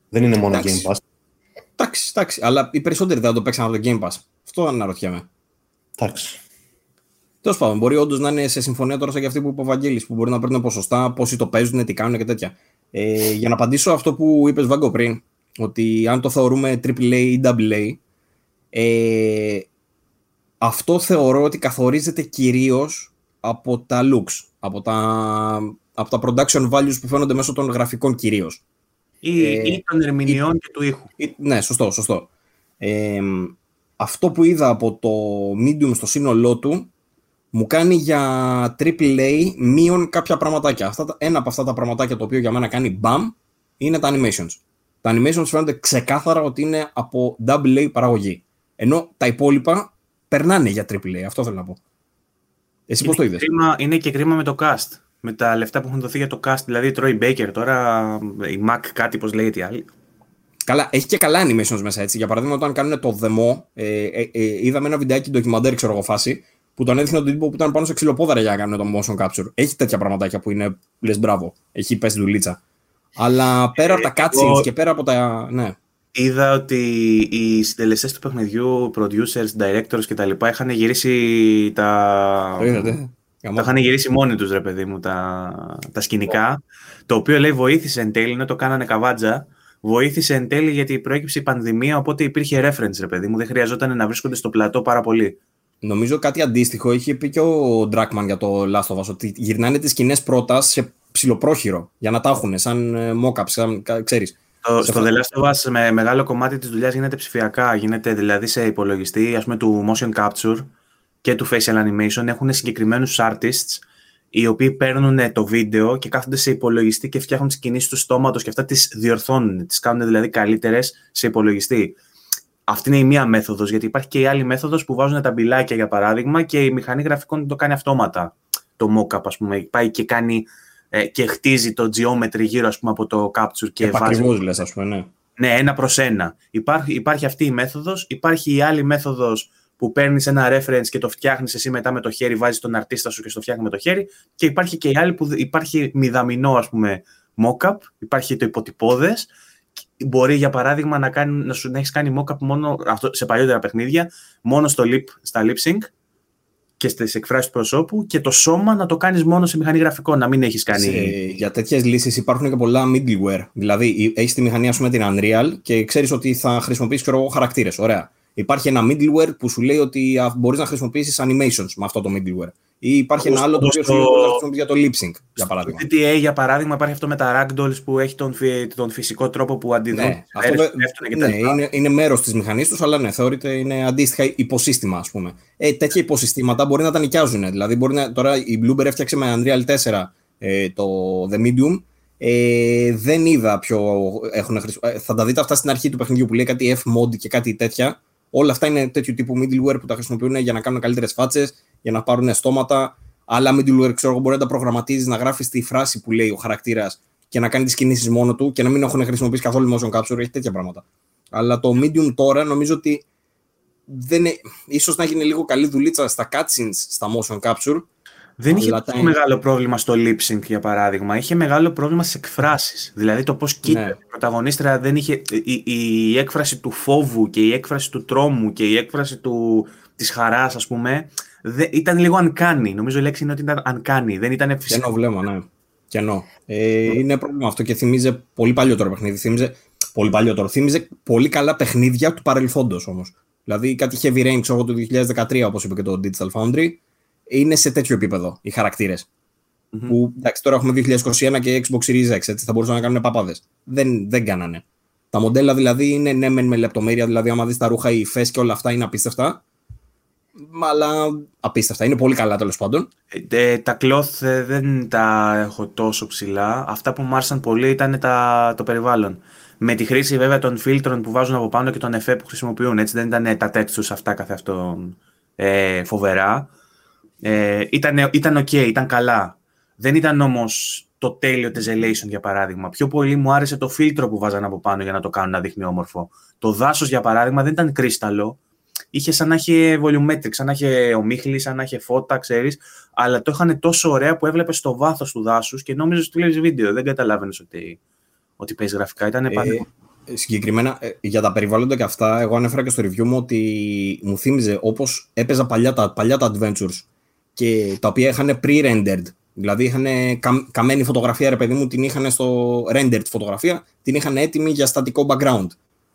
Δεν είναι μόνο Εντάξει. Game Pass. Εντάξει, εντάξει, αλλά οι περισσότεροι δεν θα το παίξαν από το Game Pass. Αυτό αναρωτιέμαι. Εντάξει. Τέλος πάντων, μπορεί όντως να είναι σε συμφωνία τώρα σαν και αυτή που είπε ο Βαγγέλης, που μπορεί να παίρνουν ποσοστά, πόσοι το παίζουν, τι κάνουν και τέτοια. Ε, για να απαντήσω αυτό που είπες Βάγκο πριν, ότι αν το θεωρούμε AAA ή AA, ε, αυτό θεωρώ ότι καθορίζεται κυρίως από τα looks, από τα, από τα production values που φαίνονται μέσω των γραφικών κυρίως. Ή, Ε, ή των ερμηνεών και του ήχου. Ή- Ναι, σωστό, σωστό. Ε, αυτό που είδα από το Medium στο σύνολό του μου κάνει για AAA μείον κάποια πραγματάκια. Αυτά, τα- ένα από αυτά τα πραγματάκια το οποίο για μένα κάνει BAM είναι τα animations. Τα animations φαίνονται ξεκάθαρα ότι είναι από AA παραγωγή. Ενώ τα υπόλοιπα περνάνε για AAA. Αυτό θέλω να πω. Εσύ πώς το Είναι είδες; κρίμα- είναι και κρίμα με το cast. Με τα λεφτά που έχουν δοθεί για το cast. Δηλαδή, Troy Baker τώρα, η Mac κάτι, πώς λέγεται η άλλη. Καλά, έχει και καλά animations μέσα έτσι. Για παράδειγμα, όταν κάνουν το δεμό, ε, ε, ε, είδαμε ένα βιντεάκι ντοκιμαντέρ, ξέρω εγώ, φάση, που τον έδειχνε τον τύπο που ήταν πάνω σε ξυλοπόδαρα για να κάνουν το motion capture. Έχει τέτοια πραγματάκια που είναι λες μπράβο. Έχει πέσει δουλίτσα. Αλλά πέρα από τα cutscenes εγώ- και πέρα από τα. Ναι. Είδα ότι οι συντελεστές του παιχνιδιού, producers, directors και τα λοιπά είχαν γυρίσει τα... Το είδατε. Τα είχαν γυρίσει μόνοι τους, ρε παιδί μου, τα, τα σκηνικά. Το οποίο λέει βοήθησε εν τέλει, ενώ το κάνανε καβάτζα, βοήθησε εν τέλει γιατί προέκυψε η πανδημία, οπότε υπήρχε reference, ρε παιδί μου. Δεν χρειαζόταν να βρίσκονται στο πλατό πάρα πολύ. Νομίζω κάτι αντίστοιχο είχε πει και ο Dragman για το Last of Us, ότι γυρνάνε τις σκηνές πρώτα σε ψηλοπρόχειρο για να τα έχουν σαν ε, mock-ups, σαν, κα- ξέρεις. Στο, Σε στο αυτό- The Last of Us, με μεγάλο κομμάτι της δουλειάς γίνεται ψηφιακά. Γίνεται δηλαδή σε υπολογιστή, ας πούμε, του motion capture και του facial animation. Έχουν συγκεκριμένους artists οι οποίοι παίρνουν το βίντεο και κάθονται σε υπολογιστή και φτιάχνουν τις κινήσεις του στόματος και αυτά τις διορθώνουν, τις κάνουν δηλαδή καλύτερες σε υπολογιστή. Αυτή είναι η μία μέθοδος, γιατί υπάρχει και η άλλη μέθοδος που βάζουν τα μπιλάκια για παράδειγμα και η μηχανή γραφικών το κάνει αυτόματα. Το mock-up, ας πούμε, πάει και κάνει ε, και χτίζει το geometry γύρω ας πούμε, από το capture και Επακριβώς λες, ας πούμε, ναι. Ναι, ένα προς ένα. Υπάρχει, υπάρχει αυτή η μέθοδος, υπάρχει η άλλη μέθοδος που παίρνεις ένα reference και το φτιάχνεις εσύ μετά με το χέρι, βάζεις τον αρτίστα σου και στο φτιάχνεις με το χέρι. Και υπάρχει και η άλλη που υπάρχει μηδαμινό, ας πούμε, mock-up, υπάρχει το υποτυπώδες. Μπορεί για παράδειγμα να, κάνει, να σου να έχεις κάνει mock-up μόνο αυτό, σε παλιότερα παιχνίδια, μόνο στο lip, στα lip sync και στις εκφράσεις του προσώπου και το σώμα να το κάνεις μόνο σε μηχανή γραφικό, να μην έχεις κάνει. Σε, για τέτοιες λύσεις υπάρχουν και πολλά middleware. Δηλαδή, έχεις τη μηχανή, ας πούμε, την Unreal και ξέρεις ότι θα χρησιμοποιήσεις χαρακτήρες. Ωραία υπάρχει ένα middleware που σου λέει ότι μπορείς να χρησιμοποιήσεις animations με αυτό το middleware. Ή υπάρχει ένα άλλο το οποίο σου λέει ότι να χρησιμοποιήσει για το lip sync, για παράδειγμα. Στο GTA, για παράδειγμα, υπάρχει αυτό με τα ragdolls που έχει τον, τον φυσικό τρόπο που αντιδρούν. Ναι, αυτό, ναι είναι, είναι μέρος της μηχανής τους, αλλά ναι, θεωρείται είναι αντίστοιχα υποσύστημα, ας πούμε. Ε, τέτοια υποσυστήματα μπορεί να τα νοικιάζουν. Δηλαδή, μπορεί να, τώρα η Bloomberg έφτιαξε με Unreal 4 ε, το The Medium. Ε, δεν είδα ποιο έχουν χρησιμοποιήσει. Ε, θα τα δείτε αυτά στην αρχή του παιχνιδιού που λέει κάτι F-mod και κάτι τέτοια. Όλα αυτά είναι τέτοιου τύπου middleware που τα χρησιμοποιούν για να κάνουν καλύτερες φάτσες, για να πάρουν στόματα. Άλλα middleware, ξέρω εγώ, μπορεί να τα προγραμματίζεις, να γράφεις τη φράση που λέει ο χαρακτήρας και να κάνει τις κινήσεις μόνο του και να μην έχουν χρησιμοποιήσει καθόλου motion capture. Έχει τέτοια πράγματα. Αλλά το medium τώρα νομίζω ότι δεν είναι, ίσως να γίνει λίγο καλή δουλίτσα στα cutscenes στα motion capture δεν είχε τόσο μεγάλο πρόβλημα στο lip sync, για παράδειγμα. Είχε μεγάλο πρόβλημα στι εκφράσεις. Δηλαδή το πώς κοίταζε ναι. η πρωταγωνίστρια δεν είχε. Η, η, έκφραση του φόβου και η έκφραση του τρόμου και η έκφραση του, της χαράς, ας πούμε, δε, ήταν λίγο uncanny. Νομίζω η λέξη είναι ότι ήταν uncanny. Δεν ήταν φυσικό. Κενό βλέμμα, ναι. Κενό. Ε, είναι πρόβλημα αυτό και θυμίζει πολύ παλιότερο παιχνίδι. Θύμιζε, πολύ παλιότερο. Θύμιζε πολύ καλά παιχνίδια του παρελθόντος όμως. Δηλαδή κάτι heavy rain, ξέρω του 2013, όπως είπε και το Digital Foundry είναι σε τέτοιο επίπεδο οι χαρακτήρες. Mm-hmm. Που εντάξει, τώρα έχουμε 2021 και Xbox Series X, έτσι θα μπορούσαν να κάνουν παπάδε. Δεν, δεν κάνανε. Τα μοντέλα δηλαδή είναι ναι, με λεπτομέρεια, δηλαδή άμα δεις τα ρούχα, οι υφέ και όλα αυτά είναι απίστευτα. Αλλά απίστευτα. Είναι πολύ καλά τέλος πάντων. Ε, τα cloth ε, δεν τα έχω τόσο ψηλά. Αυτά που μου άρεσαν πολύ ήταν τα, το περιβάλλον. Με τη χρήση βέβαια των φίλτρων που βάζουν από πάνω και των εφέ που χρησιμοποιούν. Έτσι δεν ήταν τα textures αυτά καθε αυτό ε, φοβερά. Ε, ήταν, ήταν ok, ήταν καλά. Δεν ήταν όμως το τέλειο tessellation για παράδειγμα. Πιο πολύ μου άρεσε το φίλτρο που βάζανε από πάνω για να το κάνουν να δείχνει όμορφο. Το δάσος για παράδειγμα δεν ήταν κρίσταλο. Είχε σαν να είχε volumetric, σαν να είχε ομίχλη, σαν να είχε φώτα, ξέρεις. Αλλά το είχαν τόσο ωραία που έβλεπε στο βάθος του δάσους και νόμιζες ότι βλέπεις βίντεο. Δεν καταλάβαινες ότι, ότι παίζει γραφικά. Ήταν ε, συγκεκριμένα ε, για τα περιβάλλοντα και αυτά, εγώ ανέφερα και στο review μου ότι μου θύμιζε όπως έπαιζα παλιά τα, παλιά τα adventures και τα οποία είχαν pre-rendered. Δηλαδή είχαν καμένη φωτογραφία, ρε παιδί μου, την είχαν στο rendered φωτογραφία, την είχαν έτοιμη για στατικό background.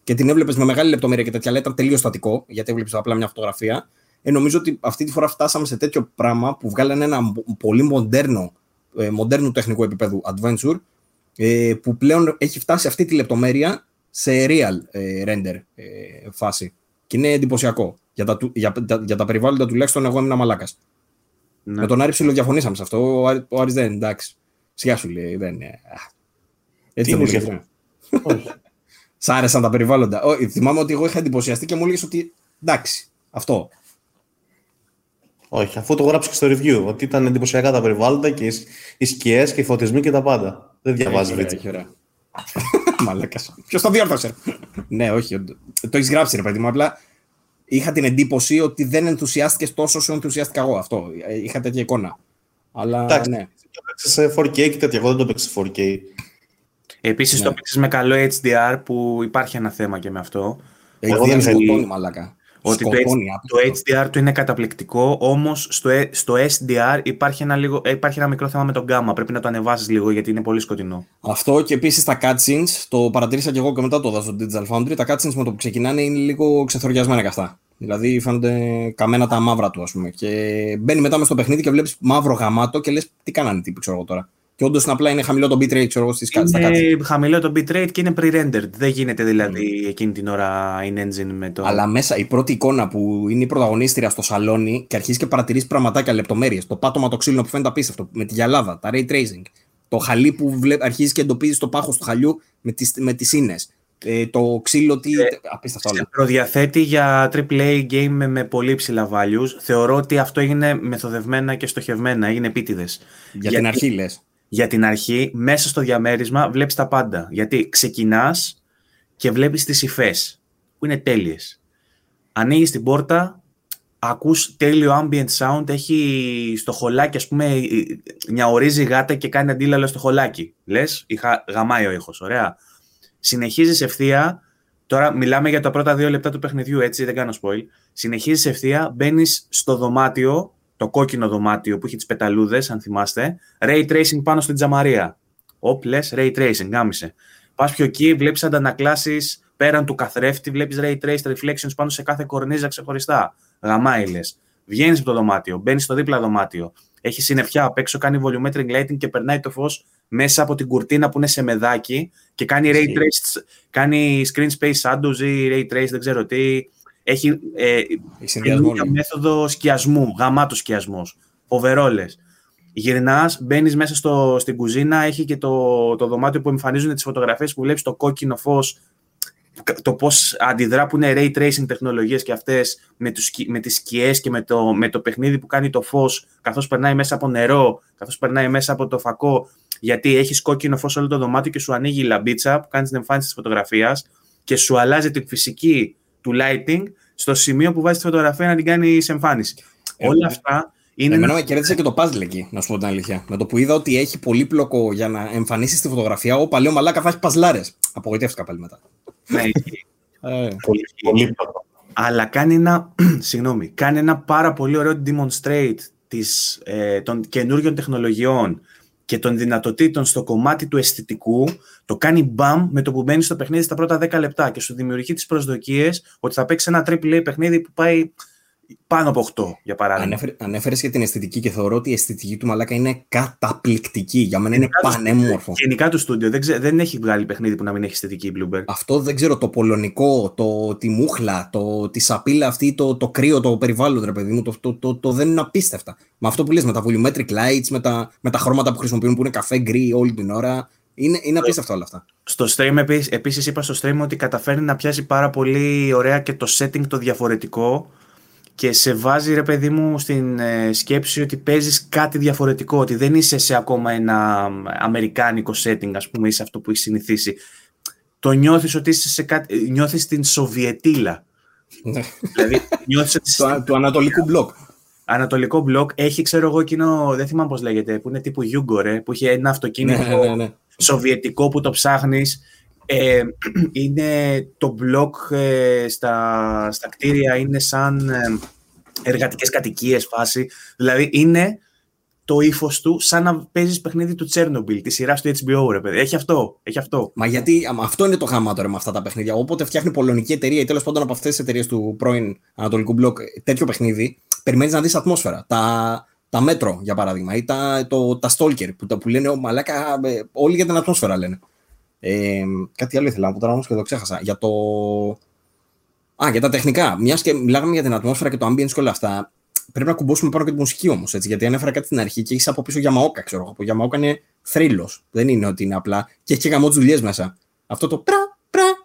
Και την έβλεπες με μεγάλη λεπτομέρεια και τέτοια, αλλά ήταν τελείως στατικό, γιατί έβλεπες απλά μια φωτογραφία. Ε, νομίζω ότι αυτή τη φορά φτάσαμε σε τέτοιο πράγμα που βγάλανε ένα πολύ μοντέρνο, ε, μοντέρνο τεχνικό επίπεδο adventure, ε, που πλέον έχει φτάσει αυτή τη λεπτομέρεια σε real ε, render ε, φάση. Και είναι εντυπωσιακό. Για τα, για, για τα περιβάλλοντα τουλάχιστον εγώ ήμουν μαλάκας. Ναι. Με τον Άρη ψιλοδιαφωνήσαμε σε αυτό. Ο, Άρη, ο Άρης δεν εντάξει. Σιγά σου λέει. Δεν, είναι. Έτσι δεν μου Σ' άρεσαν τα περιβάλλοντα. Ό, θυμάμαι ότι εγώ είχα εντυπωσιαστεί και μου έλεγες ότι εντάξει, αυτό. Όχι, αφού το γράψεις και στο review, ότι ήταν εντυπωσιακά τα περιβάλλοντα και οι σκιές και οι φωτισμοί και τα πάντα. Δεν διαβάζεις έτσι. Μαλάκας. Ποιος το διόρθωσε. ναι, όχι. Το έχεις γράψει, ρε παιδί μου. Απλά είχα την εντύπωση ότι δεν ενθουσιάστηκες τόσο όσο ενθουσιάστηκα εγώ. Αυτό. Είχα τέτοια εικόνα. Αλλά Εντάξει, ναι. Το παίξει σε 4K και τέτοια. Εγώ δεν το παίξω σε 4K. Επίσης ναι. το παίξεις με καλό HDR που υπάρχει ένα θέμα και με αυτό. Εγώ δεν σκοτώνει μαλάκα. Ότι το, το, HDR του είναι καταπληκτικό, όμως στο, ε, στο SDR υπάρχει ένα, λίγο, υπάρχει ένα μικρό θέμα με τον gamma. Πρέπει να το ανεβάσεις λίγο γιατί είναι πολύ σκοτεινό. Αυτό και επίσης τα cutscenes, το παρατήρησα και εγώ και μετά το δω στο Digital Foundry. Τα cutscenes με το που ξεκινάνε είναι λίγο ξεθοριασμένα και αυτά. Δηλαδή φαίνονται καμένα τα μαύρα του, ας πούμε. Και μπαίνει μετά μες στο παιχνίδι και βλέπεις μαύρο γαμάτο και λες τι κάνανε τύποι, ξέρω εγώ τώρα. Και όντως απλά είναι χαμηλό το bitrate, ξέρω εγώ, στις Είναι χαμηλό το bitrate και είναι pre-rendered. Δεν γίνεται δηλαδή mm. εκείνη την ώρα in engine με το. Αλλά μέσα η πρώτη εικόνα που είναι η πρωταγωνίστρια στο σαλόνι και αρχίζει και παρατηρείς πραγματάκια λεπτομέρειες. Το πάτωμα το ξύλινο που φαίνεται απίστευτο. Με τη γυαλάδα, τα ray tracing. Το χαλί που αρχίζει και εντοπίζει το πάχος του χαλιού με τις με τις ε, το ξύλο τι. Ε, απίστευτο όλα. προδιαθέτει για AAA game με, με πολύ ψηλά values. Θεωρώ ότι αυτό έγινε μεθοδευμένα και στοχευμένα, έγινε επίτηδες. Για, την αρχή λες. Για την αρχή, μέσα στο διαμέρισμα βλέπεις τα πάντα. Γιατί ξεκινάς και βλέπεις τις υφές, που είναι τέλειες. Ανοίγεις την πόρτα, ακούς τέλειο ambient sound, έχει στο χολάκι, ας πούμε, μια ορίζει γάτα και κάνει αντίλαλο στο χολάκι. Λες, είχα, γαμάει ο ήχος, ωραία. Συνεχίζεις ευθεία, τώρα μιλάμε για τα πρώτα δύο λεπτά του παιχνιδιού, έτσι, δεν κάνω spoil. Συνεχίζεις ευθεία, μπαίνεις στο δωμάτιο, το κόκκινο δωμάτιο που έχει τις πεταλούδες, αν θυμάστε, ray tracing πάνω στην τζαμαρία. Οπ, λες, ray tracing, γάμισε. Πας πιο εκεί, βλέπεις αντανακλάσεις πέραν του καθρέφτη, βλέπεις ray traced reflections πάνω σε κάθε κορνίζα ξεχωριστά γαμάει λες. Βγαίνεις από το δωμάτιο, μπαίνεις στο δίπλα δωμάτιο. Έχει συννεφιά απ' έξω, κάνει volumetric lighting και περνάει το φως μέσα από την κουρτίνα που είναι σε μεδάκι και κάνει ray trace, κάνει screen space shadows ή ray trace, δεν ξέρω τι. Έχει ε, μια μέθοδο σκιασμού, γαμάτος σκιασμός. Φοβερόλες. Γυρνάς, μπαίνεις μέσα στο, στην κουζίνα, έχει και το, το δωμάτιο που εμφανίζουν τις φωτογραφίες που βλέπεις το κόκκινο φως το πώς αντιδρά που είναι ray tracing τεχνολογίες και αυτές με, με τις σκιές και με το, με το παιχνίδι που κάνει το φως, καθώς περνάει μέσα από νερό, καθώς περνάει μέσα από το φακό, γιατί έχεις κόκκινο φως όλο το δωμάτιο και σου ανοίγει η λαμπίτσα που κάνεις την εμφάνιση της φωτογραφίας και σου αλλάζει την φυσική του lighting στο σημείο που βάζει τη φωτογραφία να την κάνει σε εμφάνιση. Ε, Όλα αυτά είναι... Εμένα με κέρδισε και το puzzle εκεί, να σου πω την αλήθεια. Με το που είδα ότι έχει πολύπλοκο για να εμφανίσει τη φωτογραφία, ο παλαιό μαλάκα θα έχει παζλάρες. Απογοητεύτηκα πάλι μετά. Ναι, ε, πολύ, Αλλά κάνει ένα, συγγνώμη, κάνει ένα πάρα πολύ ωραίο demonstrate της, ε, των καινούριων τεχνολογιών και των δυνατοτήτων στο κομμάτι του αισθητικού, το κάνει μπαμ με το που μπαίνει στο παιχνίδι στα πρώτα 10 λεπτά και σου δημιουργεί τις προσδοκίες ότι θα παίξει ένα triple A παιχνίδι που πάει πάνω από 8, για παράδειγμα. Ανέφερε και την αισθητική και θεωρώ ότι η αισθητική του μαλάκα είναι καταπληκτική. Για μένα είναι πανέμορφο. Γενικά του στούντιο δεν, δεν έχει βγάλει παιχνίδι που να μην έχει αισθητική η Bloomberg. Αυτό δεν ξέρω. Το πολωνικό, το, τη μούχλα, το, τη σαπίλα αυτή, το, το κρύο, το περιβάλλον, ρε παιδί μου, το, το, το, το, δεν είναι απίστευτα. Με αυτό που λες, με τα volumetric lights, με τα, με τα χρώματα που χρησιμοποιούν που είναι καφέ γκρι όλη την ώρα. Είναι, είναι απίστευτο όλα αυτά. Στο stream επίσης, επίσης είπα στο stream ότι καταφέρνει να πιάσει πάρα πολύ ωραία και το setting το διαφορετικό και σε βάζει ρε παιδί μου στην ε, σκέψη ότι παίζεις κάτι διαφορετικό, ότι δεν είσαι σε ακόμα ένα αμερικάνικο setting ας πούμε ή σε αυτό που έχεις συνηθίσει. Το νιώθεις ότι είσαι σε κάτι, νιώθεις την Σοβιετήλα. Ναι. δηλαδή νιώθεις ότι... το, του Ανατολικού μπλοκ. Ανατολικό μπλοκ έχει ξέρω εγώ εκείνο, δεν θυμάμαι πώς λέγεται, που είναι τύπου Γιούγκο ρε, που είχε ένα αυτοκίνητο ναι, ναι, ναι, σοβιετικό που το ψάχνεις ε, είναι το μπλοκ ε, στα, στα κτίρια είναι σαν ε, εργατικές κατοικίες φάση. Δηλαδή είναι το ύφος του σαν να παίζεις παιχνίδι του Τσέρνομπιλ, τη σειρά του HBO, ρε παιδί. Έχει αυτό. Έχει αυτό. Μα γιατί αυτό είναι το γάμα τώρα με αυτά τα παιχνίδια. Όποτε φτιάχνει πολωνική εταιρεία ή τέλος πάντων από αυτές τις εταιρείες του πρώην Ανατολικού Μπλοκ τέτοιο παιχνίδι, περιμένεις να δεις ατμόσφαιρα. Τα, τα μέτρο, για παράδειγμα, ή τα, το, τα stalker που, που λένε, μαλάκα, ε, όλοι για την ατμόσφαιρα λένε. Ε, κάτι άλλο ήθελα να πω τώρα όμως και το ξέχασα. Για το. Α, για τα τεχνικά. Μιας και μιλάγαμε για την ατμόσφαιρα και το ambience και όλα αυτά. Πρέπει να κουμπώσουμε πάνω και τη μουσική όμως. Γιατί ανέφερα κάτι στην αρχή και έχεις από πίσω Γιαμαόκα, ξέρω εγώ. Που Γιαμαόκα είναι θρύλος. Δεν είναι ότι είναι απλά. Και έχει γαμό δουλειές μέσα. Αυτό το πρα, πρα,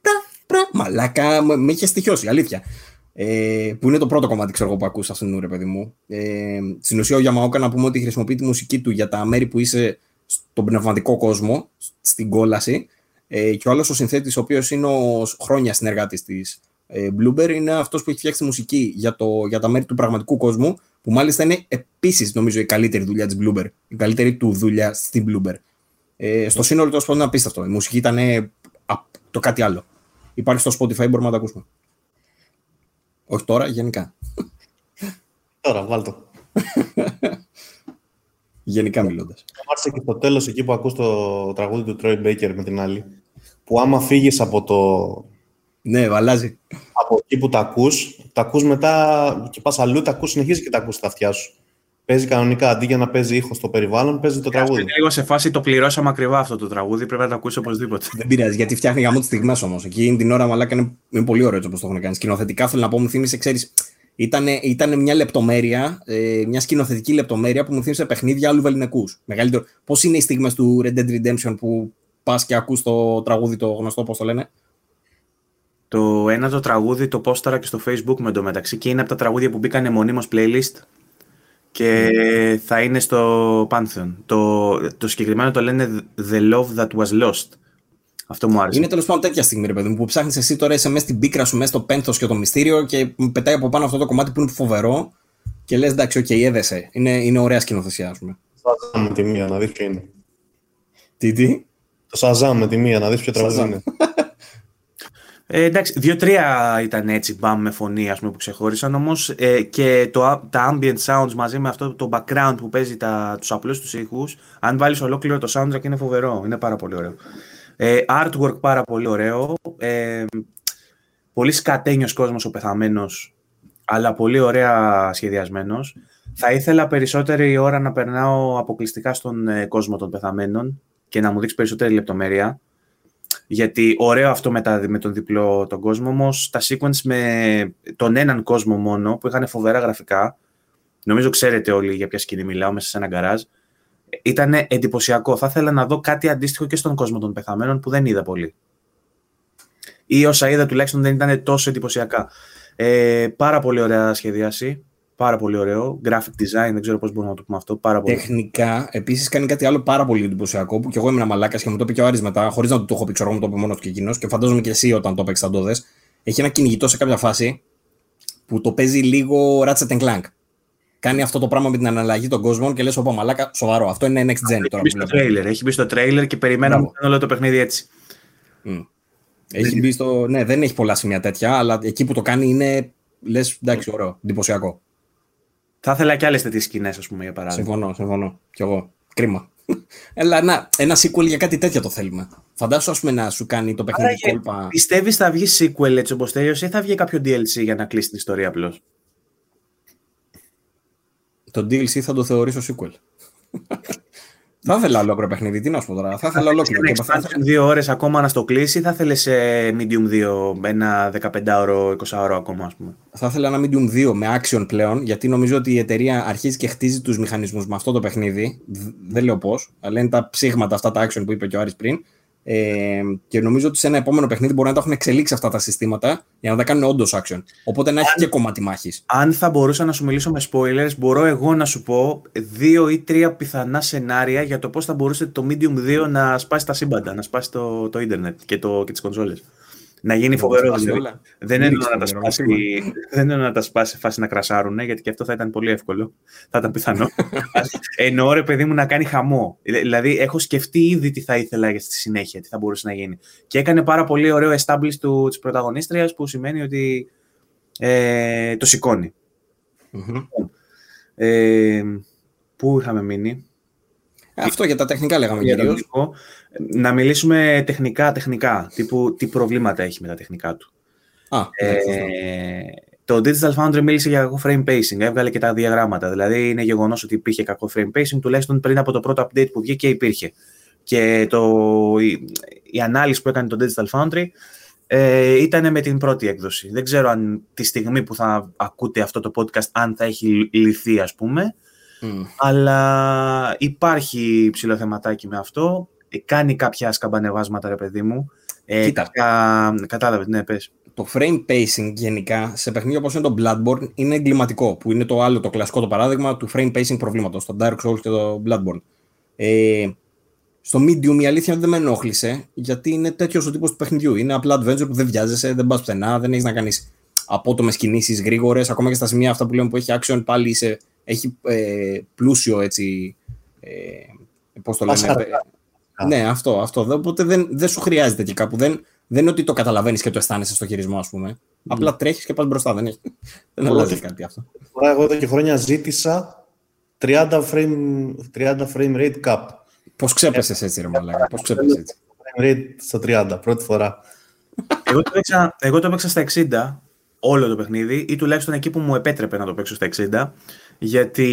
πρα, πρα. Μαλάκα, με είχε στοιχειώσει, αλήθεια. Ε, που είναι το πρώτο κομμάτι ξέρω, που ακούσα αυτήν την παιδί μου. Ε, στην ουσία, ο Γιαμαόκα να πούμε ότι χρησιμοποιεί τη μουσική του για τα μέρη που είσαι στον πνευματικό κόσμο, στην κόλαση. Ε, και ο άλλος ο συνθέτης, ο οποίος είναι ο χρόνια συνεργάτης της ε, Bloomberg, είναι αυτός που έχει φτιάξει τη μουσική για, το, για τα μέρη του πραγματικού κόσμου, που μάλιστα είναι επίσης νομίζω η καλύτερη δουλειά της Bloomberg. Η καλύτερη του δουλειά στην Bloomberg. Ε, στο σύνολο τέλος πάντων είναι απίστευτο. Η μουσική ήταν το κάτι άλλο. Υπάρχει στο Spotify, μπορούμε να το ακούσουμε. Όχι τώρα, γενικά. Τώρα, βάλτο. Γενικά μιλώντας. Άρεσε και στο τέλος εκεί που ακούς το τραγούδι του Troy Baker με την άλλη. Που άμα φύγεις από το. Ναι, βαλάζει. Από εκεί που τα ακούς, τα ακούς μετά και πας αλλού, τα ακούς, συνεχίζεις και τα ακούς στα αυτιά σου. Παίζει κανονικά αντί για να παίζει ήχος στο περιβάλλον, παίζει το τραγούδι. Είναι λίγο σε φάση το πληρώσαμε ακριβά αυτό το τραγούδι, πρέπει να το ακούσει οπωσδήποτε. Δεν πειράζει, γιατί φτιάχνει γαμό τι στιγμές όμως. Εκεί την ώρα μαλάκα είναι, είναι πολύ ωραίο όπως το έχουν κάνει. Σκηνοθετικά θέλω να πω, μου θύμισε, ξέρεις, ήταν, ήταν μια λεπτομέρεια, ε, μια σκηνοθετική λεπτομέρεια που μου θύμισε παιχνίδια άλλου βεληνικούς. Μεγαλύτερο. Πώς είναι οι στιγμές του Red Dead Redemption που πας και ακούς το τραγούδι το γνωστό, πώς το λένε; Το ένα το τραγούδι το πόσταρα και στο facebook με το μεταξύ και είναι από τα τραγούδια που μπήκανε μονίμως playlist και θα είναι στο Pantheon. Το, το συγκεκριμένο το λένε The Love That Was Lost. Αυτό μου άρεσε. Είναι τέλος πάντων τέτοια στιγμή, ρε παιδί μου, που ψάχνεις εσύ τώρα είσαι μέσα στην πίκρα σου, μέσα στο πένθος και το μυστήριο και πετάει από πάνω αυτό το κομμάτι που είναι φοβερό και λες εντάξει, OK, okay, έδεσε. Είναι, είναι ωραία σκηνοθεσία, ας πούμε. Shazam με τη μία, να δεις ποιο είναι. Τι, τι; Το Shazam με τη μία, να δεις ποιο τραγούδι είναι. Ε, εντάξει, δύο-τρία ήταν έτσι μπαμ με φωνή ας πούμε, που ξεχώρισαν όμως ε, και το, τα ambient sounds μαζί με αυτό το background που παίζει τα, τους απλούς τους ήχους αν βάλεις ολόκληρο το soundtrack είναι φοβερό, είναι πάρα πολύ ωραίο. Ε, artwork πάρα πολύ ωραίο. Ε, πολύ σκατένιος κόσμος ο πεθαμένος, αλλά πολύ ωραία σχεδιασμένος. Θα ήθελα περισσότερη ώρα να περνάω αποκλειστικά στον ε, κόσμο των πεθαμένων και να μου δείξει περισσότερη λεπτομέρεια. Γιατί ωραίο αυτό με, τα, με τον διπλό τον κόσμο, όμως τα sequence με τον έναν κόσμο μόνο που είχαν φοβερά γραφικά. Νομίζω ξέρετε όλοι για ποια σκηνή μιλάω μέσα σε ένα γκαράζ ήταν εντυπωσιακό. Θα ήθελα να δω κάτι αντίστοιχο και στον κόσμο των πεθαμένων που δεν είδα πολύ. Ή όσα είδα τουλάχιστον δεν ήταν τόσο εντυπωσιακά. Ε, πάρα πολύ ωραία σχεδίαση. Πάρα πολύ ωραίο. Graphic design, δεν ξέρω πώς μπορούμε να το πούμε αυτό. Πάρα πολύ. Τεχνικά, επίσης κάνει κάτι άλλο πάρα πολύ εντυπωσιακό που και εγώ ήμουν μαλάκας και μου το είπε και ο Άρης μετά, χωρίς να το, το έχω πει, ξέρω, μου το είπε μόνος του και εκείνος και φαντάζομαι και εσύ όταν το έπαιξες θα το Έχει ένα κυνηγητό σε κάποια φάση που το παίζει λίγο Ratchet Clank κάνει αυτό το πράγμα με την αναλλαγή των κόσμων και λες: Ωπα, μαλάκα, σοβαρό. Αυτό είναι next gen τώρα. Έχει μπει στο trailer, έχει μπει στο trailer και περιμέναμε όλο το παιχνίδι έτσι. Mm. Έχει μπει στο. Ναι, δεν έχει πολλά σημεία τέτοια, αλλά εκεί που το κάνει είναι. Λες, εντάξει, ωραίο, εντυπωσιακό. Θα ήθελα και άλλες τέτοιες σκηνές, ας πούμε, για παράδειγμα. Συμφωνώ, συμφωνώ. Κι εγώ. Κρίμα. Έλα, να, ένα sequel για κάτι τέτοιο το θέλουμε. Φαντάσου, ας πούμε, να σου κάνει το παιχνίδι κόλπα. Πιστεύεις θα βγει sequel έτσι όπως τέλειωσε ή θα βγει κάποιο DLC για να κλείσει την ιστορία απλώς; Το DLC θα το θεωρήσω sequel. θα ήθελα ολόκληρο παιχνίδι, τι να σου πω τώρα. Θα ήθελα ολόκληρο. Και θα δύο ώρες ακόμα να στο κλείσει, θα ήθελε σε medium 2, ένα 15ωρο, 20ωρο ακόμα, ας πούμε. Θα ήθελα ένα medium 2 με action πλέον, γιατί νομίζω ότι η εταιρεία αρχίζει και χτίζει τους μηχανισμούς με αυτό το παιχνίδι. Δεν λέω πώς, αλλά είναι τα ψήγματα αυτά τα action που είπε και ο Άρης πριν. Ε, και νομίζω ότι σε ένα επόμενο παιχνίδι μπορεί να τα έχουν εξελίξει αυτά τα συστήματα για να τα κάνουν όντως action. Οπότε να έχει και κομμάτι μάχης. Αν θα μπορούσα να σου μιλήσω με spoilers, μπορώ εγώ να σου πω δύο ή τρία πιθανά σενάρια για το πώς θα μπορούσε το Medium 2 να σπάσει τα σύμπαντα, να σπάσει το, το Ιντερνετ και, το, και τις κονσόλες. Να γίνει φοβερός. Δηλαδή. Δεν είναι να τα σπάσει, δεν είναι να τα σπάσει φάση να κρασάρουν, γιατί και αυτό θα ήταν πολύ εύκολο. Θα ήταν πιθανό. Εννοώ ρε παιδί μου να κάνει χαμό. Δηλαδή έχω σκεφτεί ήδη τι θα ήθελα για στη συνέχεια, τι θα μπορούσε να γίνει. Και έκανε πάρα πολύ ωραίο establish του, της πρωταγωνίστριας που σημαίνει ότι ε, το σηκωνει Ε, πού είχαμε μείνει; Αυτό για τα τεχνικά λέγαμε κυρίως. Να μιλήσουμε τεχνικά, τεχνικά. Τύπου, τι προβλήματα έχει με τα τεχνικά του. Α, ε, το Digital Foundry μίλησε για κακό frame pacing, έβγαλε και τα διαγράμματα. Δηλαδή είναι γεγονός ότι υπήρχε κακό frame pacing, τουλάχιστον πριν από το πρώτο update που βγήκε υπήρχε. Και το, η, η ανάλυση που έκανε το Digital Foundry ε, ήταν με την πρώτη έκδοση. Δεν ξέρω αν τη στιγμή που θα ακούτε αυτό το podcast αν θα έχει λυθεί ας πούμε. Αλλά υπάρχει ψηλό θεματάκι με αυτό. Ε, κάνει κάποια σκαμπανεβάσματα, ρε παιδί μου. Ε, Κοίτα. Κατάλαβε, ναι, πες. Το frame pacing γενικά σε παιχνίδια όπως είναι το Bloodborne είναι εγκληματικό, που είναι το άλλο, το κλασικό το παράδειγμα του frame pacing προβλήματος, το Dark Souls και το Bloodborne. Ε, στο Medium η αλήθεια δεν με ενόχλησε, γιατί είναι τέτοιος ο τύπος του παιχνιδιού. Είναι απλά adventure που δεν βιάζεσαι, δεν πας πουθενά, δεν έχεις να κάνεις απότομες κινήσεις γρήγορες. Ακόμα και στα σημεία αυτά που λέμε που έχει action, πάλι είσαι έχει ε, πλούσιο έτσι. Ε, πώς το λένε. Ε, ναι, αυτό. αυτό. Οπότε δεν, δεν σου χρειάζεται και κάπου. Δεν, δεν είναι ότι το καταλαβαίνεις και το αισθάνεσαι στο χειρισμό, ας πούμε. Mm. Απλά τρέχεις και πας μπροστά. Δεν, έχει, δεν αλλάζει κάτι αυτό. Τώρα, εγώ εδώ και χρόνια ζήτησα 30 frame, 30 frame rate cap. Πώς ξέπεσες έτσι, ρε Μαλάκα. Πώς ξέπεσες έτσι. Frame rate στο 30, πρώτη φορά. εγώ, το έπαιξα, εγώ το έπαιξα στα 60 όλο το παιχνίδι, ή τουλάχιστον εκεί που μου επέτρεπε να το παίξω στα 60. Γιατί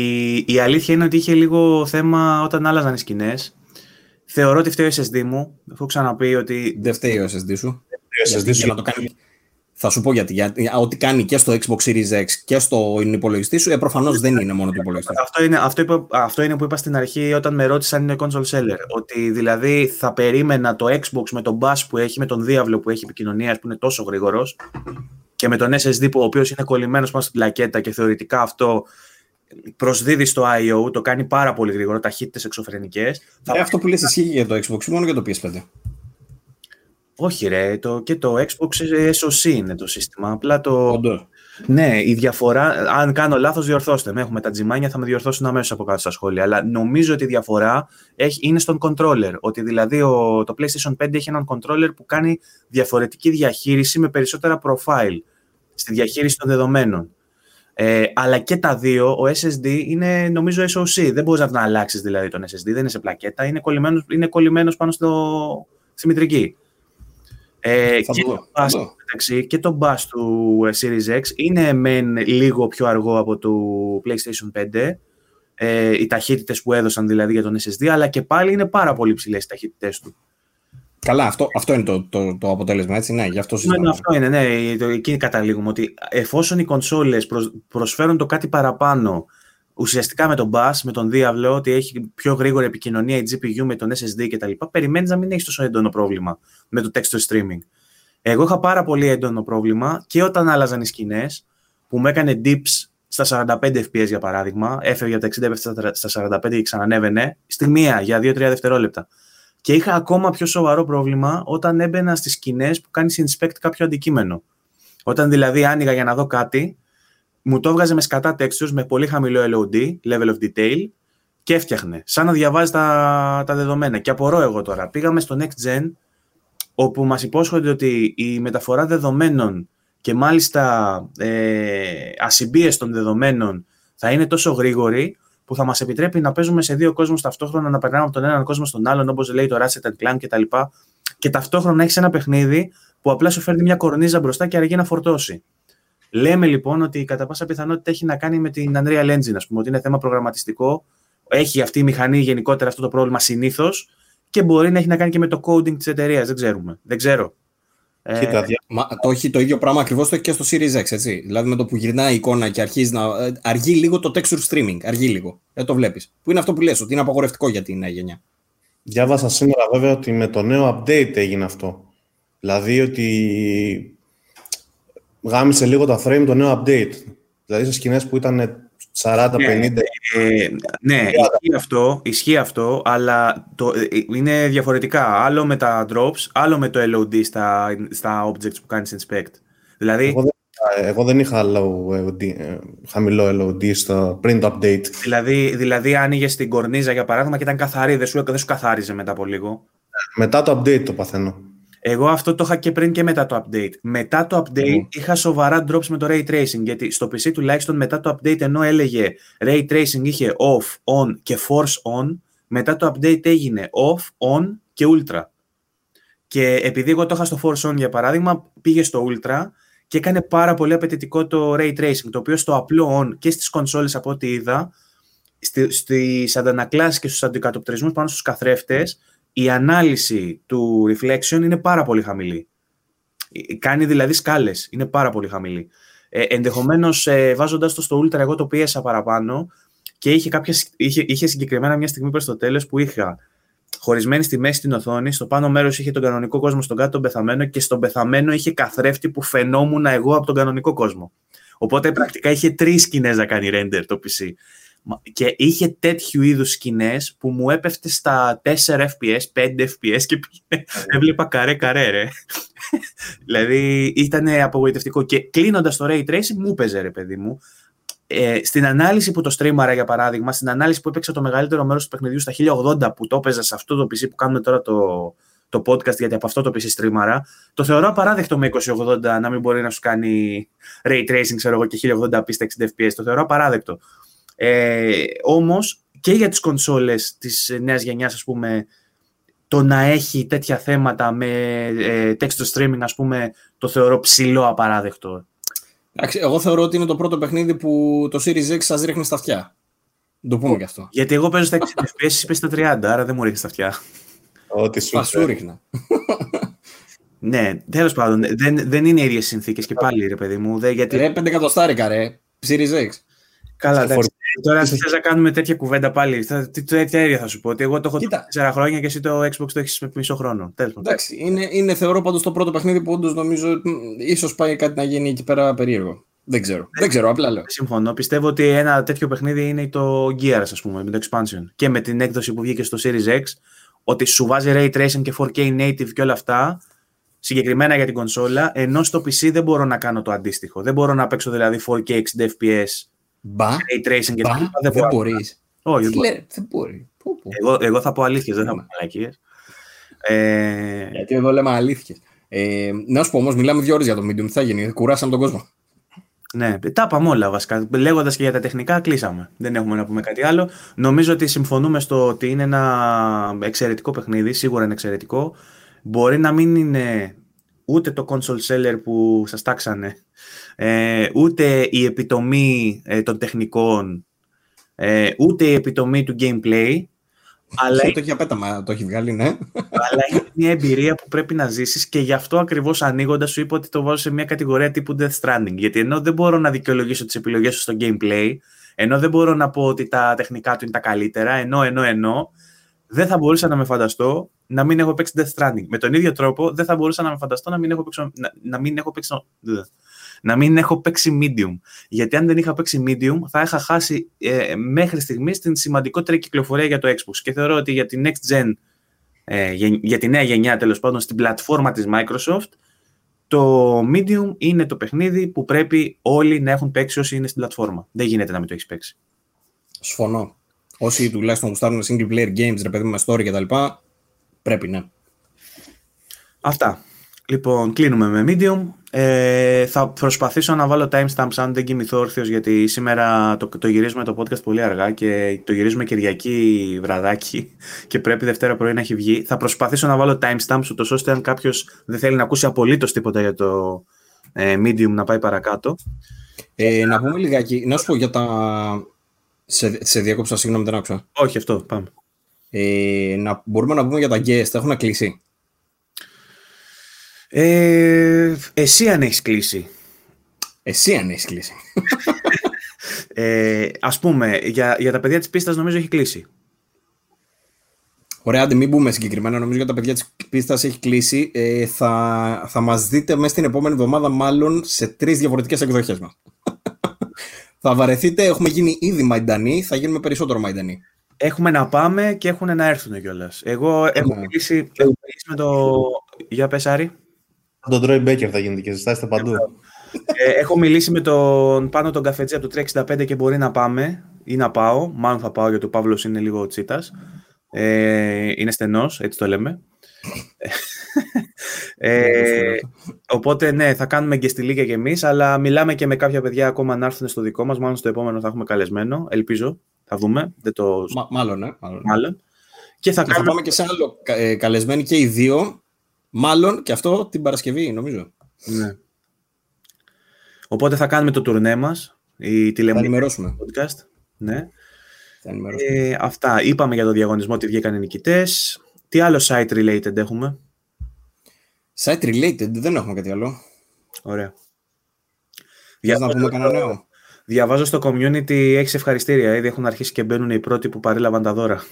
η αλήθεια είναι ότι είχε λίγο θέμα όταν άλλαζαν οι σκηνές. Θεωρώ ότι φταίει ο SSD μου. Έχω ξαναπεί ότι. Δεν φταίει ο SSD σου. SSD σου. το κάνει... Θα σου πω γιατί. γιατί. Ό,τι κάνει και στο Xbox Series X και στο υπολογιστή σου, ε, προφανώς δεν είναι μόνο το υπολογιστή. Αυτό είναι, αυτό, είπα, αυτό είναι που είπα στην αρχή όταν με ρώτησαν είναι console seller. Ότι δηλαδή θα περίμενα το Xbox με τον bus που έχει, με τον διάβλο που έχει επικοινωνίας που είναι τόσο γρήγορος και με τον SSD που ο οποίος είναι κολλημένος πάνω στην πλακέτα και θεωρητικά αυτό προσδίδει στο I.O., το κάνει πάρα πολύ γρήγορα, ταχύτητες εξωφρενικές. Ε, αυτό που λες ισχύει για το Xbox, μόνο για το PS5. Όχι ρε, το, και το Xbox SoC είναι το σύστημα. Απλά το... Όντως. Ναι, η διαφορά, αν κάνω λάθος διορθώστε με, έχουμε τα τζιμάνια, θα με διορθώσουν αμέσως από κάτω στα σχόλια, αλλά νομίζω ότι η διαφορά έχει, είναι στον controller, ότι δηλαδή ο, το PlayStation 5 έχει έναν controller που κάνει διαφορετική διαχείριση με περισσότερα profile στη διαχείριση των δεδομένων. Ε, αλλά και τα δύο, ο SSD είναι νομίζω SoC, δεν μπορείς να τον αλλάξεις δηλαδή τον SSD, δεν είναι σε πλακέτα, είναι κολλημένος, είναι κολλημένος πάνω στο, στη μητρική. Ε, Θα και, δω, το θα bus, δω. μεταξύ, και το bus του ε, Series X είναι μεν λίγο πιο αργό από το PlayStation 5, ε, οι ταχύτητες που έδωσαν δηλαδή για τον SSD, αλλά και πάλι είναι πάρα πολύ ψηλές οι ταχύτητες του. Καλά, αυτό, αυτό είναι το, το, το αποτέλεσμα, έτσι, ναι, γι' αυτό Ναι, συζητάμε. αυτό είναι, ναι, το, εκεί καταλήγουμε ότι εφόσον οι κονσόλες προσ- προσφέρουν το κάτι παραπάνω ουσιαστικά με τον bus, με τον διάβλο, ότι έχει πιο γρήγορη επικοινωνία η GPU με τον SSD κτλ. Περιμένεις να μην έχεις τόσο έντονο πρόβλημα με το text to streaming. Εγώ είχα πάρα πολύ έντονο πρόβλημα και όταν άλλαζαν οι σκηνές, που με έκανε dips στα 45 FPS για παράδειγμα, έφευγε από τα 60 στα- στα 45 και ξανανέβαινε, στη μία για 2-3 δευτερόλεπτα. Και είχα ακόμα πιο σοβαρό πρόβλημα όταν έμπαινα στις σκηνές που κάνεις inspect κάποιο αντικείμενο. Όταν δηλαδή άνοιγα για να δω κάτι, μου το έβγαζε με σκατά textures, με πολύ χαμηλό LOD, level of detail, και έφτιαχνε. Σαν να διαβάζει τα, τα δεδομένα. Και απορώ εγώ τώρα. Πήγαμε στο Next Gen, όπου μας υπόσχονται ότι η μεταφορά δεδομένων και μάλιστα ε, ασυμπίες των δεδομένων θα είναι τόσο γρήγορη, που θα μας επιτρέπει να παίζουμε σε δύο κόσμους ταυτόχρονα, να περνάμε από τον έναν κόσμο στον άλλον, όπως λέει το Ratchet Clank κτλ. Και ταυτόχρονα έχεις ένα παιχνίδι που απλά σου φέρνει μια κορνίζα μπροστά και αργεί να φορτώσει. Λέμε λοιπόν ότι κατά πάσα πιθανότητα έχει να κάνει με την Unreal Engine, ας πούμε, ότι είναι θέμα προγραμματιστικό. Έχει αυτή η μηχανή γενικότερα αυτό το πρόβλημα συνήθως και μπορεί να έχει να κάνει και με το coding της εταιρείας. Δεν ξέρουμε. Δεν ξέρω. Ε, Κοίτα, δια- Μα, το έχει το ίδιο πράγμα ακριβώς το έχει και στο Series X, έτσι. Δηλαδή με το που γυρνάει η εικόνα και αρχίζει να. ε, Αργεί λίγο το texture streaming. Αργεί λίγο. Δεν το βλέπεις. Που είναι αυτό που λες, ότι είναι απαγορευτικό για την νέα γενιά. Διάβασα σήμερα βέβαια ότι με το νέο update έγινε αυτό. Δηλαδή ότι γάμισε λίγο τα frame το νέο update. Δηλαδή σε σκηνές που ήταν 40-50. Ε, ναι, ισχύει αυτό, ισχύει αυτό, αλλά το, ε, είναι διαφορετικά. Άλλο με τα drops, άλλο με το LOD στα, στα objects που κάνεις inspect. Δηλαδή, Εγώ δεν, εγώ δεν είχα low, LOD, ε, χαμηλό LOD στο print update. δηλαδή, δηλαδή άνοιγες την κορνίζα για παράδειγμα και ήταν καθαρή, δεν σου, δεν σου καθάριζε μετά από λίγο. Μετά το update το παθαίνω. Εγώ αυτό το είχα και πριν και μετά το update. Μετά το update Mhm. είχα σοβαρά drops με το ray tracing, γιατί στο PC τουλάχιστον μετά το update ενώ έλεγε ray tracing είχε off, on και force on, μετά το update έγινε off, on και ultra. Και επειδή εγώ το είχα στο force on για παράδειγμα, πήγε στο ultra και έκανε πάρα πολύ απαιτητικό το ray tracing, το οποίο στο απλό on και στις κονσόλες από ό,τι είδα, στη- στις αντανακλάσεις και στους αντικατοπτρισμούς πάνω στους καθρέφτες, η ανάλυση του reflection είναι πάρα πολύ χαμηλή. Ε, Κάνει δηλαδή σκάλες, είναι πάρα πολύ χαμηλή. Ε, ενδεχομένως ε, βάζοντας το στο Ultra εγώ το πίεσα παραπάνω και είχε, κάποιες, είχε, είχε συγκεκριμένα μια στιγμή προς το τέλος που είχα χωρισμένη στη μέση την οθόνη, στο πάνω μέρος είχε τον κανονικό κόσμο, στον κάτω τον πεθαμένο και στον πεθαμένο είχε καθρέφτη που φαινόμουν εγώ από τον κανονικό κόσμο. Οπότε πρακτικά είχε τρεις σκηνές να κάνει render το PC. Μα- Και είχε τέτοιου είδους σκηνές που μου έπεφτε στα 4 FPS, 5 FPS και πήγαινε, έβλεπα καρέ καρέ ρε. δηλαδή ήταν απογοητευτικό και κλείνοντας το Ray Tracing μου έπαιζε ρε παιδί μου. Ε, στην ανάλυση που το streamαρα για παράδειγμα, στην ανάλυση που έπαιξα το μεγαλύτερο μέρος του παιχνιδιού στα 1080 που το έπαιζα σε αυτό το PC που κάνουμε τώρα το, το podcast γιατί από αυτό το PC streamαρα, το θεωρώ απαράδεκτο με 2080 να μην μπορεί να σου κάνει ray tracing ξέρω εγώ και 1080p στα 60 fps. Το θεωρώ απαράδεκτο. Ε, όμως και για τις κονσόλες της νέας γενιάς ας πούμε το να έχει τέτοια θέματα με ε, text to streaming ας πούμε το θεωρώ ψηλό απαράδεκτο. Εντάξει, εγώ θεωρώ ότι είναι το πρώτο παιχνίδι που το Series X σας ρίχνει στα αυτιά. Να το πούμε κι αυτό. Γιατί εγώ παίζω στα 60 fps, εσύ παίζεις στα 30, άρα δεν μου ρίχνει στα αυτιά. Ό,τι σου Θα σου φέρει. ρίχνα. Ναι, τέλος πάντων, δεν, δεν είναι οι ίδιες συνθήκες και πάλι, ρε παιδί μου. Δε, γιατί... Ρε, 5 εκατοστάρικα, ρε. Series X. Καλά, στο εντάξει. Τώρα θες να κάνουμε τέτοια κουβέντα πάλι. Θα, τι, τέτοια ίδια θα σου πω. Ότι εγώ το έχω Κοίτα. 4 χρόνια και εσύ το Xbox το έχεις μισό χρόνο. Τέλος πάντων. Εντάξει, είναι, είναι θεωρώ πάντως το πρώτο παιχνίδι που όντως νομίζω ίσως πάει κάτι να γίνει εκεί πέρα περίεργο. Δεν ξέρω. Δεν ξέρω, απλά λέω. Συμφωνώ. Πιστεύω ότι ένα τέτοιο παιχνίδι είναι το Gears, ας πούμε, με το expansion. Και με την έκδοση που βγήκε στο Series X, ότι σου βάζει ray tracing και 4K native και όλα αυτά, συγκεκριμένα για την κονσόλα, ενώ στο PC δεν μπορώ να κάνω το αντίστοιχο. Δεν μπορώ να παίξω δηλαδή 4K 60 FPS, Μπα, ray tracing και μπα, τα λοιπά. δεν μπορώ. μπορείς. Όχι, δεν Τι μπορώ. λέει, δεν μπορεί. Πού, πού. Εγώ, εγώ θα πω αλήθειες, δεν θα πω μαλακίες. Ε, Γιατί εδώ λέμε αλήθειες. Ε, να σου πω όμως, μιλάμε δύο ώρες για το Medium. Τι θα γίνει, κουράσαμε τον κόσμο. Ναι, τα είπαμε όλα βασικά. Λέγοντας και για τα τεχνικά, κλείσαμε. Δεν έχουμε να πούμε κάτι άλλο. Νομίζω ότι συμφωνούμε στο ότι είναι ένα εξαιρετικό παιχνίδι. Σίγουρα είναι εξαιρετικό. Μπορεί να μην είναι ούτε το console seller που σας τάξανε, ε, ούτε η επιτομή ε, των τεχνικών, ε, ούτε η επιτομή του gameplay, αλλά Το έχει απέταμα, το έχει βγάλει, ναι. αλλά είναι μια εμπειρία που πρέπει να ζήσεις και γι' αυτό ακριβώς ανοίγοντας σου είπα ότι το βάζω σε μια κατηγορία τύπου Death Stranding. Γιατί ενώ δεν μπορώ να δικαιολογήσω τις επιλογές σου στο gameplay, ενώ δεν μπορώ να πω ότι τα τεχνικά του είναι τα καλύτερα, ενώ, ενώ, ενώ, δεν θα μπορούσα να με φανταστώ να μην έχω παίξει Death Stranding. Με τον ίδιο τρόπο δεν θα μπορούσα να με φανταστώ να μην έχω παίξει, να, να μην έχω παίξει, να μην έχω παίξει medium. Γιατί αν δεν είχα παίξει medium, θα είχα χάσει ε, μέχρι στιγμής την σημαντικότερη κυκλοφορία για το Xbox. Και θεωρώ ότι για την next gen, ε, για, για τη νέα γενιά τέλος πάντων, στην πλατφόρμα της Microsoft, το medium είναι το παιχνίδι που πρέπει όλοι να έχουν παίξει όσοι είναι στην πλατφόρμα. Δεν γίνεται να μην το έχεις παίξει. Σφωνώ. Όσοι τουλάχιστον γουστάρουν single player games, ρε παιδί με story κτλ. Πρέπει ναι. Αυτά. Λοιπόν, κλείνουμε με medium. Ε, θα προσπαθήσω να βάλω timestamps αν δεν κοιμηθώ όρθιος γιατί σήμερα το, το γυρίζουμε το podcast πολύ αργά και το γυρίζουμε Κυριακή βραδάκι και πρέπει Δευτέρα πρωί να έχει βγει. Θα προσπαθήσω να βάλω timestamps ούτως ώστε αν κάποιος δεν θέλει να ακούσει απολύτως τίποτα για το ε, medium να πάει παρακάτω. Ε, να πούμε λιγάκι, να σου πω για τα. Σε, σε διάκοψα, συγγνώμη, δεν άκουσα. Όχι αυτό, πάμε. Ε, να, μπορούμε να πούμε για τα guest, έχουν κλείσει. Ε, εσύ αν έχεις κλείσει. Εσύ αν έχεις κλείσει. Ε, ας πούμε, για, για τα παιδιά της πίστας νομίζω έχει κλείσει. Ωραία, άντε μην μπούμε συγκεκριμένα. Νομίζω για τα παιδιά της πίστας έχει κλείσει. Ε, θα, θα μας δείτε μέσα στην επόμενη εβδομάδα, μάλλον σε τρεις διαφορετικές εκδοχές μας. θα βαρεθείτε, έχουμε γίνει ήδη μαϊντανοί, θα γίνουμε περισσότερο μαϊντανοί. Έχουμε να πάμε και έχουν να έρθουν κιόλας. Εγώ έχω Ναι. μιλήσει, έχω μιλήσει με το. Για πες, Άρη. Τον Troy Baker θα γίνεται και ζητάστε παντού. Ε, έχω μιλήσει με τον πάνω τον καφετζή από το 365 και μπορεί να πάμε ή να πάω. Μάλλον θα πάω γιατί ο Παύλος είναι λίγο τσίτας. Ε, είναι στενός, έτσι το λέμε. Ε, οπότε ναι, θα κάνουμε γκεστιλίκια κι εμείς, αλλά μιλάμε και με κάποια παιδιά ακόμα να έρθουν στο δικό μας. Μάλλον στο επόμενο θα έχουμε καλεσμένο, ελπίζω. Θα δούμε, δεν το... Μα, μάλλον, ναι. Μάλλον. Μάλλον. Και θα Και θα κάνουμε... πάμε και σε άλλο κα- ε, καλεσμένοι και οι δύο. Μάλλον και αυτό την Παρασκευή, νομίζω. Ναι. Οπότε θα κάνουμε το τουρνέ μας, η Θα τηλεμονή ενημερώσουμε. podcast. Ναι. Θα ενημερώσουμε. Ε, αυτά. Είπαμε για το διαγωνισμό ότι βγήκαν οι νικητές. Τι άλλο site related έχουμε; Site related, δεν έχουμε κάτι άλλο. Ωραία. Θες να πούμε κανένα νέο; Διαβάζω στο community, έχεις ευχαριστήρια. Ήδη έχουν αρχίσει και μπαίνουν οι πρώτοι που παρέλαβαν τα δώρα.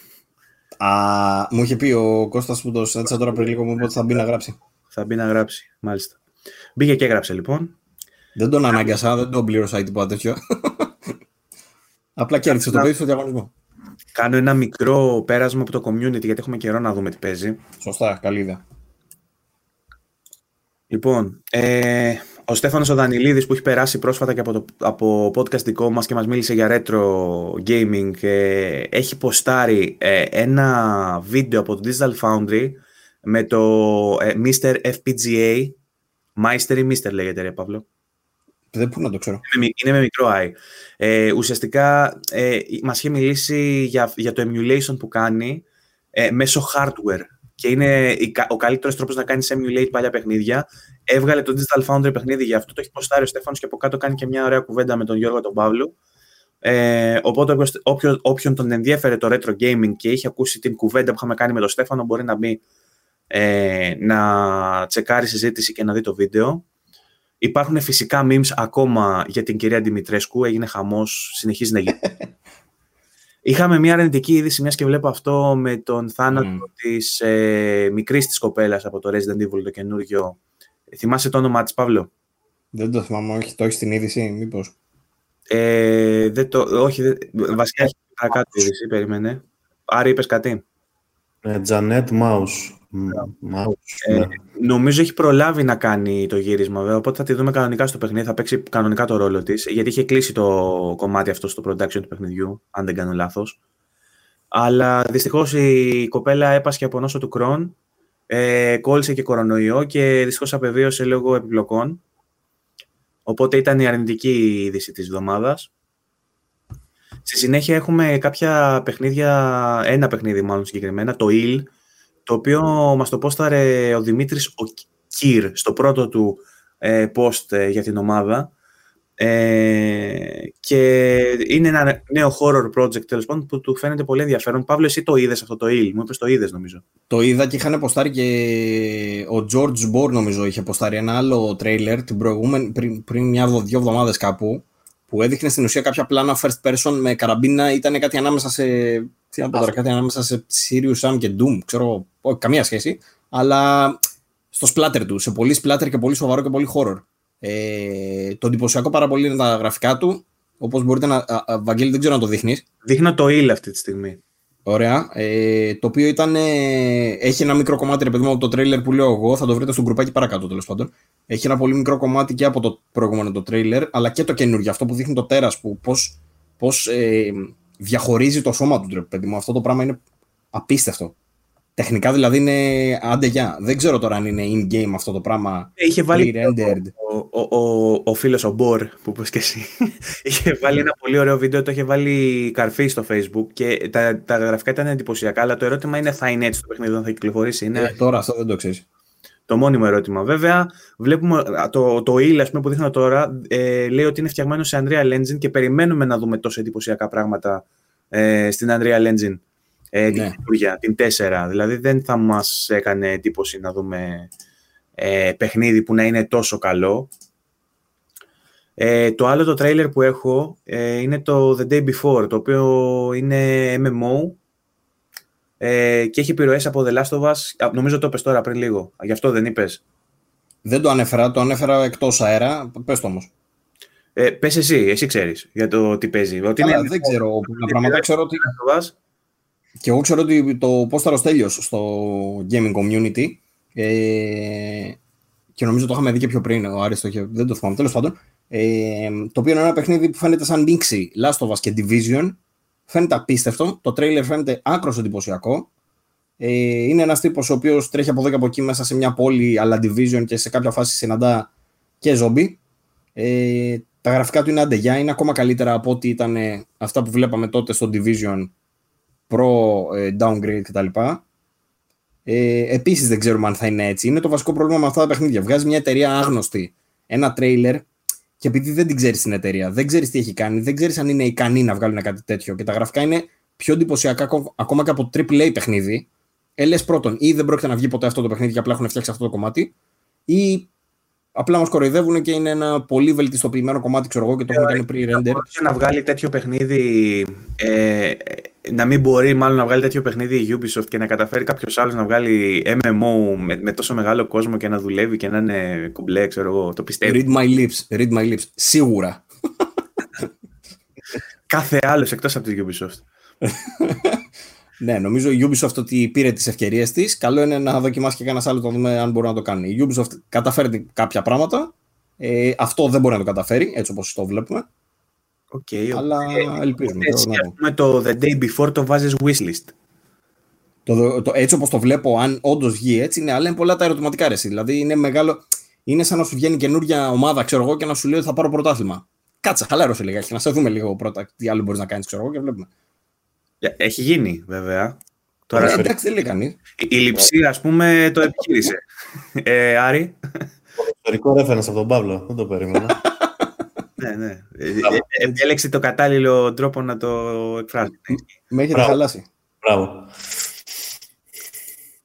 Α, μου είχε πει ο Κώστας που το συνάντησα τώρα πριν λίγο μου είπε ότι θα μπει να γράψει. Θα μπει να γράψει, μάλιστα. Μπήκε και έγραψε λοιπόν. Δεν τον ανάγκασα, δεν τον πλήρωσα ή τίποτα τέτοιο. Απλά κέρδισε το παιδί στο διαγωνισμό. Κάνω ένα μικρό πέρασμα από το community γιατί έχουμε καιρό να δούμε τι παίζει. Σωστά, καλή ιδέα. Λοιπόν, ε, ο Στέφανος ο Δανιλίδης που έχει περάσει πρόσφατα και από, το, από podcast δικό μας και μας μίλησε για retro gaming ε, έχει ποστάρει ε, ένα βίντεο από το Digital Foundry με το ε, Mr. FPGA Meister ή Mr. λέγεται ρε Παύλο; Δεν πού να το ξέρω. είναι με- είναι με μικρό i. Ε, ουσιαστικά ε, μας είχε μιλήσει για, για το emulation που κάνει ε, μέσω hardware και είναι η κα- ο καλύτερος τρόπος να κάνεις emulate παλιά παιχνίδια. Έβγαλε το Digital Foundry παιχνίδι για αυτό, το έχει ποστάρει ο Στέφανος και από κάτω κάνει και μια ωραία κουβέντα με τον Γιώργο τον Παύλο. Ε, οπότε όποιος- όποιο, όποιον τον ενδιέφερε το retro gaming και είχε ακούσει την κουβέντα που είχαμε κάνει με τον Στέφανο μπορεί να μπει ε, να τσεκάρει συζήτηση και να δει το βίντεο. Υπάρχουν φυσικά memes ακόμα για την κυρία Δημητρέσκου. Έγινε χαμός, συνεχίζει να γίνεται. Είχαμε μια αρνητική είδηση, μιας και βλέπω αυτό, με τον θάνατο Μμμ. της ε, μικρής της κοπέλας από το Resident Evil το καινούργιο. Θυμάσαι το όνομα της, Παύλο; Δεν το θυμάμαι, όχι. Το έχεις στην είδηση, μήπως. Ε, δεν το, όχι, δεν, βασικά έχει παρακάτω είδηση, περίμενε. Άρα είπες κάτι; Ε, Τζανέτ Μάους. Ε, ναι. νομίζω έχει προλάβει να κάνει το γύρισμα, βέβαια, οπότε θα τη δούμε κανονικά στο παιχνίδι, θα παίξει κανονικά το ρόλο της, γιατί είχε κλείσει το κομμάτι αυτό στο production του παιχνιδιού, αν δεν κάνω λάθος. Αλλά δυστυχώς η κοπέλα έπασχε από νόσο του Κρόν, ε, κόλλησε και κορονοϊό και δυστυχώς απεβίωσε λόγω επιπλοκών. Οπότε ήταν η αρνητική είδηση της εβδομάδας. Στη συνέχεια έχουμε κάποια παιχνίδια, ένα παιχνίδι μάλλον συγκεκριμένα, το IL, το οποίο μας το πόσταρε ο Δημήτρης ο Κύρ στο πρώτο του ε, post ε, για την ομάδα. Ε, και είναι ένα νέο horror project τέλος πάντων που του φαίνεται πολύ ενδιαφέρον. Παύλο, εσύ το είδες αυτό το IL, μου είπες το είδες νομίζω. Το είδα και είχαν ποστάρει και ο George Bohr νομίζω είχε ποστάρει ένα άλλο τρέιλερ την προηγούμενη, πριν, πριν μια-δυο εβδομάδες κάπου που έδειχνε στην ουσία κάποια πλάνα first person με καραμπίνα. Ήταν κάτι ανάμεσα σε. Τι να πω τώρα, κάτι ανάμεσα σε Sirius Sam και Doom. Ξέρω, όχι, καμία σχέση. Αλλά στο splatter του. Σε πολύ splatter και πολύ σοβαρό και πολύ horror. Ε, το εντυπωσιακό πάρα πολύ είναι τα γραφικά του. Όπως μπορείτε να. Α, Βαγγέλη, δεν ξέρω να το δείχνεις. Δείχνω το ήλ αυτή τη στιγμή. Ωραία. Ε, το οποίο ήταν. έχει ένα μικρό κομμάτι, ρε παιδί μου, από το τρέιλερ που λέω εγώ. Θα το βρείτε στο γκρουπάκι παρακάτω τέλος πάντων. Έχει ένα πολύ μικρό κομμάτι και από το προηγούμενο το τρέιλερ, αλλά και το καινούργιο. Αυτό που δείχνει το τέρας που πώς πώς, ε, διαχωρίζει το σώμα του, ρε παιδί μου. Αυτό το πράγμα είναι απίστευτο. Τεχνικά δηλαδή είναι άντε γεια. Δεν ξέρω τώρα αν είναι in-game αυτό το πράγμα. Ε, είχε βάλει ο, ο, ο, ο φίλος ο Μπορ που είπες και εσύ. είχε βάλει ένα πολύ ωραίο βίντεο, το είχε βάλει καρφί στο facebook και τα, τα γραφικά ήταν εντυπωσιακά, αλλά το ερώτημα είναι θα είναι έτσι το παιχνίδι, θα κυκλοφορήσει. Είναι... Ε, τώρα αυτό δεν το ξέρεις. Το μόνιμο ερώτημα. Βέβαια, βλέπουμε το, το e πούμε, που δείχνω τώρα ε, λέει ότι είναι φτιαγμένο σε Unreal Engine και περιμένουμε να δούμε τόσο εντυπωσιακά πράγματα ε, στην Unreal Engine ε, την, ναι. την 4. Δηλαδή δεν θα μας έκανε εντύπωση να δούμε ε, παιχνίδι που να είναι τόσο καλό. Ε, το άλλο το τρέιλερ που έχω ε, είναι το The Day Before, το οποίο είναι MMO ε, και έχει επιρροές από The Last of Us. Νομίζω το είπες τώρα πριν λίγο, γι' αυτό δεν είπες. Δεν το ανέφερα, το ανέφερα εκτός αέρα, πες το όμως. Ε, πες εσύ, εσύ ξέρεις για το τι παίζει. Ότι είναι... δεν ξέρω, τα πράγματα ξέρω ότι... Και εγώ ξέρω ότι το πώς θα στο gaming community ε, και νομίζω το είχαμε δει και πιο πριν, ο Άρης το είχε, δεν το θυμάμαι, τέλος πάντων, ε, το οποίο είναι ένα παιχνίδι που φαίνεται σαν νίξη Last of Us και Division, φαίνεται απίστευτο, το trailer φαίνεται άκρος εντυπωσιακό, ε, είναι ένας τύπος ο οποίος τρέχει από εδώ και από εκεί μέσα σε μια πόλη αλλά Division και σε κάποια φάση συναντά και ζόμπι. Ε, τα γραφικά του είναι αντεγιά, είναι ακόμα καλύτερα από ό,τι ήταν αυτά που βλέπαμε τότε στο Division Pro ε, downgrade κτλ. Ε, Επίσης δεν ξέρουμε αν θα είναι έτσι. Είναι το βασικό πρόβλημα με αυτά τα παιχνίδια. Βγάζει μια εταιρεία άγνωστη ένα τρέιλερ και επειδή δεν την ξέρεις την εταιρεία, δεν ξέρεις τι έχει κάνει, δεν ξέρεις αν είναι ικανή να βγάλουν κάτι τέτοιο και τα γραφικά είναι πιο εντυπωσιακά ακόμα και από AAA παιχνίδι. Ε, λες πρώτον, ή δεν πρόκειται να βγει ποτέ αυτό το παιχνίδι και απλά έχουν φτιάξει αυτό το κομμάτι, ή απλά μας κοροϊδεύουν και είναι ένα πολύ βελτιστοποιημένο κομμάτι, ξέρω εγώ, και το έχουν κάνει pre-render. να βγάλει τέτοιο παιχνίδι, ε, να μην μπορεί μάλλον να βγάλει τέτοιο παιχνίδι η Ubisoft και να καταφέρει κάποιος άλλος να βγάλει MMO με, με, τόσο μεγάλο κόσμο και να δουλεύει και να είναι κουμπλέ, ξέρω εγώ. Το πιστεύω. Read my lips, read my lips. Σίγουρα. Κάθε άλλος εκτός από τη Ubisoft. Ναι, νομίζω η Ubisoft ότι πήρε τις ευκαιρίες της. Καλό είναι να δοκιμάσει και κανένας άλλο το δούμε αν μπορεί να το κάνει. Η Ubisoft καταφέρει κάποια πράγματα. Ε, αυτό δεν μπορεί να το καταφέρει, έτσι όπως το βλέπουμε. Okay, αλλά okay. ελπίζουμε. Έτσι, πούμε το The Day Before το βάζεις wishlist. Το, το, έτσι όπως το βλέπω, αν όντως βγει έτσι, ναι, αλλά είναι πολλά τα ερωτηματικά ρε. Δηλαδή είναι μεγάλο. Είναι σαν να σου βγαίνει καινούργια ομάδα, ξέρω εγώ, και να σου λέει ότι θα πάρω πρωτάθλημα. Κάτσε, χαλάρωσε λιγάκι, να σε δούμε λίγο πρώτα τι άλλο μπορείς να κάνεις, ξέρω εγώ, και βλέπουμε. Έχει γίνει, βέβαια. Τώρα, ε, εντάξει, δεν λέει κανείς. Η λειψία, ας πούμε, το επιχείρησε. ε, Άρη. Ιστορικό ρέφερες από τον Παύλο. Δεν το περίμενα. ναι, ναι. Επέλεξε το κατάλληλο τρόπο να το εκφράσει. Με έχετε χαλάσει. Μπράβο.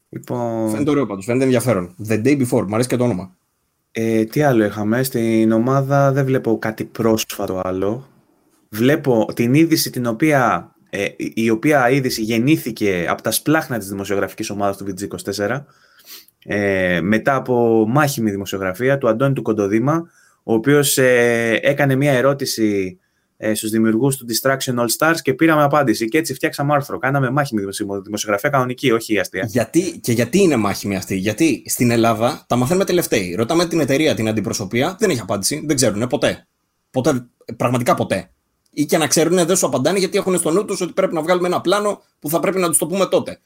Λοιπόν... Φαίνεται ωραίο πάντως, φαίνεται ενδιαφέρον. The Day Before, μου αρέσει και το όνομα. Ε, τι άλλο είχαμε, στην ομάδα δεν βλέπω κάτι πρόσφατο άλλο. Βλέπω την είδηση την οποία ε, η οποία είδηση γεννήθηκε από τα σπλάχνα της δημοσιογραφικής ομάδας του VG24 ε, μετά από μάχημη δημοσιογραφία του Αντώνη του Κοντοδήμα ο οποίος ε, έκανε μια ερώτηση ε, στους δημιουργούς του Distraction All Stars και πήραμε απάντηση. Και έτσι φτιάξαμε άρθρο. Κάναμε μάχημη δημοσιογραφία κανονική, όχι αστεία. Γιατί, και γιατί είναι μάχημη αυτή. Γιατί στην Ελλάδα τα μαθαίνουμε τελευταίοι. Ρωτάμε την εταιρεία, την αντιπροσωπεία, δεν έχει απάντηση. Δεν ξέρουν ποτέ. ποτέ. Πραγματικά ποτέ. Ή και να ξέρουν δεν σου απαντάνε γιατί έχουν στο νου τους ότι πρέπει να βγάλουμε ένα πλάνο που θα πρέπει να τους το πούμε τότε.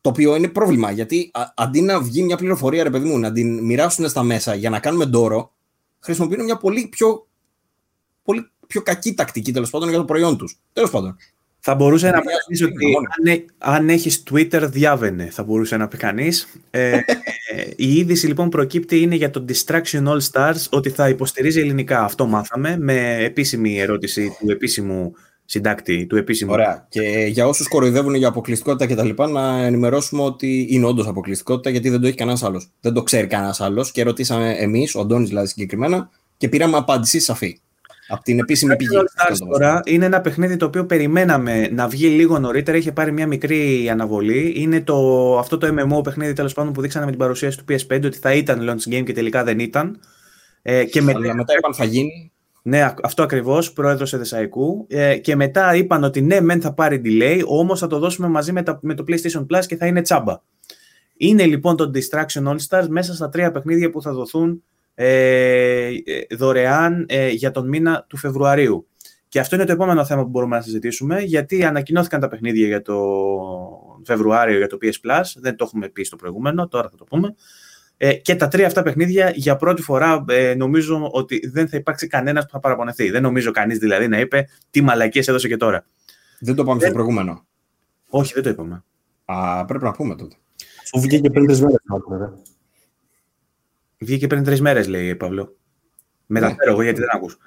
Το οποίο είναι πρόβλημα γιατί α, αντί να βγει μια πληροφορία, ρε παιδί μου, να την μοιράσουν στα μέσα για να κάνουμε ντόρο, χρησιμοποιούν μια πολύ πιο, πολύ πιο κακή τακτική τέλο πάντων για το προϊόν του. Τέλο πάντων. Θα μπορούσε να πει ότι αν, αν έχει Twitter, διάβαινε, θα μπορούσε να πει κανεί. Ε, η είδηση λοιπόν προκύπτει είναι για το Distraction All Stars ότι θα υποστηρίζει ελληνικά. Αυτό μάθαμε με επίσημη ερώτηση του επίσημου συντάκτη του επίσημου. Ωραία. Και για όσους κοροϊδεύουν για αποκλειστικότητα κτλ., να ενημερώσουμε ότι είναι όντως αποκλειστικότητα γιατί δεν το έχει κανένας άλλος. Δεν το ξέρει κανένας άλλος και ρωτήσαμε εμείς, ο Αντώνης δηλαδή συγκεκριμένα, και πήραμε απάντηση σαφή. Από την επίσημη πηγή. τώρα είναι ένα παιχνίδι το οποίο περιμέναμε να βγει λίγο νωρίτερα. Είχε πάρει μια μικρή αναβολή. Είναι το, αυτό το MMO παιχνίδι τέλος πάντων που δείξανε με την παρουσίαση του PS5 ότι θα ήταν launch game και τελικά δεν ήταν. Ε, και μετά, μετά είπαν θα γίνει. Ναι, αυτό ακριβώς, πρόεδρος Εδεσαϊκού. Ε, και μετά είπαν ότι ναι, μεν θα πάρει delay, όμως θα το δώσουμε μαζί με, τα, με το PlayStation Plus και θα είναι τσάμπα. Είναι λοιπόν το Distraction All Stars μέσα στα τρία παιχνίδια που θα δοθούν ε, δωρεάν ε, για τον μήνα του Φεβρουαρίου. Και αυτό είναι το επόμενο θέμα που μπορούμε να συζητήσουμε, γιατί ανακοινώθηκαν τα παιχνίδια για το Φεβρουάριο για το PS Plus. Δεν το έχουμε πει στο προηγούμενο, τώρα θα το πούμε. Ε, και τα τρία αυτά παιχνίδια για πρώτη φορά ε, νομίζω ότι δεν θα υπάρξει κανένας που θα παραπονεθεί. Δεν νομίζω κανείς δηλαδή να είπε τι μαλακίες έδωσε και τώρα. Δεν το είπαμε στο προηγούμενο. Όχι, δεν το είπαμε. Α, πρέπει να πούμε τότε. Αφού βγήκε πριν τρεις μέρες. Βγήκε πριν τρεις μέρες, λέει Παύλο. Μεταφέρω εγώ γιατί δεν ακούς.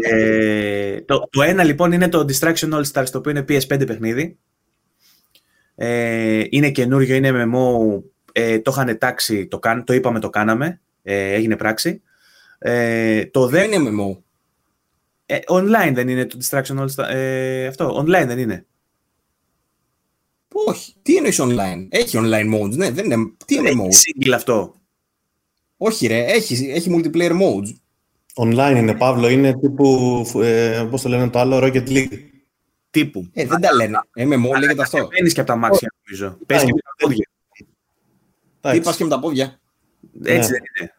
ε, το, το ένα λοιπόν είναι το Distraction All Stars, το οποίο είναι PS5 παιχνίδι. Ε, είναι καινούριο, είναι MMO ε, το είχαν τάξει, το, το είπαμε, το κάναμε, ε, έγινε πράξη. Ε, το δεν είναι MMO. Ε, online δεν είναι το Distraction All ε, αυτό, online δεν είναι. Όχι. Τι εννοείς online; Έχει online modes, ναι, δεν είναι. Τι είναι mode; single αυτό. Όχι ρε, έχει, έχει multiplayer modes. Online είναι, Παύλο, είναι τύπου, ε, πώς το λένε το άλλο, Rocket League. Τύπου. Ε, δεν τα λένε. MMO λέγεται αυτό. Παίρνει και από τα μάξια, νομίζω. Παίζει και από τα πόδια. Τι πα και με τα πόδια. Έτσι ναι. δεν είναι.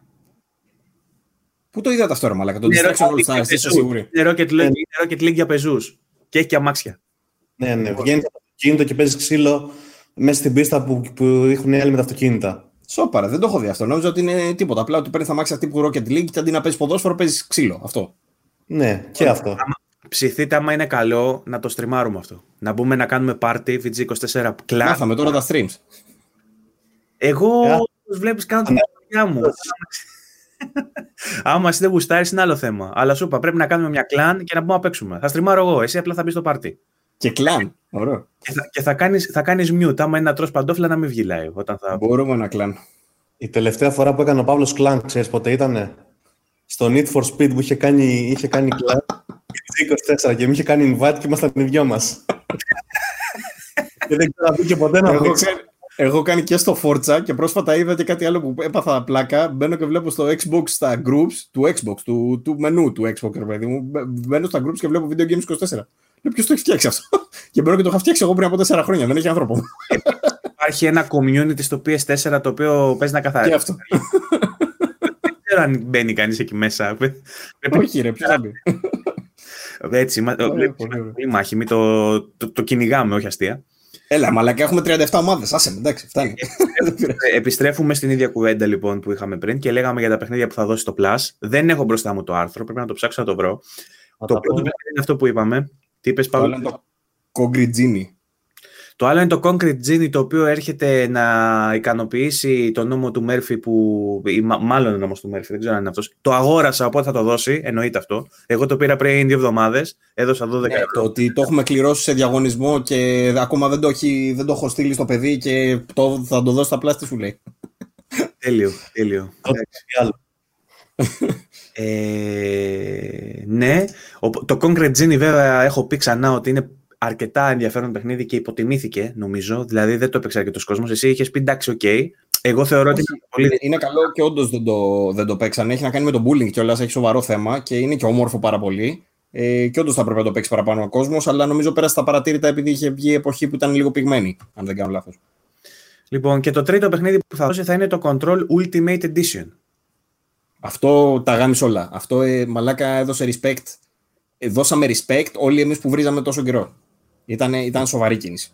Πού το είδατε αυτό, ρε Μαλάκα, το Distraction All Stars, είσαι σίγουρη; Είναι Rocket League, Rocket League για πεζούς. Και έχει και αμάξια. Ναι, ναι. Βγαίνει από το αυτοκίνητο και παίζει ξύλο μέσα στην πίστα που, που έχουν οι άλλοι με τα αυτοκίνητα. Σόπαρα, δεν το έχω δει αυτό. Νόμιζα ότι είναι τίποτα. Απλά ότι παίρνεις τα μάξια τύπου Rocket League και αντί να παίζεις ποδόσφαιρο παίζεις ξύλο. Αυτό. Ναι, και αυτό. Ψηθείτε άμα είναι καλό να το στριμάρουμε αυτό. Να μπούμε να κάνουμε party, VG24 κλαμπ. Μάθαμε τώρα τα streams. Εγώ yeah. τους βλέπεις κάνω την δουλειά μου. Άμα εσύ δεν γουστάρεις είναι άλλο θέμα. Αλλά σου είπα πρέπει να κάνουμε μια κλάν και να πούμε να παίξουμε. Θα στριμάρω εγώ, εσύ απλά θα μπεις στο πάρτι. Και κλάν, ωραίο. Και θα, και θα, κάνεις, θα κάνεις mute, άμα είναι να τρως παντόφλα να μην βγει live. Όταν θα... Μπορούμε ένα κλάν. Η τελευταία φορά που έκανε ο Παύλος κλάν, ξέρεις πότε ήτανε; Στο Need for Speed που είχε κάνει, είχε κάνει κλάν 24 και μου είχε κάνει invite και ήμασταν οι δυο μας. και δεν ξέρω να και ποτέ να πει. Εγώ κάνει και στο Forza και πρόσφατα είδα και κάτι άλλο που έπαθα πλάκα. Μπαίνω και βλέπω στο Xbox στα groups του Xbox, του, του μενού του Xbox, ρε παιδί μου. Μπαίνω στα groups και βλέπω Video Games 24. Λέω ποιος το έχει φτιάξει αυτό; και μπαίνω και το είχα φτιάξει εγώ πριν από 4 χρόνια. Δεν έχει άνθρωπο. Υπάρχει ένα community στο PS4 το οποίο παίζει να καθαρίσει. Και αυτό. Δεν ξέρω αν μπαίνει κανείς εκεί μέσα. Όχι, ρε, ποιος θα μπει. Έτσι, πολύ μάχημη. Το, το, το κυνηγάμε, όχι αστεία. Έλα, μαλακά, έχουμε 37 ομάδες. Άσε εντάξει, φτάνει. Ε, επιστρέφουμε στην ίδια κουβέντα λοιπόν που είχαμε πριν και λέγαμε για τα παιχνίδια που θα δώσει το Plus. Δεν έχω μπροστά μου το άρθρο, πρέπει να το ψάξω να το βρω. το πρώτο παιχνίδι είναι αυτό που είπαμε. Τι είπες, Παύλο; Το Κογκριτζίνι. Το άλλο είναι το Concrete Genie, το οποίο έρχεται να ικανοποιήσει το νόμο του Μέρφυ, που, ή μάλλον ο νόμος του Μέρφυ, δεν ξέρω αν είναι αυτός. Το αγόρασα, οπότε θα το δώσει, εννοείται αυτό. Εγώ το πήρα πριν δύο εβδομάδες, έδωσα 12 ναι, Το ότι το έχουμε κληρώσει σε διαγωνισμό και ακόμα δεν το, έχει, δεν το έχω στείλει στο παιδί και το, θα το δώσει στα πλάστη σου λέει. Τέλειο, τέλειο. ε, ναι, το Concrete Genie βέβαια έχω πει ξανά ότι είναι αρκετά ενδιαφέρον παιχνίδι και υποτιμήθηκε, νομίζω. Δηλαδή δεν το έπαιξε αρκετός κόσμος. Εσύ είχες πει εντάξει, οκ. Εγώ θεωρώ ότι. Είναι, είναι καλό και όντως δεν το, δεν το παίξαν. Έχει να κάνει με το bullying κιόλας, έχει σοβαρό θέμα και είναι και όμορφο πάρα πολύ. Ε, και όντως θα πρέπει να το παίξει παραπάνω ο κόσμος, αλλά νομίζω πέρασε απαρατήρητα επειδή είχε βγει η εποχή που ήταν λίγο πηγμένη, αν δεν κάνω λάθος. Λοιπόν, και το τρίτο παιχνίδι που θα δώσει θα είναι το Control Ultimate Edition. Αυτό τα γάμισε όλα. Αυτό ε, μαλάκα έδωσε respect. Ε, δώσαμε respect όλοι εμείς που βρίζαμε τόσο καιρό. Ήταν, ήταν σοβαρή κίνηση.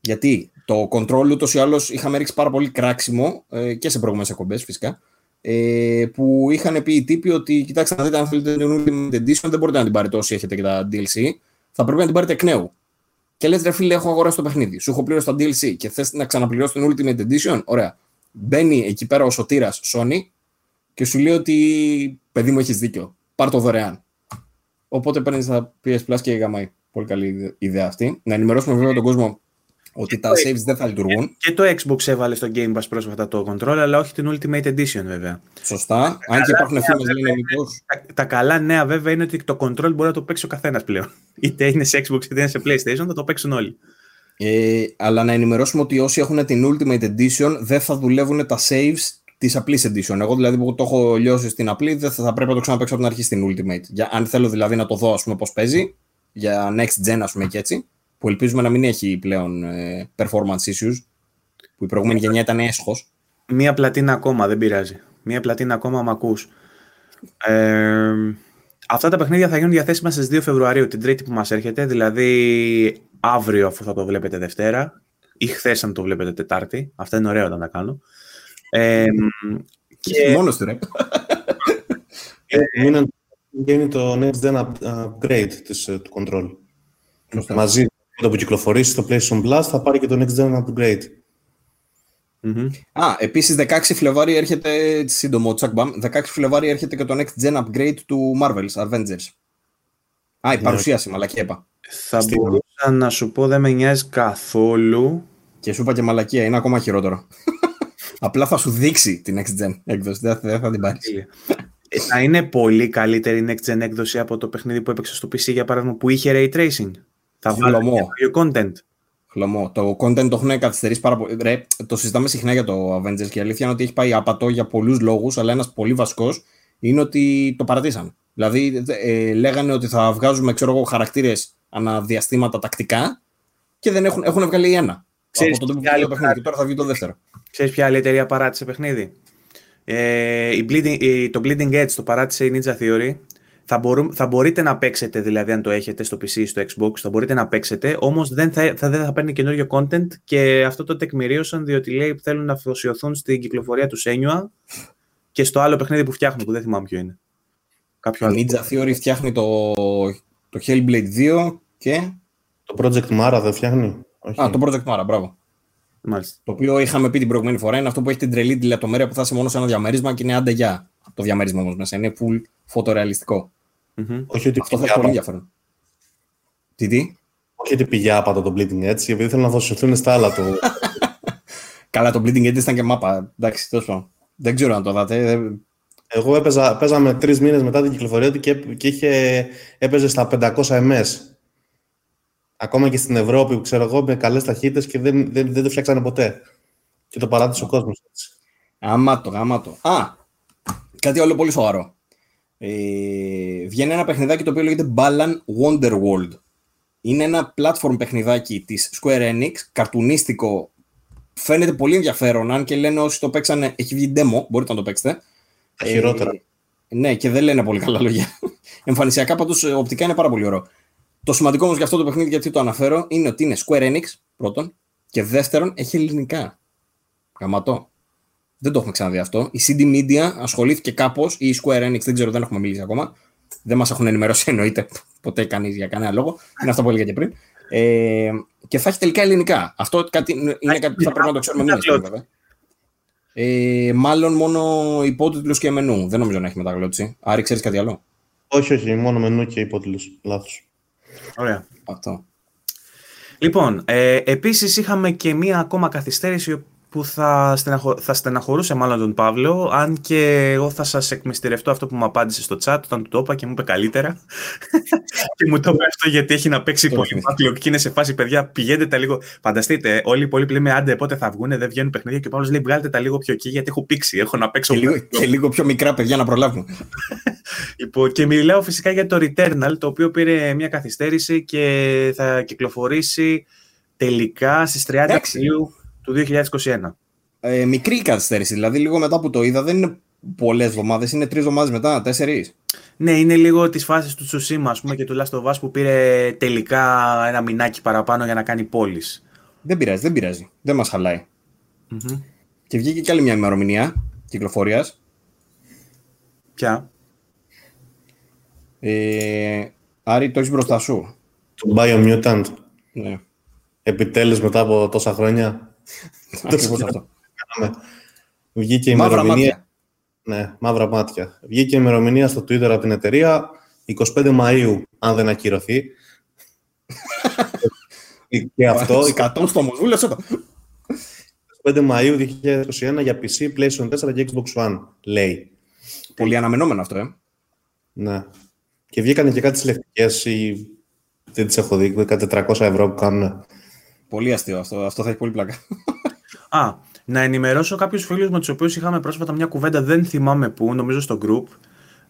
Γιατί το control ούτως ή άλλως είχαμε ρίξει πάρα πολύ κράξιμο ε, και σε προηγούμενες εκπομπές φυσικά. Ε, που είχαν πει οι τύποι ότι κοιτάξτε να δείτε αν θέλετε την Ultimate Edition δεν μπορείτε να την πάρετε όσοι έχετε και τα DLC. Θα πρέπει να την πάρετε εκ νέου. Και λες, ρε φίλε, έχω αγοράσει το παιχνίδι. Σου έχω πλήρώσει τα DLC και θες να ξαναπληρώσει την Ultimate Edition; Ωραία. Μπαίνει εκεί πέρα ο σωτήρας Sony και σου λέει ότι παιδί μου έχεις δίκιο. Πάρ το δωρεάν. Οπότε παίρνεις τα PS Plus και γαμάει. Πολύ καλή ιδέα αυτή. Να ενημερώσουμε βέβαια τον κόσμο ότι τα saves δεν θα λειτουργούν. Και το Xbox έβαλε στο Game Pass πρόσφατα το control, αλλά όχι την Ultimate Edition βέβαια. Σωστά. Αν και υπάρχουν φήμες λένε τα, τα καλά νέα βέβαια είναι ότι το control μπορεί να το παίξει ο καθένας πλέον. Είτε είναι σε Xbox είτε είναι σε PlayStation, θα το παίξουν όλοι. Ε, αλλά να ενημερώσουμε ότι όσοι έχουν την Ultimate Edition δεν θα δουλεύουν τα saves της απλής edition. Εγώ δηλαδή που το έχω λιώσει στην απλή, δεν θα, θα πρέπει να το ξαναπέξω από την αρχή στην Ultimate. Για, αν θέλω δηλαδή να το δω, ας πούμε, πώς παίζει, για next gen, ας πούμε και έτσι, που ελπίζουμε να μην έχει πλέον ε, performance issues, που η προηγούμενη γενιά ήταν έσχος. Μία πλατίνα ακόμα, δεν πειράζει. Μία πλατίνα ακόμα, μ' ακούς. Ε, αυτά τα παιχνίδια θα γίνουν διαθέσιμα στις 2 Φεβρουαρίου, την τρίτη που μας έρχεται, δηλαδή αύριο αφού θα το βλέπετε Δευτέρα, ή χθες αν το βλέπετε Τετάρτη. Αυτά είναι ωραία όταν τα κάνω. Ε, και... Μόνος του, ρε. Είναι το next gen upgrade της, ε, του control. Μαζί με το που κυκλοφορήσει το PlayStation Plus θα πάρει και το next gen upgrade. Mm-hmm. Α, επίσης 16 Φλεβάρι έρχεται, σύντομο τσακμπαμ, 16 Φλεβάρι έρχεται και το next gen upgrade του Marvel's Avengers. Α, η ναι. παρουσίαση, yeah. μαλακή έπα. Θα Στην... μπορούσα να σου πω δεν με νοιάζει καθόλου. Και σου είπα και μαλακία, είναι ακόμα χειρότερο. Απλά θα σου δείξει την next gen έκδοση, δεν θα, θα την πάρεις. Ε, θα είναι πολύ καλύτερη η next gen έκδοση από το παιχνίδι που έπαιξε στο PC για παράδειγμα που είχε ray tracing. Θα βάλω content. Χλωμό. Το content το έχουν καθυστερήσει πάρα πολύ. Ρε, το συζητάμε συχνά για το Avengers και η αλήθεια είναι ότι έχει πάει απατό για πολλούς λόγους, αλλά ένας πολύ βασικός είναι ότι το παρατήσαν. Δηλαδή, ε, λέγανε ότι θα βγάζουμε ξέρω χαρακτήρες αναδιαστήματα τακτικά και δεν έχουν, έχουν βγάλει ένα. Ξέρεις από το άλλο παιχνίδι και τώρα θα βγει το δεύτερο. Ξέρεις ποια άλλη εταιρεία παράτησε παιχνίδι; Ε, η Bleeding, το Bleeding Edge το παράτησε η Ninja Theory. Θα, μπορού, θα μπορείτε να παίξετε, δηλαδή αν το έχετε στο PC ή στο Xbox, θα μπορείτε να παίξετε, όμως δεν θα, θα, δεν θα παίρνει καινούριο content και αυτό το τεκμηρίωσαν διότι λέει που θέλουν να αφοσιωθούν στην κυκλοφορία του Senua και στο άλλο παιχνίδι που φτιάχνουν, που δεν θυμάμαι ποιο είναι. Κάποιο άλλο. Ninja Theory φτιάχνει το, το Hellblade 2 και... Το Project Mara δεν φτιάχνει; Όχι. Α, το Project Mara, μπράβο. Μάλιστα. Το οποίο είχαμε πει την προηγούμενη φορά είναι αυτό που έχει την τρελή τη λεπτομέρεια που θα είσαι μόνο σε ένα διαμέρισμα και είναι άντε για το διαμέρισμα όμως μέσα. Είναι full φωτορεαλιστικό. Mm-hmm. Όχι ότι αυτό θα έχει πολύ ενδιαφέρον. Τι, τι; Όχι ότι πήγε άπατα το Bleeding Edge, επειδή θέλω να δώσουν στα άλλα του. Καλά, το Bleeding Edge ήταν και μάπα. Εντάξει, τόσο. Δεν ξέρω αν το δάτε. Εγώ έπαιζα, παίζαμε τρεις μήνες μετά την κυκλοφορία του και, και είχε, έπαιζε στα 500 MS. Ακόμα και στην Ευρώπη, που ξέρω εγώ, με καλές ταχύτητες και δεν, δεν, δεν το φτιάξανε ποτέ. Και το παράτησε ο κόσμος έτσι. Άμα το, άμα το. Α, κάτι άλλο πολύ σοβαρό. Ε, βγαίνει ένα παιχνιδάκι το οποίο λέγεται Balan Wonderworld. Είναι ένα platform παιχνιδάκι της Square Enix, καρτουνίστικο. Φαίνεται πολύ ενδιαφέρον, αν και λένε όσοι το παίξανε, έχει βγει demo, μπορείτε να το παίξετε. χειρότερα. Ε, ναι, και δεν λένε πολύ καλά λόγια. Εμφανισιακά πάντως ε, οπτικά είναι πάρα πολύ ωραίο. Το σημαντικό όμως για αυτό το παιχνίδι, γιατί το αναφέρω, είναι ότι είναι Square Enix πρώτον και δεύτερον έχει ελληνικά. Γαματό. Δεν το έχουμε ξαναδεί αυτό. Η CD Media ασχολήθηκε κάπως, ή η Square Enix, δεν ξέρω, δεν έχουμε μιλήσει ακόμα. Δεν μας έχουν ενημερώσει εννοείται ποτέ κανείς για κανένα λόγο. Είναι αυτό που έλεγα και πριν. Ε, και θα έχει τελικά ελληνικά. Αυτό κάτι, είναι κάτι που θα πρέπει να το ξέρουμε εμείς, βέβαια. Ε, μάλλον μόνο υπότιτλους και μενού. Δεν νομίζω να έχει μεταγλώτηση. Άρη, ξέρεις κάτι άλλο; Όχι, όχι, μόνο μενού και υπότιτλους. Λάθος. Ωραία. Αυτό. Λοιπόν, ε, επίσης είχαμε και μία ακόμα καθυστέρηση που θα, στεναχω... θα στεναχωρούσε μάλλον τον Παύλο, αν και εγώ θα σας εκμυστηρευτώ αυτό που μου απάντησε στο chat όταν του το είπα και μου είπε καλύτερα. και μου το είπε αυτό γιατί έχει να παίξει πολύ μάτλιο και είναι σε φάση παιδιά πηγαίνετε τα λίγο, φανταστείτε όλοι οι υπόλοιποι λέμε άντε πότε θα βγουν, δεν βγαίνουν παιχνίδια και ο Παύλος λέει βγάλετε τα λίγο πιο εκεί γιατί έχω πήξει, έχω να παίξω. Και λίγο, και λίγο πιο μικρά παιδιά να προλάβουν. λοιπόν, και μιλάω φυσικά για το Returnal το οποίο πήρε μια καθυστέρηση και θα κυκλοφορήσει τελικά στις 30 Ιουλίου του 2021. Ε, μικρή καθυστέρηση, δηλαδή λίγο μετά που το είδα δεν είναι πολλές εβδομάδε, είναι τρεις εβδομάδε μετά, τέσσερις. Ναι, είναι λίγο τη φάση του Τσουσίμα, ας πούμε, και του Last of Us που πήρε τελικά ένα μηνάκι παραπάνω για να κάνει πόλη. Δεν πειράζει, δεν πειράζει. Δεν μας χαλαει mm-hmm. Και βγήκε κι άλλη μια ημερομηνία κυκλοφορίας. Ποια; Ε, Άρη, το έχεις μπροστά σου. Το Biomutant. Ναι. Επιτέλους μετά από τόσα χρόνια. Ακριβώς αυτό. Βγήκε η μαύρα μάτια. Ναι, μαύρα μάτια. Βγήκε η ημερομηνία στο Twitter από την εταιρεία 25 Μαΐου, αν δεν ακυρωθεί. και αυτό... 100 στο μοσβούλιο, 25 Μαΐου 2021 για PC, PlayStation 4 και Xbox One, λέει. Πολύ αναμενόμενο αυτό, ε. Ναι. Και βγήκαν και κάτι συλλεκτικές, ή... δεν τις έχω δει, κάτι 400 ευρώ που κάνουν. Πολύ αστείο αυτό. Αυτό θα έχει πολύ πλάκα. Α, να ενημερώσω κάποιους φίλους με τους οποίους είχαμε πρόσφατα μια κουβέντα, δεν θυμάμαι πού, νομίζω στο group.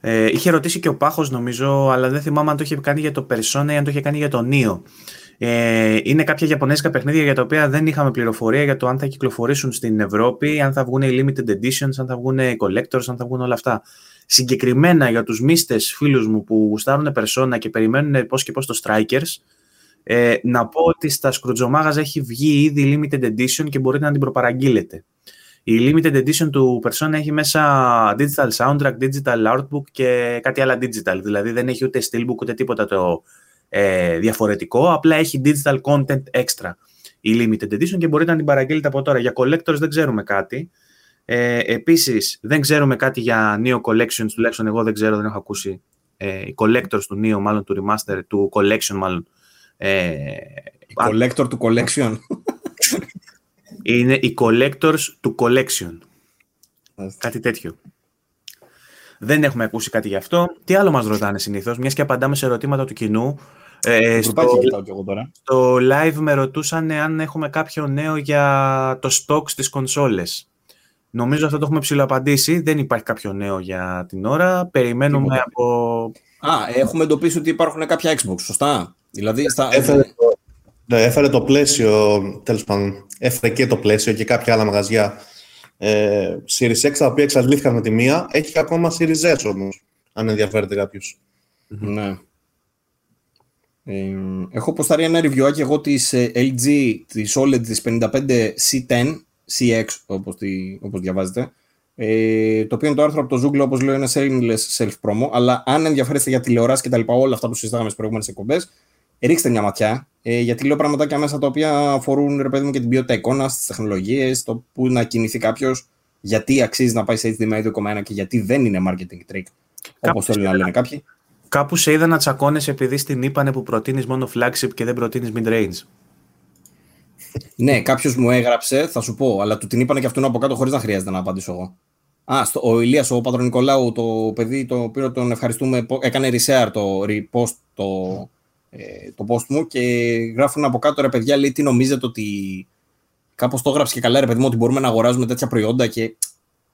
Ε, είχε ρωτήσει και ο Πάχος, νομίζω, αλλά δεν θυμάμαι αν το είχε κάνει για το Persona ή αν το είχε κάνει για το Neo. Ε, είναι κάποια Ιαπωνέζικα παιχνίδια για τα οποία δεν είχαμε πληροφορία για το αν θα κυκλοφορήσουν στην Ευρώπη, αν θα βγουν limited editions, αν θα βγουν collectors, αν θα βγουν όλα αυτά. Συγκεκριμένα για τους μίστες φίλους μου που γουστάρουν Persona και περιμένουν πώς και πώς το Strikers, ε, να πω ότι στα Scrooge έχει βγει ήδη limited edition και μπορείτε να την προπαραγγείλετε. Η limited edition του Persona έχει μέσα digital soundtrack, digital artbook και κάτι άλλα digital. Δηλαδή δεν έχει ούτε steelbook ούτε τίποτα το ε, διαφορετικό, απλά έχει digital content extra η limited edition και μπορείτε να την παραγγείλετε από τώρα. Για collectors δεν ξέρουμε κάτι. Ε, επίσης δεν ξέρουμε κάτι για Neo Collections, τουλάχιστον εγώ δεν ξέρω, δεν έχω ακούσει. Ε, οι collectors του Neo, μάλλον του remaster, του collection μάλλον, ε, η collector του collection. Είναι οι collectors του collection. Κάτι τέτοιο. Δεν έχουμε ακούσει κάτι γι' αυτό. Τι άλλο μας ρωτάνε συνήθως, μιας και απαντάμε σε ερωτήματα του κοινού. Ε, στο, εγώ τώρα. στο live με ρωτούσαν αν έχουμε κάποιο νέο για το stock στις κονσόλες. Νομίζω αυτό το έχουμε ψηλοαπαντήσει. Δεν υπάρχει κάποιο νέο για την ώρα. Περιμένουμε από... Α, έχουμε εντοπίσει ότι υπάρχουν κάποια Xbox, σωστά; Δηλαδή, στα... έφερε, το, ναι, έφερε το πλαίσιο, τέλος πάντων, έφερε και το πλαίσιο και κάποια άλλα μαγαζιά ε, Series X, τα οποία εξαντλήθηκαν με τη μία. Έχει ακόμα Series S όμως, αν ενδιαφέρεται κάποιος. Ναι. Ε, έχω ποστάρει ένα review και εγώ της ε, LG, της OLED της 55C10, CX όπως, τη, όπως διαβάζετε, ε, το οποίο είναι το άρθρο από το Zoogle, όπως λέω, είναι shameless self-promo, αλλά αν ενδιαφέρεστε για τηλεοράση και τα λοιπά, όλα αυτά που συζητάγαμε στις προηγούμενες εκπομπές, ρίξτε μια ματιά, ε, γιατί λέω πραγματάκια μέσα τα οποία αφορούν ρε παιδί μου και την ποιότητα εικόνα, τι τεχνολογίες, το πού να κινηθεί κάποιος, γιατί αξίζει να πάει σε HDMI 2.1 και γιατί δεν είναι marketing trick, όπως θέλουν να λένε κάποιοι. Κάπου σε είδα να τσακώνε επειδή στην είπανε που προτείνεις μόνο flagship και δεν προτείνεις mid-range. ναι, κάποιος μου έγραψε, θα σου πω, αλλά του την είπανε και αυτόν από κάτω χωρίς να χρειάζεται να απαντήσω εγώ. Α, στο, ο Ηλίας, ο Πατρονικολάου, το παιδί το οποίο τον ευχαριστούμε, έκανε reshare το repost το, ε, το post μου και γράφουν από κάτω ρε παιδιά, λέει τι νομίζετε ότι κάπως το έγραψε και καλά ρε παιδί μου ότι μπορούμε να αγοράζουμε τέτοια προϊόντα και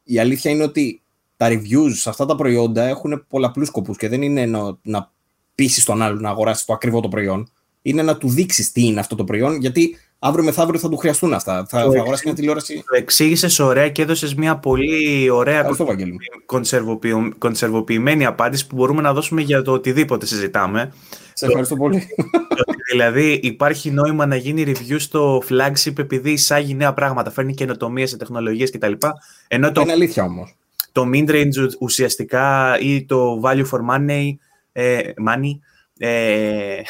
η αλήθεια είναι ότι τα reviews σε αυτά τα προϊόντα έχουν πολλαπλούς σκοπούς και δεν είναι να, να πείσει τον άλλον να αγοράσει το ακριβό το προϊόν. Είναι να του δείξεις τι είναι αυτό το προϊόν, γιατί αύριο μεθαύριο θα του χρειαστούν αυτά. Θα, θα αγοράσει μια τηλεόραση. Το εξήγησες ωραία και έδωσες μια πολύ ωραία κονσερβοποιημένη απάντηση που μπορούμε να δώσουμε για το οτιδήποτε συζητάμε. Σε ευχαριστώ πολύ. δηλαδή, υπάρχει νόημα να γίνει review στο flagship επειδή εισάγει νέα πράγματα, φέρνει καινοτομίες σε τεχνολογίες κτλ. Ενώ το, Είναι αλήθεια όμως. Το mid-range ουσιαστικά ή το value for money, ε, money ε,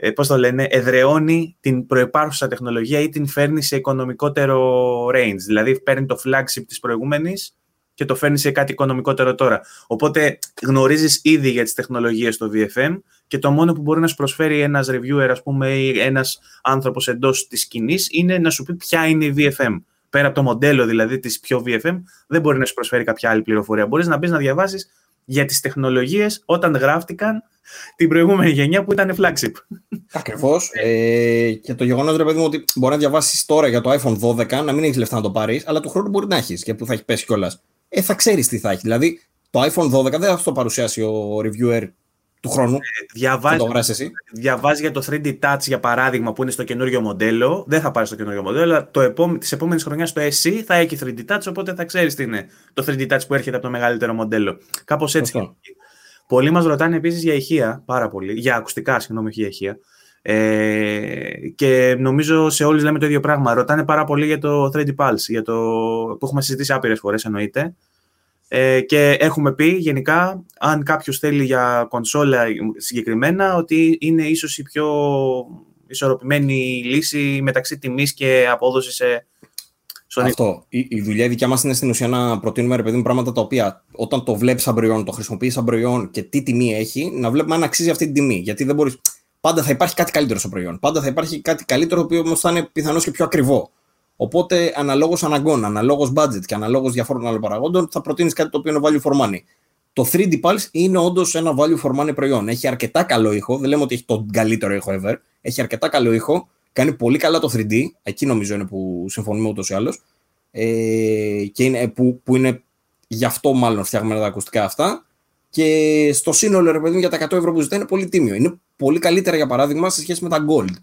ε, πώς το λένε, εδρεώνει την προϋπάρχουσα τεχνολογία ή την φέρνει σε οικονομικότερο range. Δηλαδή, παίρνει το flagship της προηγούμενης και το φέρνει σε κάτι οικονομικότερο τώρα. Οπότε γνωρίζεις ήδη για τις τεχνολογίες στο VFM και το μόνο που μπορεί να σου προσφέρει ένας reviewer ας πούμε, ή ένας άνθρωπος εντός της σκηνής είναι να σου πει ποια είναι η VFM. πέρα από το μοντέλο δηλαδή της πιο VFM, δεν μπορεί να σου προσφέρει κάποια άλλη πληροφορία. Μπορείς να μπεις να διαβάσεις για τις τεχνολογίες όταν γράφτηκαν την προηγούμενη γενιά που ήταν flagship. Ακριβώς. ε, και το γεγονός, ρε παιδί μου, ότι μπορεί να διαβάσεις τώρα για το iPhone 12, να μην έχεις λεφτά να το πάρεις, αλλά του χρόνου μπορεί να έχεις και που θα έχει πέσει κιόλας. Ε, θα ξέρεις τι θα έχει. Δηλαδή, το iPhone 12 δεν θα το παρουσιάσει ο reviewer του χρόνου. Ε, διαβάζει, διαβάζει για το 3D Touch για παράδειγμα που είναι στο καινούριο μοντέλο. Δεν θα πάρεις στο καινούριο μοντέλο, αλλά το επόμε, της επόμενης χρονιάς το SE θα έχει 3D Touch, οπότε θα ξέρεις τι είναι το 3D Touch που έρχεται από το μεγαλύτερο μοντέλο. Κάπως έτσι. Αυτό. Πολλοί μας ρωτάνε επίσης για ηχεία, πάρα πολύ. Για ακουστικά, συγγνώμη, όχι για ηχεία. Ε, και νομίζω σε όλους λέμε το ίδιο πράγμα. Ρωτάνε πάρα πολύ για το 3D Pulse, για το, που έχουμε συζητήσει άπειρες φορές εννοείται. Ε, και έχουμε πει γενικά, αν κάποιος θέλει για κονσόλα συγκεκριμένα, ότι είναι ίσως η πιο ισορροπημένη λύση μεταξύ τιμής και απόδοσης σε αυτό. Η, η δουλειά δικιά μας είναι στην ουσία να προτείνουμε ρε παιδί πράγματα τα οποία όταν το βλέπεις σαν προϊόν, το χρησιμοποιείς σαν προϊόν και τι τιμή έχει, να βλέπουμε αν αξίζει αυτή την τιμή. Γιατί δεν μπορείς... πάντα θα υπάρχει κάτι καλύτερο στο προϊόν. Πάντα θα υπάρχει κάτι καλύτερο, το οποίο όμως θα είναι πιθανώς και πιο ακριβό. Οπότε, αναλόγως αναγκών, αναλόγως budget και αναλόγως διαφόρων άλλων παραγόντων, θα προτείνεις κάτι το οποίο είναι value for money. Το 3D Pulse είναι όντως ένα value for money προϊόν. Έχει αρκετά καλό ήχο. Δεν λέμε ότι έχει τον καλύτερο ήχο ever. Έχει αρκετά καλό ήχο. Κάνει πολύ καλά το 3D. Εκεί νομίζω είναι που συμφωνούμε ούτως ή άλλως. Ε, και είναι, που, που είναι γι' αυτό μάλλον φτιαγμένα τα ακουστικά αυτά. Και στο σύνολο, ρε παιδί για τα 100 ευρώ που ζητάει είναι πολύ τίμιο. Είναι πολύ καλύτερα για παράδειγμα σε σχέση με τα Gold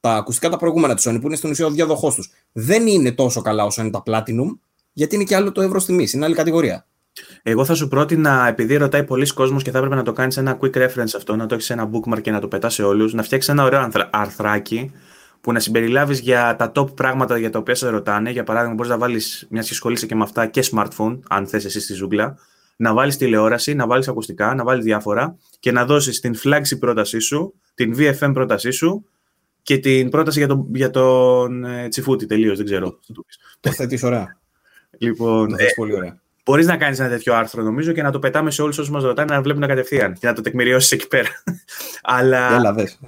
τα ακουστικά τα προηγούμενα της Sony που είναι στην ουσία ο διαδοχός τους, δεν είναι τόσο καλά όσο είναι τα Platinum, γιατί είναι και άλλο το ευρώ τιμή, είναι άλλη κατηγορία. Εγώ θα σου πρότεινα, επειδή ρωτάει πολλοί κόσμος και θα έπρεπε να το κάνεις ένα quick reference αυτό, να το έχεις ένα bookmark και να το πετάς σε όλους, να φτιάξεις ένα ωραίο αρθράκι που να συμπεριλάβεις για τα top πράγματα για τα οποία σε ρωτάνε. Για παράδειγμα, μπορείς να βάλεις, μια και ασχολείσαι και με αυτά, και smartphone, αν θες εσύ στη ζούγκλα, να βάλεις τηλεόραση, να βάλεις ακουστικά, να βάλεις διάφορα και να δώσεις την flagship πρότασή σου, την VFM πρότασή σου και την πρόταση για τον, για τον ε, Τσιφούτη τελείως, δεν ξέρω. Το θέτεις ωραία. Λοιπόν, το πολύ ωραία. Μπορείς να κάνεις ένα τέτοιο άρθρο νομίζω και να το πετάμε σε όλους όσους μας ρωτάνε να βλέπουν κατευθείαν και να το τεκμηριώσεις εκεί πέρα. Αλλά Έλα, δες.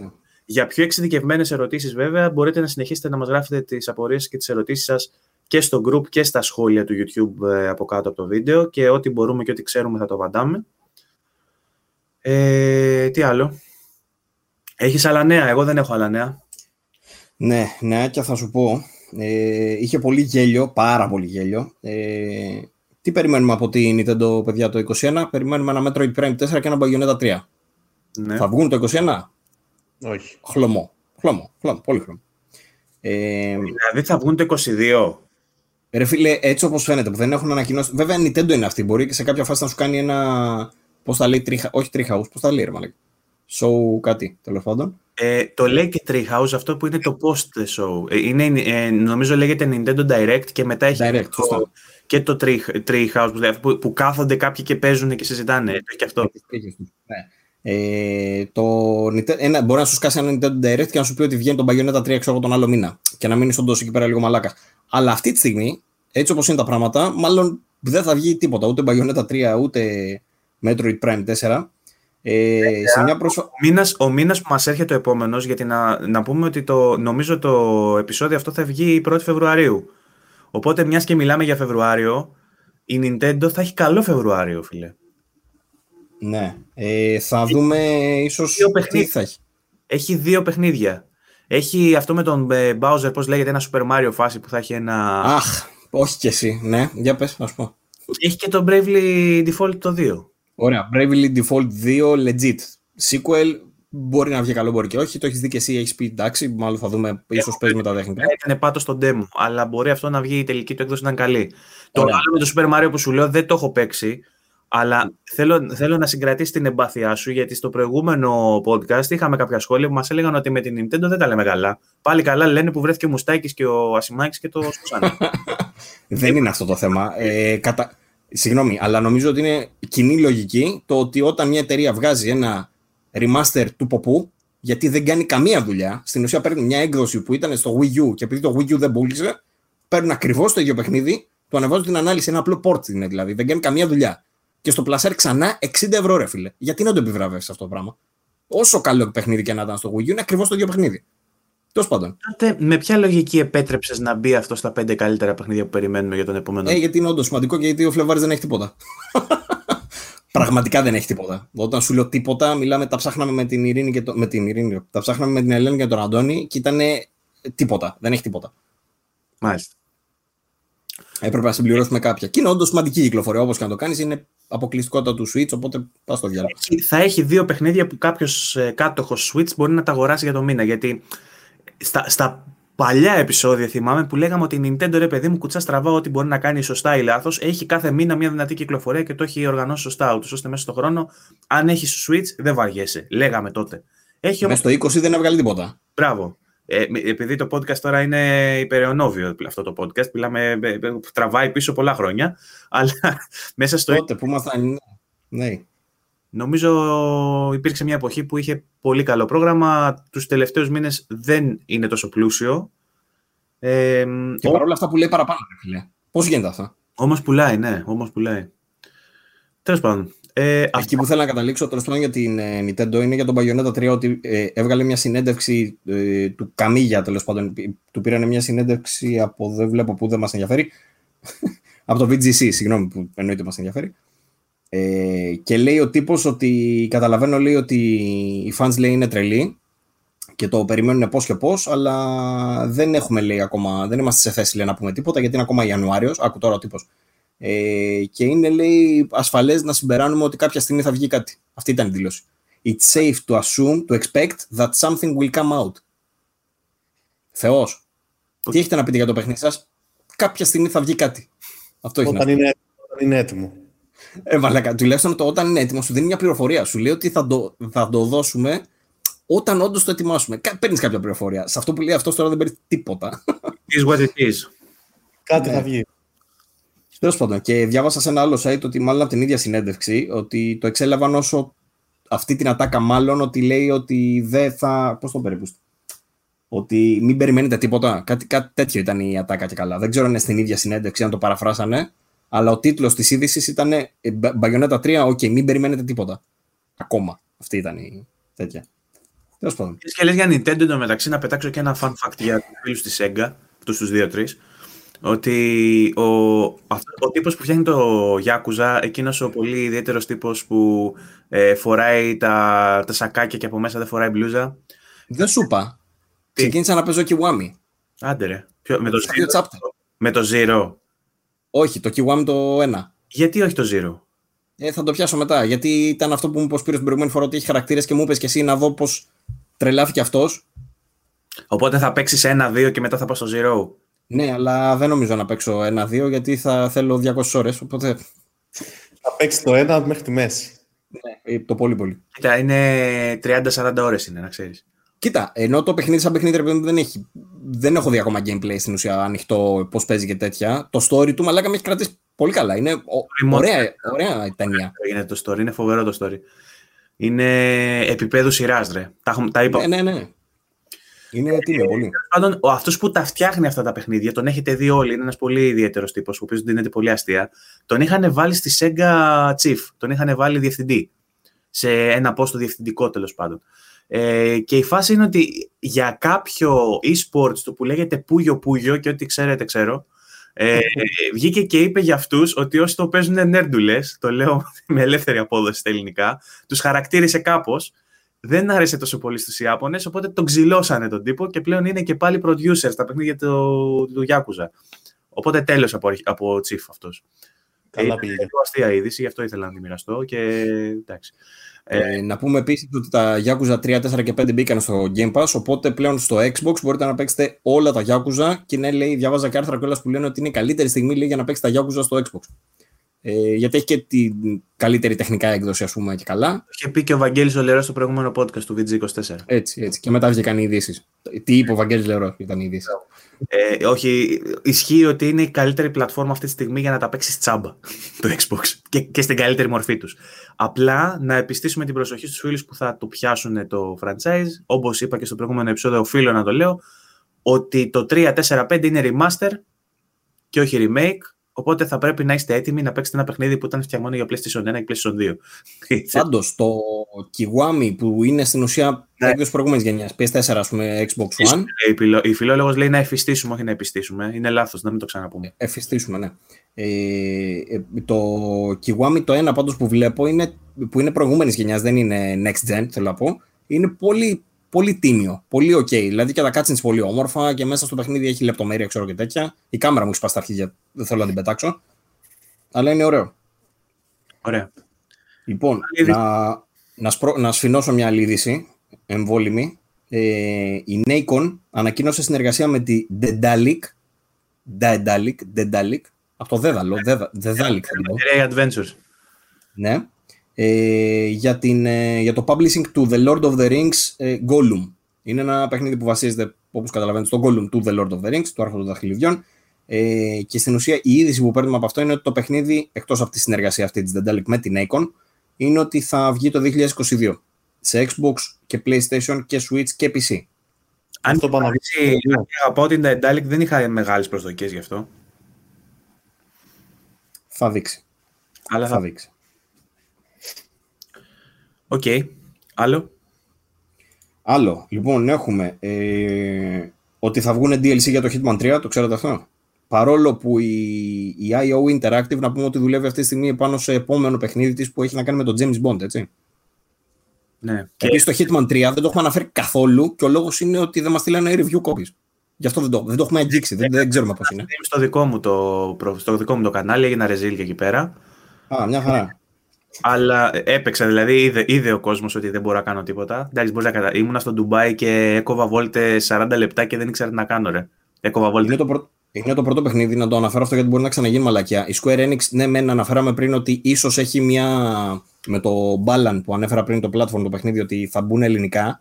για πιο εξειδικευμένες ερωτήσεις, βέβαια, μπορείτε να συνεχίσετε να μας γράφετε τις απορίες και τις ερωτήσεις σας και στο group και στα σχόλια του YouTube ε, από κάτω από το βίντεο και ό,τι μπορούμε και ό,τι ξέρουμε θα το απαντάμε. Ε, τι άλλο; Έχεις άλλα νέα, εγώ δεν έχω άλλα νέα. Ναι, νεάκια θα σου πω. Ε, είχε πολύ γέλιο, πάρα πολύ γέλιο. Ε, τι περιμένουμε από την Nintendo, παιδιά, το 21. Περιμένουμε ένα Metroid Prime 4 και ένα Bayonetta 3. Ναι. Θα βγουν το 21. Όχι. Χλωμό. Χλωμό. χλωμό πολύ χλωμό. Ε, δηλαδή θα βγουν το 22. Ρε φίλε, έτσι όπως φαίνεται, που δεν έχουν ανακοινώσει. Βέβαια, Nintendo είναι αυτή. Μπορεί και σε κάποια φάση να σου κάνει ένα. Πώς θα λέει, τρίχα, όχι Treehouse, πώς θα λέει, ρε μαλακά. Show κάτι, τέλος πάντων. Ε, το λέει και Treehouse, αυτό που είναι το post show. Ε, είναι, ε, νομίζω λέγεται Nintendo Direct και μετά έχει Direct, το, και το Treehouse που, που, που κάθονται κάποιοι και παίζουν και συζητάνε. Έχει και αυτό. Ναι. Ε, το, ένα, μπορεί να σου σκάσει ένα Nintendo Direct και να σου πει ότι βγαίνει τον Bayonetta 3 ξέρω, τον άλλο μήνα και να μείνεις όντω εκεί πέρα λίγο μαλάκας. Αλλά αυτή τη στιγμή, έτσι όπως είναι τα πράγματα, μάλλον δεν θα βγει τίποτα. Ούτε Bayonetta 3 ούτε Metroid Prime 4. Ε, σε μια προσφα... Ο μήνας, ο μήνας που μας έρχεται ο επόμενος, γιατί να, να πούμε ότι το, νομίζω το επεισόδιο αυτό θα βγει 1η Φεβρουαρίου. Οπότε μιας και μιλάμε για Φεβρουάριο, η Nintendo θα έχει καλό Φεβρουάριο, φίλε. Ναι. Ε, θα έχει δούμε ίσως δύο τι θα έχει. Έχει δύο παιχνίδια. Έχει αυτό με τον ε, Bowser, πώς λέγεται, ένα Super Mario φάση που θα έχει ένα... Αχ, όχι κι εσύ. Ναι, για πες, να σου πω. Έχει και το Bravely Default το 2. Ωραία. Bravely Default 2, legit. Sequel μπορεί να βγει καλό, μπορεί και όχι. Το έχεις δει και εσύ, έχεις πει εντάξει. Μάλλον θα δούμε, ίσως παίζει με τα τεχνικά. Έκανε πάτος στο demo, αλλά μπορεί αυτό να βγει η τελική του έκδοση να είναι καλή. Το άλλο με το Super Mario που σου λέω δεν το έχω παίξει. Αλλά θέλω, θέλω να συγκρατήσει την εμπάθειά σου, γιατί στο προηγούμενο podcast είχαμε κάποια σχόλια που μας έλεγαν ότι με την Nintendo δεν τα λέμε καλά. Πάλι καλά λένε που βρέθηκε ο Μουστάκης και ο Ασημάκης και το σκουσάνε. δεν είναι αυτό το θέμα. Ε, κατα... Συγγνώμη, αλλά νομίζω ότι είναι κοινή λογική το ότι όταν μια εταιρεία βγάζει ένα remaster του ποπού, γιατί δεν κάνει καμία δουλειά, στην ουσία παίρνει μια έκδοση που ήταν στο Wii U και επειδή το Wii U δεν πούλησε, παίρνουν ακριβώς το ίδιο παιχνίδι, το ανεβάζουν την ανάλυση, ένα απλό port είναι δηλαδή, δεν κάνει καμία δουλειά. Και στο πλασέρ ξανά 60 ευρώ, ρε φίλε. Γιατί να το επιβραβεύσεις αυτό το πράγμα; Όσο καλό παιχνίδι και να ήταν στο Wii U, είναι ακριβώς το ίδιο παιχνίδι. Τέλος πάντων. Τότε, με ποια λογική επέτρεψες να μπει αυτό στα πέντε καλύτερα παιχνίδια που περιμένουμε για τον επόμενο; Ε, γιατί είναι όντως σημαντικό και γιατί ο Φλεβάρης δεν έχει τίποτα. Πραγματικά δεν έχει τίποτα. Όταν σου λέω τίποτα, μιλάμε, τα ψάχναμε με την Ειρήνη και το, με την Ειρήνη, τα ψάχναμε με την Ελένη και τον Αντώνη και ήταν τίποτα. Δεν έχει τίποτα. Μάλιστα. Έπρεπε να συμπληρώσουμε κάποια. Και είναι όντως σημαντική κυκλοφορία. Όπως και να το κάνεις, είναι αποκλειστικότητα του Switch, οπότε πας στο διάλογο. Θα έχει δύο παιχνίδια που κάποιος κάτοχος Switch μπορεί να τα αγοράσει για το μήνα. Γιατί στα, στα παλιά επεισόδια θυμάμαι που λέγαμε ότι η Nintendo ρε παιδί μου κουτσά στραβά ό,τι μπορεί να κάνει σωστά ή λάθος. Έχει κάθε μήνα μια δυνατή κυκλοφορία και το έχει οργανώσει σωστά. Ούτως ώστε μέσα στον χρόνο, αν έχει Switch, δεν βαριέσαι. Λέγαμε τότε. Έχει μέσα στο 20 δεν έβγαλε τίποτα. Μπράβο. Ε, επειδή το podcast τώρα είναι υπεραιωνόβιο αυτό το podcast, μιλάμε, ε, ε, τραβάει πίσω πολλά χρόνια, αλλά μέσα στο... Τότε που ήμασταν, ναι. Νομίζω υπήρξε μια εποχή που είχε πολύ καλό πρόγραμμα. Τους τελευταίους μήνες δεν είναι τόσο πλούσιο. Ε, και παρόλα αυτά που λέει παραπάνω, φίλε. Πώς γίνεται αυτό; Όμως πουλάει, ναι. Όμως πουλάει. Τέλος πάντων. Ε, Εκεί αυτό... που θέλω να καταλήξω τέλος πάντων για την ε, Nintendo είναι για τον Bayonetta 3 ότι ε, έβγαλε μια συνέντευξη ε, του Καμίγια τέλος πάντων. Του πήραν μια συνέντευξη από δεν βλέπω που δεν μας ενδιαφέρει. από το VGC, συγγνώμη που εννοείται μας ενδιαφέρει. Ε, και λέει ο τύπος ότι καταλαβαίνω λέει ότι οι fans λέει είναι τρελοί και το περιμένουν πώς και πώς, αλλά δεν έχουμε λέει ακόμα, δεν είμαστε σε θέση λέει, να πούμε τίποτα γιατί είναι ακόμα Ιανουάριος, άκου τώρα ο τύπος. Ε, και είναι λέει ασφαλές να συμπεράνουμε ότι κάποια στιγμή θα βγει κάτι. Αυτή ήταν η δήλωση. It's safe to assume, to expect that something will come out. Θεός. Τι έχετε να πείτε για το παιχνίδι σας; Κάποια στιγμή θα βγει κάτι. Αυτό έχει όταν, είναι, όταν είναι έτοιμο. Ε, βαλακα, τουλάχιστον το όταν είναι έτοιμος σου δίνει μια πληροφορία. Σου λέει ότι θα το, θα το δώσουμε όταν όντως το ετοιμάσουμε. Παίρνεις κάποια πληροφορία. Σε αυτό που λέει αυτός τώρα δεν παίρνει τίποτα. Is what it is. Κάτι θα ναι. βγει. Τέλος πάντων, και διάβασα σε ένα άλλο site ότι μάλλον από την ίδια συνέντευξη ότι το εξέλαβαν όσο αυτή την ατάκα μάλλον ότι λέει ότι δεν θα. Πώς το περίπου. Ότι μην περιμένετε τίποτα. Κάτι, κάτι τέτοιο ήταν η ατάκα και καλά. Δεν ξέρω αν είναι στην ίδια συνέντευξη, αν το παραφράσανε. Αλλά ο τίτλος της είδησης ήταν Bayonetta 3, ok, okay, μην περιμένετε τίποτα. Ακόμα. Αυτή ήταν η τέτοια. Τέλος πάντων. Και λες για Nintendo εντωμεταξύ να πετάξω και ένα fun fact για τους φίλους της Sega, αυτούς τους δύο-τρει. Ότι ο, αυτό, ο τύπος που φτιάχνει το Yakuza, εκείνος ο πολύ ιδιαίτερος τύπος που ε, φοράει τα, τα σακάκια και από μέσα δεν φοράει μπλούζα. Δεν σου είπα. Ξεκίνησα να παίζω Kiwami. Άντε ρε. Ποιο, με, το zero, με το Zero. Όχι, το Kiwami το 1. Γιατί όχι το Zero; Ε, θα το πιάσω μετά. Γιατί ήταν αυτό που μου είπε την προηγούμενη φορά ότι έχει χαρακτήρες και μου είπες και εσύ να δω πώς τρελάθηκε αυτός. Οπότε θα παίξεις ένα-δύο και μετά θα πας στο Zero. Ναι, αλλά δεν νομίζω να παίξω ένα-δύο γιατί θα θέλω 200 ώρες. Οπότε... Θα παίξεις το ένα μέχρι τη μέση. Ναι, ε, το πολύ πολύ. Κοίτα, είναι 30-40 ώρες είναι, να ξέρεις. Kita, ενώ το παιχνίδι σαν παιχνίδι δεν, έχει, δεν έχω δει ακόμα gameplay στην ουσία ανοιχτό πώς παίζει και τέτοια. Το story του μαλάκα με έχει κρατήσει πολύ καλά. Είναι ωραία, ωραία η ταινία. Είναι το story, είναι φοβερό το story. Είναι επίπεδου σειράς, ρε. Τα, τα είπα. Ναι, ναι, ναι. Είναι τίμιο πολύ. Πάντων, αυτός που τα φτιάχνει αυτά τα παιχνίδια, τον έχετε δει όλοι, είναι ένας πολύ ιδιαίτερος τύπος, ο οποίος δίνεται πολύ αστεία. Τον είχαν βάλει στη Sega Chief, τον είχαν βάλει διευθυντή. Σε ένα πόστο διευθυντικό τέλος πάντων. Ε, και η φάση είναι ότι για κάποιο e-sports το που λέγεται Πούγιο Πούγιο και ό,τι ξέρετε ξέρω, ε, βγήκε και είπε για αυτούς ότι όσοι το παίζουν νέρντουλες, το λέω με ελεύθερη απόδοση στα ελληνικά, τους χαρακτήρισε κάπως. Δεν άρεσε τόσο πολύ στους Ιάπωνες, οπότε τον ξυλώσανε τον τύπο και πλέον είναι και πάλι producer στα παιχνίδια του, του Yakuza. Οπότε τέλος από, από Chief αυτός. Καλά πήγε. Είναι αστεία είδηση, γι' αυτό ήθελα να τη μοιραστώ και εντάξει. Ε, να πούμε επίσης ότι τα Yakuza 3, 4 και 5 μπήκαν στο Game Pass, οπότε πλέον στο Xbox μπορείτε να παίξετε όλα τα Yakuza και ναι, λέει, διάβαζα και άρθρα κιόλας που λένε ότι είναι η καλύτερη στιγμή λέει, για να παίξετε τα Yakuza στο Xbox. Ε, γιατί έχει και την καλύτερη τεχνικά έκδοση, ας πούμε, και καλά. Είχε πει και ο Βαγγέλης Ολερό στο προηγούμενο podcast του VG24. Έτσι, έτσι. Και μετά βγήκαν οι ειδήσεις. Τι είπε ο Βαγγέλης Λερός, ήταν οι ειδήσεις. Ε, όχι, ισχύει ότι είναι η καλύτερη πλατφόρμα αυτή τη στιγμή για να τα παίξεις τσάμπα το Xbox και, και στην καλύτερη μορφή τους. Απλά να επιστήσουμε την προσοχή στους φίλους που θα το πιάσουν το franchise. Όπως είπα και στο προηγούμενο επεισόδιο, οφείλω να το λέω ότι το 3, 4, 5 είναι remaster και όχι remake Οπότε θα πρέπει να είστε έτοιμοι να παίξετε ένα παιχνίδι που ήταν φτιαγμένο για PlayStation 1 και PlayStation 2. Πάντως, το Kiwami που είναι στην ουσία ναι. τη προηγούμενης γενιάς, PS4, ας πούμε, Xbox One. Η φιλόλογος λέει να εφιστήσουμε, όχι να επιστήσουμε. Είναι λάθος, να μην το ξαναπούμε. Εφιστήσουμε, ναι. Ε, ε το Kiwami το ένα πάντως που βλέπω είναι, που είναι προηγούμενης γενιάς, δεν είναι next gen, θέλω να πω. Είναι πολύ πολύ τίμιο, πολύ ok. Δηλαδή και τα cutscenes πολύ όμορφα και μέσα στο παιχνίδι έχει λεπτομέρεια, ξέρω και τέτοια. Η κάμερα μου έχει σπάσει τα αρχίδια, δεν θέλω να την πετάξω. Αλλά είναι ωραίο. Ωραία. Λοιπόν, να, να, σπρο, να σφινώσω μια άλλη είδηση, εμβόλυμη. Ε, η Nacon ανακοίνωσε συνεργασία με τη Dedalic, Dedalic, Dedalic, από το Δέδαλο, Δεδάλικ θα Adventures. Ναι, ε, για, την, ε, για το publishing του The Lord of the Rings ε, Gollum. Είναι ένα παιχνίδι που βασίζεται, όπως καταλαβαίνετε, στο Gollum του The Lord of the Rings, του Άρχοντο των Δαχτυλιδιών. Ε, και στην ουσία η είδηση που παίρνουμε από αυτό είναι ότι το παιχνίδι, εκτός από τη συνεργασία αυτή της Daedalic με την Nacon, είναι ότι θα βγει το 2022 σε Xbox και PlayStation και Switch και PC. Αν το πάνω από την Daedalic δεν είχα μεγάλες προσδοκίες γι' αυτό. Θα δείξει. Αλλά θα, θα δείξει. Ok. Okay. Άλλο; Άλλο. Λοιπόν, έχουμε ε, ότι θα βγουν DLC για το Hitman 3, το ξέρετε αυτό; Παρόλο που η, η IO Interactive, να πούμε ότι δουλεύει αυτή τη στιγμή πάνω σε επόμενο παιχνίδι της που έχει να κάνει με τον James Bond, έτσι. Ναι. Επίσης το Hitman 3 δεν το έχουμε αναφέρει καθόλου και ο λόγος είναι ότι δεν μας στείλανε review copies. Γι' αυτό δεν το, δεν το έχουμε αγγίξει, δεν, δεν ξέρουμε πώς είναι. Στο δικό, μου το, στο δικό μου το κανάλι έγινα ρεζίλ και εκεί πέρα. Α, μια χαρά. Αλλά έπαιξα, δηλαδή είδε, είδε ο κόσμος ότι δεν μπορώ να κάνω τίποτα. Εντάξει, μπορείς να κατα... Ήμουνα στο Ντουμπάι και έκοβα βόλτε 40 λεπτά και δεν ήξερα τι να κάνω, ρε. Έκοβα βόλτε. Είναι το, πρω... είναι το πρώτο παιχνίδι, να το αναφέρω αυτό γιατί μπορεί να ξαναγίνει μαλακιά. Η Square Enix, ναι, μεν αναφέραμε πριν ότι ίσως έχει μια. με το Balan που ανέφερα πριν το platform το παιχνίδι ότι θα μπουν ελληνικά.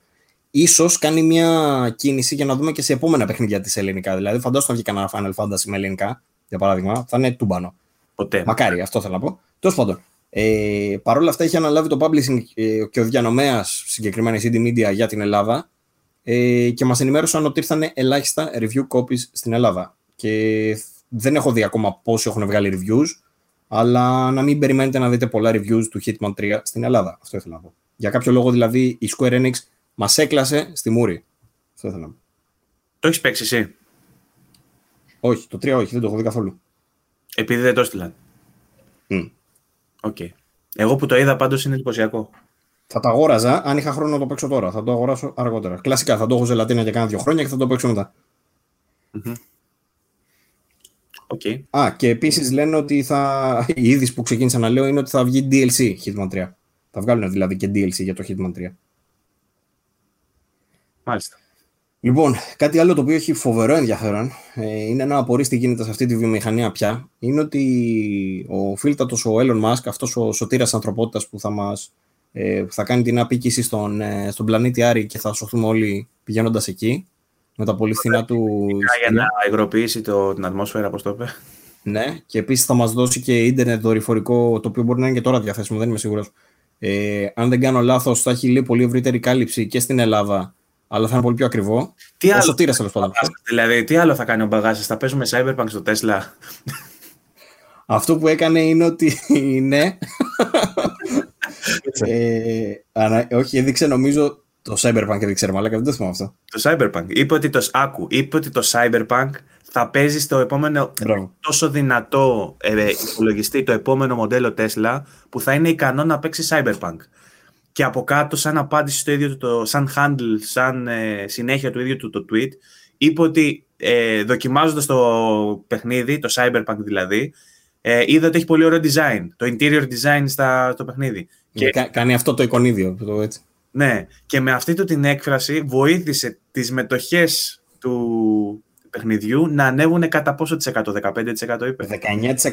Σω κάνει μια κίνηση για να δούμε και σε επόμενα παιχνίδια της ελληνικά. Δηλαδή, φαντάζομαι να βγει κανένα Final Fantasy με ελληνικά, για παράδειγμα, θα είναι τούμπανο. Ποτέ. Μακάρι, αυτό θέλω να πω. Τέλος πάντων, ε, Παρ' όλα αυτά έχει αναλάβει το publishing ε, και ο διανομέας συγκεκριμένα η CD Media για την Ελλάδα ε, και μας ενημέρωσαν ότι ήρθαν ελάχιστα review copies στην Ελλάδα και δεν έχω δει ακόμα πόσοι έχουν βγάλει reviews αλλά να μην περιμένετε να δείτε πολλά reviews του Hitman 3 στην Ελλάδα. Αυτό ήθελα να πω. Για κάποιο λόγο δηλαδή η Square Enix μας έκλασε στη μούρη. Αυτό ήθελα να πω. Το έχεις παίξει εσύ; Όχι, το 3 όχι, δεν το έχω δει καθόλου. Επειδή δεν το έστειλαν. Mm. Okay. Εγώ που το είδα πάντως είναι εντυπωσιακό. Θα το αγόραζα αν είχα χρόνο να το παίξω τώρα. Θα το αγοράσω αργότερα. Κλασικά θα το έχω ζελατίνα για κάνα δύο χρόνια και θα το παίξω μετά. Mm-hmm. Okay. Α, και επίσης λένε ότι θα. Η είδηση που ξεκίνησα να λέω είναι ότι θα βγει DLC Hitman 3. Θα βγάλουν δηλαδή και DLC για το Hitman 3. Μάλιστα. Λοιπόν, κάτι άλλο το οποίο έχει φοβερό ενδιαφέρον, ε, είναι ένα απορρίστη γίνεται σε αυτή τη βιομηχανία πια, είναι ότι ο φίλτατος ο Elon Musk, αυτός ο σωτήρας ανθρωπότητας που θα μας ε, θα κάνει την απίκηση στον, ε, στον πλανήτη Άρη και θα σωθούμε όλοι πηγαίνοντας εκεί, με τα πολύ φθηνά του... Για να υγροποιήσει το, την ατμόσφαιρα, όπως το είπε. Ναι, και επίσης θα μας δώσει και ίντερνετ δορυφορικό, το οποίο μπορεί να είναι και τώρα διαθέσιμο, δεν είμαι σίγουρος. Ε, αν δεν κάνω λάθος, θα έχει λέει, πολύ ευρύτερη κάλυψη και στην Ελλάδα αλλά θα είναι πολύ πιο ακριβό. Τι άλλο, τύρα, τέλος πάντων. Δηλαδή, τι άλλο θα κάνει ο Μπαγάζη, θα παίζουμε Cyberpunk στο Tesla; Αυτό που έκανε είναι ότι ναι. ε, ανα, όχι, έδειξε νομίζω το Cyberpunk έδειξε μαλάκα, δεν το θυμάμαι αυτό. Το Cyberpunk. Είπε ότι το, άκου, είπε ότι το Cyberpunk θα παίζει στο επόμενο Μπράβο. τόσο δυνατό ε, υπολογιστή, το επόμενο μοντέλο Tesla, που θα είναι ικανό να παίξει Cyberpunk και από κάτω σαν απάντηση στο ίδιο το, σαν handle, σαν ε, συνέχεια του ίδιου του το tweet, είπε ότι ε, δοκιμάζοντας το παιχνίδι, το Cyberpunk δηλαδή, ε, είδα ότι έχει πολύ ωραίο design, το interior design στα, στο παιχνίδι. Και, κάνει αυτό το εικονίδιο, το έτσι. Ναι, και με αυτή του την έκφραση βοήθησε τις μετοχές του παιχνιδιού να ανέβουν κατά πόσο της 15% είπε.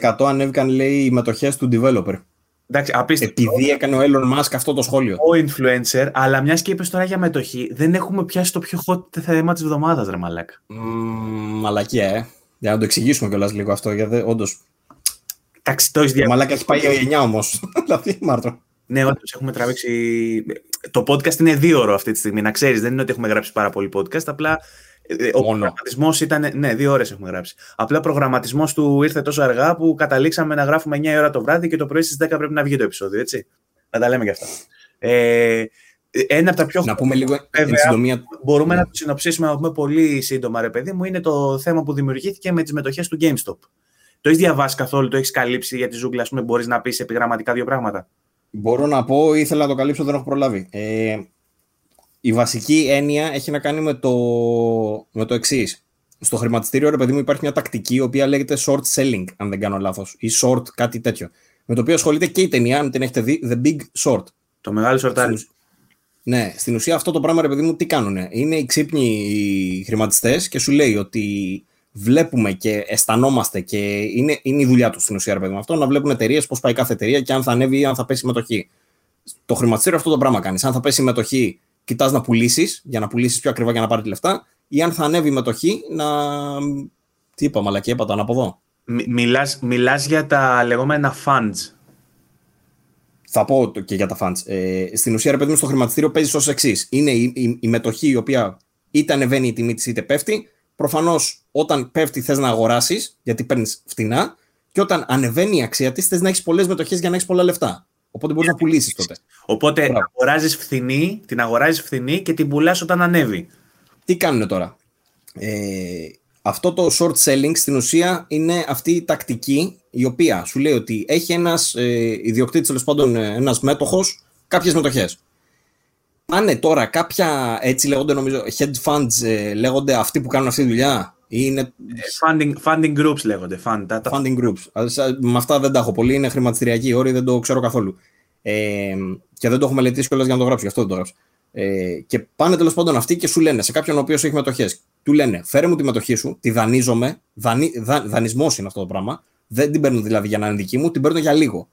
19% ανέβηκαν λέει οι μετοχές του developer. Εντάξει, απίστευτο. Επειδή έκανε ο Elon Musk αυτό το σχόλιο. Ο influencer, αλλά μιας και είπες τώρα για μετοχή, δεν έχουμε πιάσει το πιο hot θέμα της εβδομάδας, ρε Μαλάκ. Mm, μαλακία, ε. Για να το εξηγήσουμε κιόλας λίγο αυτό, γιατί όντω. Εντάξει, το έχεις Μαλάκα έχει πάει για 9 όμως. Δηλαδή, Μάρτο. Ναι, όντως έχουμε τραβήξει. Το podcast είναι δύο ώρο αυτή τη στιγμή, να ξέρεις. Δεν είναι ότι έχουμε γράψει πάρα πολύ podcast, απλά Ε, ο προγραμματισμός ήταν. Ναι, δύο ώρες έχουμε γράψει. Απλά ο προγραμματισμός του ήρθε τόσο αργά που καταλήξαμε να γράφουμε 9 ώρα το βράδυ και το πρωί στις 10 πρέπει να βγει το επεισόδιο, έτσι. Να τα λέμε και αυτά. Ε, ένα από τα πιο. Να πούμε λίγο βέβαια, συντομία... Μπορούμε ναι. να το συνοψίσουμε να πούμε πολύ σύντομα, ρε παιδί μου. Είναι το θέμα που δημιουργήθηκε με τις μετοχές του GameStop. Το έχεις διαβάσει καθόλου, το έχεις καλύψει για τη ζούγκλα, ας πούμε, μπορείς να πεις επιγραμματικά δύο πράγματα; Μπορώ να πω, ήθελα να το καλύψω, δεν έχω προλάβει. Ε, η βασική έννοια έχει να κάνει με το, με το εξής. Στο χρηματιστήριο, ρε παιδί μου, υπάρχει μια τακτική η οποία λέγεται short selling, αν δεν κάνω λάθος, ή short κάτι τέτοιο. Με το οποίο ασχολείται και η ταινία, αν την έχετε δει, The Big Short. Το μεγάλο short Ναι, στην ουσία αυτό το πράγμα, ρε παιδί μου, τι κάνουν. Είναι οι ξύπνοι οι χρηματιστές και σου λέει ότι βλέπουμε και αισθανόμαστε και είναι, είναι η δουλειά τους στην ουσία, ρε παιδί μου, αυτό να βλέπουν εταιρείες, πώς πάει κάθε εταιρεία και αν θα ανέβει ή αν θα πέσει η μετοχή. Το χρηματιστήριο αυτό το πράγμα κάνεις. Αν θα πέσει η μετοχή, κοιτάς να πουλήσεις, για να πουλήσεις πιο ακριβά για να πάρεις τη λεφτά, ή αν θα ανέβει η μετοχή, να. Τι είπα, μαλακή, είπα το αναποδό. Μιλάς, μιλάς για τα λεγόμενα funds. Θα πω και για τα funds. Ε, στην ουσία, ρε παιδί μου, στο χρηματιστήριο παίζεις ως εξής. Είναι η, η, η, μετοχή η οποία είτε ανεβαίνει η τιμή της είτε πέφτει. Προφανώς, όταν πέφτει, θες να αγοράσεις, γιατί παίρνεις φτηνά. Και όταν ανεβαίνει η αξία της, θες να έχεις πολλές μετοχές για να έχεις πολλά λεφτά. Οπότε μπορείς να πουλήσεις τότε. Οπότε αγοράζεις φθηνή, την αγοράζεις φθηνή και την πουλάς όταν ανέβει. Τι κάνουν τώρα; Ε, αυτό το short selling στην ουσία είναι αυτή η τακτική η οποία σου λέει ότι έχει ένας ε, ιδιοκτήτης, τέλος πάντων ε, ένας μέτοχος, κάποιες μετοχές. Πάνε τώρα κάποια έτσι λέγονται νομίζω hedge funds, ε, λέγονται αυτοί που κάνουν αυτή τη δουλειά; Είναι... Ε, funding, funding groups λέγονται. Fund, Funding groups. Με αυτά δεν τα έχω πολύ. Είναι χρηματιστηριακοί όροι, δεν το ξέρω καθόλου. Ε, και δεν το έχω μελετήσει κιόλας για να το γράψω, γι' αυτό δεν το γράψω. Ε, και πάνε τέλος πάντων αυτοί και σου λένε σε κάποιον ο οποίος έχει μετοχές. Του λένε, φέρε μου τη μετοχή σου, τη δανείζομαι. Δανει, δα, Δανεισμός είναι αυτό το πράγμα. Δεν την παίρνουν δηλαδή για να είναι δική μου, την παίρνω για λίγο.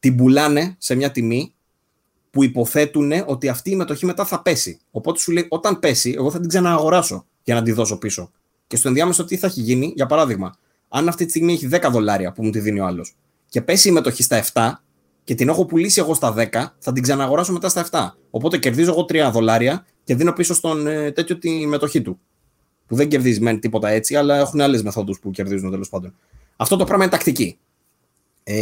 Την πουλάνε σε μια τιμή που υποθέτουν ότι αυτή η μετοχή μετά θα πέσει. Οπότε σου λέει, όταν πέσει, εγώ θα την ξανααγοράσω για να τη δώσω πίσω. Και στο ενδιάμεσο τι θα έχει γίνει, για παράδειγμα, αν αυτή τη στιγμή έχει 10 δολάρια που μου τη δίνει ο άλλος και πέσει η μετοχή στα 7, και την έχω πουλήσει εγώ στα 10, θα την ξαναγοράσω μετά στα 7. Οπότε κερδίζω εγώ 3 δολάρια και δίνω πίσω στον ε, τέτοιο τη μετοχή του. Που δεν κερδίζει μεν τίποτα έτσι, αλλά έχουν άλλες μεθόδους που κερδίζουν τέλος πάντων. Αυτό το πράγμα είναι τακτική. Ε,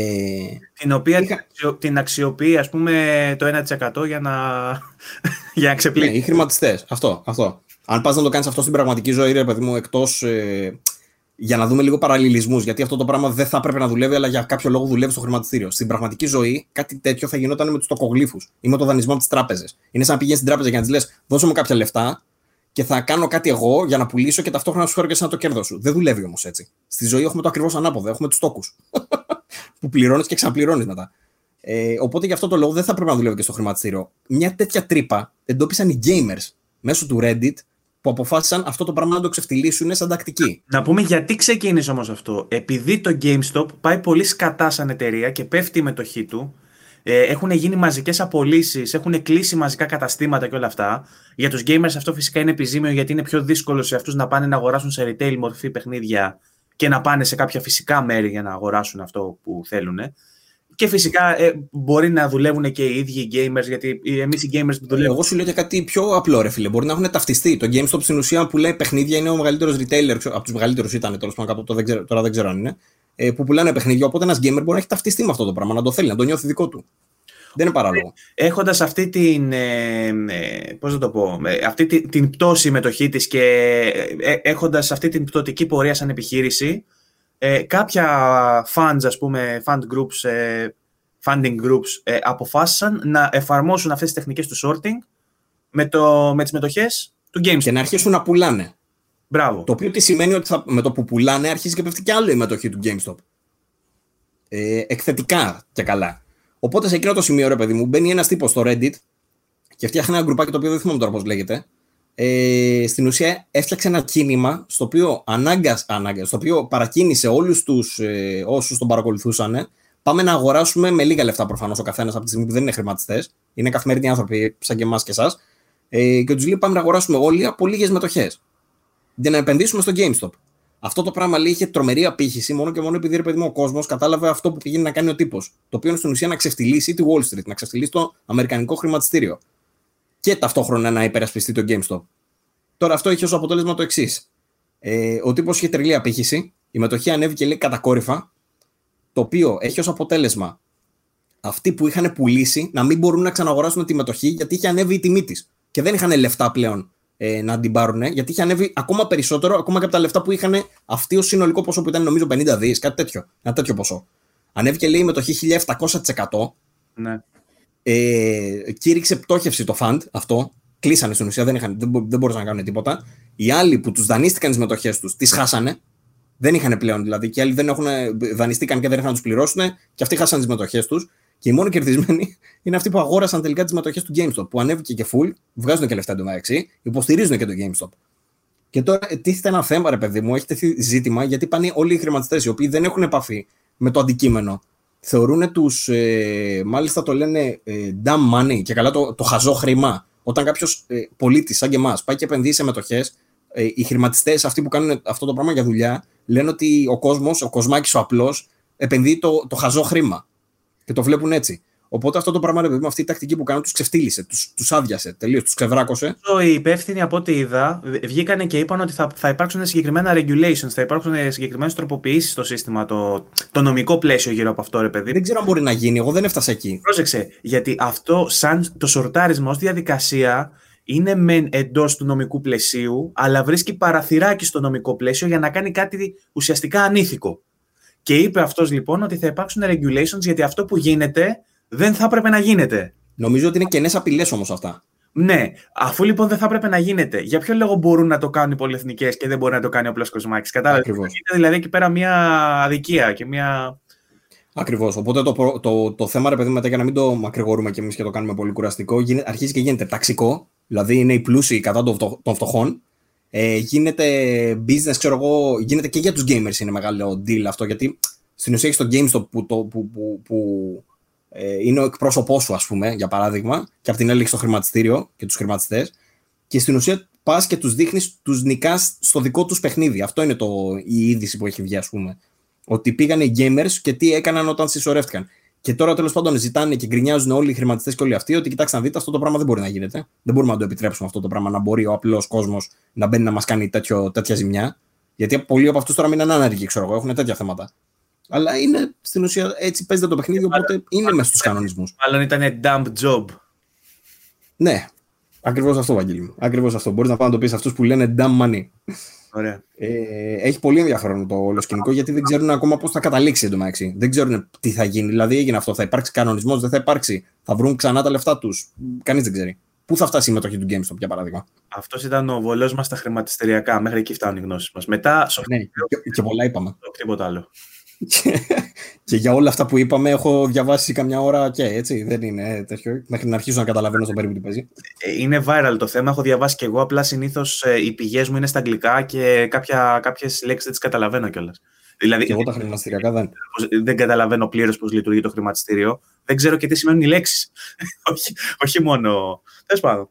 την οποία είχα... την αξιοποιεί, ας πούμε, το 1% για να, για να ξεπλύνει. Ναι, οι χρηματιστές. Αυτό, αυτό. Αν πας να το κάνεις αυτό στην πραγματική ζωή, ρε παιδί μου, εκτός ε, για να δούμε λίγο παραλληλισμούς. Γιατί αυτό το πράγμα δεν θα έπρεπε να δουλεύει, αλλά για κάποιο λόγο δουλεύει στο χρηματιστήριο. Στην πραγματική ζωή, κάτι τέτοιο θα γινόταν με τους τοκογλύφους ή με το δανεισμό από τις τράπεζες. Είναι σαν να πηγαίνεις στην τράπεζα για να της λες: Δώσε μου κάποια λεφτά και θα κάνω κάτι εγώ για να πουλήσω και ταυτόχρονα να σου φέρω και σαν το κέρδο σου. Δεν δουλεύει όμως έτσι. Στη ζωή έχουμε το ακριβώς ανάποδο. Έχουμε τους τόκους. που πληρώνεις και ξαναπληρώνει μετά. Ε, οπότε γι' αυτό το λόγο δεν θα πρέπει να δουλεύει και στο χρηματιστήριο. Μια τέτοια τρύπα εντόπισαν οι gamers μέσω του Reddit που αποφάσισαν αυτό το πράγμα να το ξεφτυλίσουν σαν τακτική. Να πούμε γιατί ξεκίνησε όμως αυτό. Επειδή το GameStop πάει πολύ σκατά σαν εταιρεία και πέφτει η μετοχή του, ε, έχουν γίνει μαζικές απολύσεις, έχουν κλείσει μαζικά καταστήματα και όλα αυτά. Για τους gamers αυτό φυσικά είναι επιζήμιο γιατί είναι πιο δύσκολο σε αυτούς να πάνε να αγοράσουν σε retail μορφή παιχνίδια και να πάνε σε κάποια φυσικά μέρη για να αγοράσουν αυτό που θέλουν. Και φυσικά ε, μπορεί να δουλεύουν και οι ίδιοι οι gamers, γιατί εμείς οι gamers που δουλεύουμε. Εγώ σου λέω και κάτι πιο απλό, ρε φίλε. Μπορεί να έχουν ταυτιστεί. Το GameStop στην ουσία που λέει παιχνίδια είναι ο μεγαλύτερος retailer, από τους μεγαλύτερους ήταν τέλος πάντων κάπου, δεν τώρα δεν ξέρω αν είναι. Ε, που πουλάνε παιχνίδια. Οπότε ένας gamer μπορεί να έχει ταυτιστεί με αυτό το πράγμα, να το θέλει, να το νιώθει δικό του. Δεν είναι παράλογο. Έχοντας αυτή την. Ε, ε, πώς να το πω. Ε, αυτή την, την πτώση μετοχή της και ε, έχοντας αυτή την πτωτική πορεία σαν επιχείρηση, ε, κάποια funds, ας πούμε, fund groups, ε, funding groups, ε, αποφάσισαν να εφαρμόσουν αυτές τις τεχνικές του sorting με, το, με τις μετοχές του GameStop. Και να αρχίσουν να πουλάνε. Μπράβο. Το οποίο τι σημαίνει ότι θα, με το που πουλάνε αρχίζει και πέφτει και άλλο η μετοχή του GameStop. Ε, εκθετικά και καλά. Οπότε σε εκείνο το σημείο, ρε παιδί μου, μπαίνει ένας τύπος στο Reddit και φτιάχνει ένα γκρουπάκι το οποίο δεν θυμάμαι τώρα πώς λέγεται ε, στην ουσία έφτιαξε ένα κίνημα στο οποίο, ανάγκας, ανάγκας, στο οποίο παρακίνησε όλους τους ε, όσους τον παρακολουθούσαν πάμε να αγοράσουμε με λίγα λεφτά προφανώς ο καθένας από τη στιγμή που δεν είναι χρηματιστές, είναι καθημερινοί άνθρωποι σαν και εμάς και εσάς. Ε, και τους λέει πάμε να αγοράσουμε όλοι από λίγες μετοχές. Για να επενδύσουμε στο GameStop. Αυτό το πράγμα λέει είχε τρομερή απήχηση μόνο και μόνο επειδή ρε παιδί μου, ο κόσμος κατάλαβε αυτό που πηγαίνει να κάνει ο τύπος. Το οποίο είναι στην ουσία να ξεφτυλίσει τη Wall Street, να ξεφτυλίσει το Αμερικανικό χρηματιστήριο και ταυτόχρονα να υπερασπιστεί το GameStop. Τώρα αυτό έχει ως αποτέλεσμα το εξής. Ε, ο τύπος είχε τρελή απήχηση, η μετοχή ανέβηκε λέει κατακόρυφα, το οποίο έχει ως αποτέλεσμα αυτοί που είχαν πουλήσει να μην μπορούν να ξαναγοράσουν τη μετοχή γιατί είχε ανέβει η τιμή της. Και δεν είχαν λεφτά πλέον ε, να την πάρουν, γιατί είχε ανέβει ακόμα περισσότερο, ακόμα και από τα λεφτά που είχαν αυτοί ως συνολικό ποσό που ήταν νομίζω 50 δις, κάτι τέτοιο. Ένα τέτοιο ποσό. Ανέβηκε λέει η μετοχή 1700%. Ναι. Ε, κήρυξε πτώχευση το fund αυτό. Κλείσανε στην ουσία, δεν, είχαν, δεν, δεν μπορούσαν να κάνουν τίποτα. Οι άλλοι που τους δανείστηκαν τις μετοχές τους, τις χάσανε. Δεν είχαν πλέον δηλαδή. Και οι άλλοι δεν έχουν, δανειστήκαν και δεν είχαν να τους πληρώσουν και αυτοί χάσαν τις μετοχές τους. Και οι μόνοι κερδισμένοι είναι αυτοί που αγόρασαν τελικά τις μετοχές του GameStop. Που ανέβηκε και full, βγάζουν και λεφτά εντωμεταξύ, υποστηρίζουν και το GameStop. Και τώρα τίθεται ένα θέμα, ρε παιδί μου, έχει τεθεί ζήτημα γιατί πάνε όλοι οι χρηματιστές οι οποίοι δεν έχουν επαφή με το αντικείμενο. Θεωρούν τους, ε, μάλιστα το λένε ε, dumb money και καλά το, το χαζό χρήμα. Όταν κάποιος ε, πολίτης, σαν και εμάς, πάει και επενδύει σε μετοχές, ε, οι χρηματιστές, αυτοί που κάνουν αυτό το πράγμα για δουλειά, λένε ότι ο κόσμος, ο κοσμάκι ο απλός, επενδύει το, το χαζό χρήμα. Και το βλέπουν έτσι. Οπότε αυτό το πράγμα, ρε παιδί αυτή η τακτική που κάνουν, τους ξεφτύλισε, τους τους άδειασε τελείως, τους ξεβράκωσε. Οι υπεύθυνοι από ό,τι είδα βγήκαν και είπαν ότι θα, θα υπάρξουν συγκεκριμένα regulations, θα υπάρξουν συγκεκριμένες τροποποιήσεις στο σύστημα, το, το νομικό πλαίσιο γύρω από αυτό, ρε παιδί. Δεν ξέρω αν μπορεί να γίνει, εγώ δεν έφτασα εκεί. Πρόσεξε, γιατί αυτό, σαν το σορτάρισμα ως διαδικασία, είναι μεν εντός του νομικού πλαισίου, αλλά βρίσκει παραθυράκι στο νομικό πλαίσιο για να κάνει κάτι ουσιαστικά ανήθικο. Και είπε αυτός λοιπόν ότι θα υπάρξουν regulations γιατί αυτό που γίνεται δεν θα έπρεπε να γίνεται. Νομίζω ότι είναι κενές απειλές όμως αυτά. Ναι, αφού λοιπόν δεν θα έπρεπε να γίνεται, για ποιο λόγο μπορούν να το κάνουν οι πολυεθνικές και δεν μπορεί να το κάνει ο απλός Κοσμάκης. Κατάλαβες; Είναι δηλαδή εκεί πέρα μια αδικία και μια. Ακριβώς. Οπότε το, το, το, το θέμα, ρε παιδί μετά, για να μην το μακρηγορούμε κι εμείς και το κάνουμε πολύ κουραστικό, γίνεται, αρχίζει και γίνεται ταξικό. Δηλαδή είναι οι πλούσιοι κατά των φτωχών ε, γίνεται business, ξέρω εγώ, γίνεται και για τους gamers είναι μεγάλο deal αυτό, γιατί στην ουσία έχεις το GameStop που, το, που, που, που ε, είναι ο εκπρόσωπός σου, ας πούμε, για παράδειγμα, και από την άλλη στο χρηματιστήριο και τους χρηματιστές, και στην ουσία πας και τους δείχνεις, τους νικάς στο δικό τους παιχνίδι. Αυτό είναι το, η είδηση που έχει βγει, ας πούμε. Ότι πήγαν οι gamers και τι έκαναν όταν συσσωρεύτηκαν. Και τώρα τέλος πάντων ζητάνε και γκρινιάζουν όλοι οι χρηματιστές και όλοι αυτοί ότι κοιτάξτε να δείτε, αυτό το πράγμα δεν μπορεί να γίνεται. Δεν μπορούμε να το επιτρέψουμε αυτό το πράγμα να μπορεί ο απλός κόσμος να μπαίνει να μας κάνει τέτοιο, τέτοια ζημιά. Γιατί πολλοί από αυτούς τώρα μείναν άνεργοι, ξέρω εγώ, έχουν τέτοια θέματα. Αλλά είναι στην ουσία έτσι παίζεται το παιχνίδι, οπότε είναι μέσα στους κανονισμούς. Μάλλον ήταν dump job. Ναι, ακριβώς αυτό, Βαγγέλη Ακριβώς αυτό. Μπορείς να πάει να το πεις αυτούς που λένε dumb money. Ωραία. Ε, έχει πολύ ενδιαφέρον το όλο σκηνικό γιατί δεν ξέρουν ακόμα πώς θα καταλήξει εντωμεταξύ. Δεν ξέρουν τι θα γίνει. Δηλαδή έγινε αυτό. Θα υπάρξει κανονισμός, δεν θα υπάρξει. Θα βρουν ξανά τα λεφτά τους. Κανείς δεν ξέρει. Πού θα φτάσει η μετοχή του GameStop, για παράδειγμα; Αυτός ήταν ο βολός μας στα χρηματιστηριακά. Μέχρι εκεί φτάνουν οι γνώσεις μας. Μετά. Ναι, και, και πολλά είπαμε. Τίποτα άλλο και για όλα αυτά που είπαμε, έχω διαβάσει καμιά ώρα και έτσι. Δεν είναι τέτοιο. Μέχρι να αρχίσω να καταλαβαίνω στον περίπου τι παίζει. Ε, είναι viral το θέμα. Έχω διαβάσει και εγώ. Απλά συνήθως ε, οι πηγές μου είναι στα αγγλικά και κάποιες λέξεις δεν τις καταλαβαίνω κιόλας. Δηλαδή, και εγώ τα χρηματιστηριακά δεν. Δεν καταλαβαίνω πλήρως πώς λειτουργεί το χρηματιστήριο. Δεν ξέρω και τι σημαίνουν οι λέξεις. όχι, όχι μόνο. Τέλος πάντων.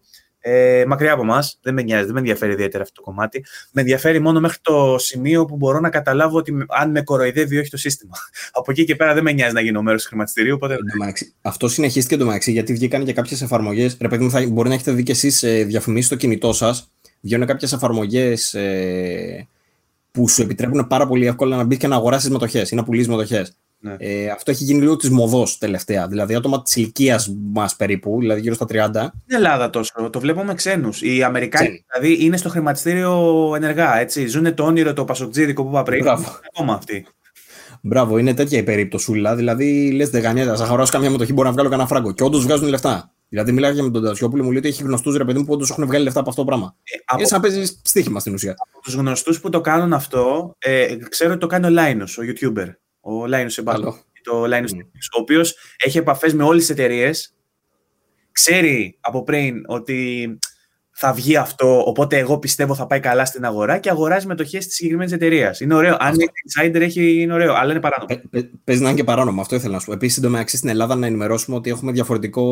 Ε, μακριά από εμάς, δεν με νοιάζει, δεν με ενδιαφέρει ιδιαίτερα αυτό το κομμάτι. Με ενδιαφέρει μόνο μέχρι το σημείο που μπορώ να καταλάβω ότι αν με κοροϊδεύει ή όχι το σύστημα. από εκεί και πέρα δεν με νοιάζει να γίνω μέρος του χρηματιστηρίου. Οπότε... Αυτό συνεχίστηκε το μεταξύ, γιατί βγήκαν και κάποιες εφαρμογές. Ρε παιδί μου, θα, μπορεί να έχετε δει και εσείς ε, διαφημίσει στο κινητό σας. Βγαίνουν κάποιες εφαρμογές ε, που σου επιτρέπουν πάρα πολύ εύκολα να μπεις και να αγοράσεις μετοχέ ή να πουλήσει μετοχέ. Ναι. Ε, αυτό έχει γίνει λίγο της μοδός τελευταία. Δηλαδή, άτομα της ηλικίας μας περίπου, δηλαδή γύρω στα 30. Στην Ελλάδα τόσο. Το βλέπω με ξένους. Οι Αμερικάνοι δηλαδή είναι στο χρηματιστήριο ενεργά. Έτσι. Ζούνε το όνειρο το πασοκτζίδικο που είπα πριν. Μπράβο. Ακόμα αυτοί. Μπράβο, είναι τέτοια η περίπτωσούλα. Δηλαδή, λες, δεν γανιέται. Θα αγοράσω καμιά μετοχή, μπορώ να βγάλω κανένα φράγκο. Και όντως βγάζουν λεφτά. Δηλαδή, μιλάγα με τον Τασιόπουλο, μου λέει ότι έχει γνωστούς ρε παιδί μου που όντως έχουν βγάλει λεφτά από αυτό το πράγμα. Ε, από... Είναι σαν να παίζεις στοίχημα στην ουσία. Από τους γνωστούς που το κάνουν αυτό, ε, ξέρω ότι το κάνει ο Λάινος, ο YouTuber ο Λάινος Εμπάλο. Το Linus mm. ο οποίος έχει επαφές με όλες τις εταιρείες. Ξέρει από πριν ότι θα βγει αυτό, οπότε εγώ πιστεύω θα πάει καλά στην αγορά και αγοράζει μετοχές της συγκεκριμένης εταιρείας. Είναι ωραίο. Αν είναι insider, έχει, είναι ωραίο, αλλά είναι παράνομο. Παίζει να είναι και παράνομο, αυτό ήθελα να σου πω. Επίσης, εντωμεταξύ στην Ελλάδα να ενημερώσουμε ότι έχουμε διαφορετικό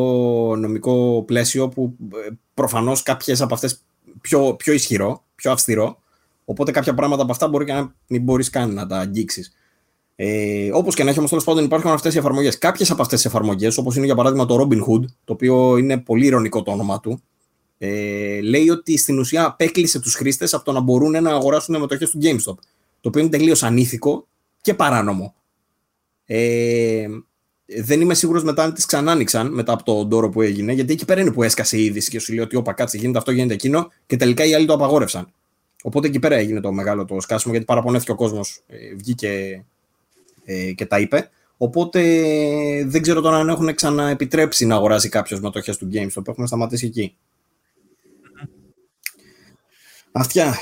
νομικό πλαίσιο που ε, προφανώς κάποιες από αυτές πιο, πιο ισχυρό, πιο αυστηρό. Οπότε κάποια πράγματα από αυτά μπορεί και να μην μπορείς καν να τα αγγίξεις. Ε, Όπως και να έχει όμως, τέλος πάντων υπάρχουν αυτές οι εφαρμογές. Κάποιες από αυτές τις εφαρμογές, όπως είναι για παράδειγμα το Robinhood, το οποίο είναι πολύ ηρωνικό το όνομα του, ε, λέει ότι στην ουσία απέκλεισε τους χρήστες από το να μπορούν να αγοράσουν μετοχές του GameStop. Το οποίο είναι τελείως ανήθικο και παράνομο. Ε, δεν είμαι σίγουρος μετά αν τις ξανά άνοιξαν μετά από τον τόρο που έγινε, γιατί εκεί πέρα είναι που έσκασε η είδηση και σου λέει ότι όπα κάτσε, γίνεται αυτό, γίνεται εκείνο, και τελικά οι άλλοι το απαγόρευσαν. Οπότε εκεί πέρα έγινε το μεγάλο το σκάσιμο, γιατί παραπονέθηκε ο κόσμος, ε, βγήκε ε, και τα είπε. Οπότε δεν ξέρω τώρα αν έχουν ξαναεπιτρέψει να αγοράσει κάποιος μετοχές του GameStop. Έχουμε σταματήσει εκεί. Αυτιά.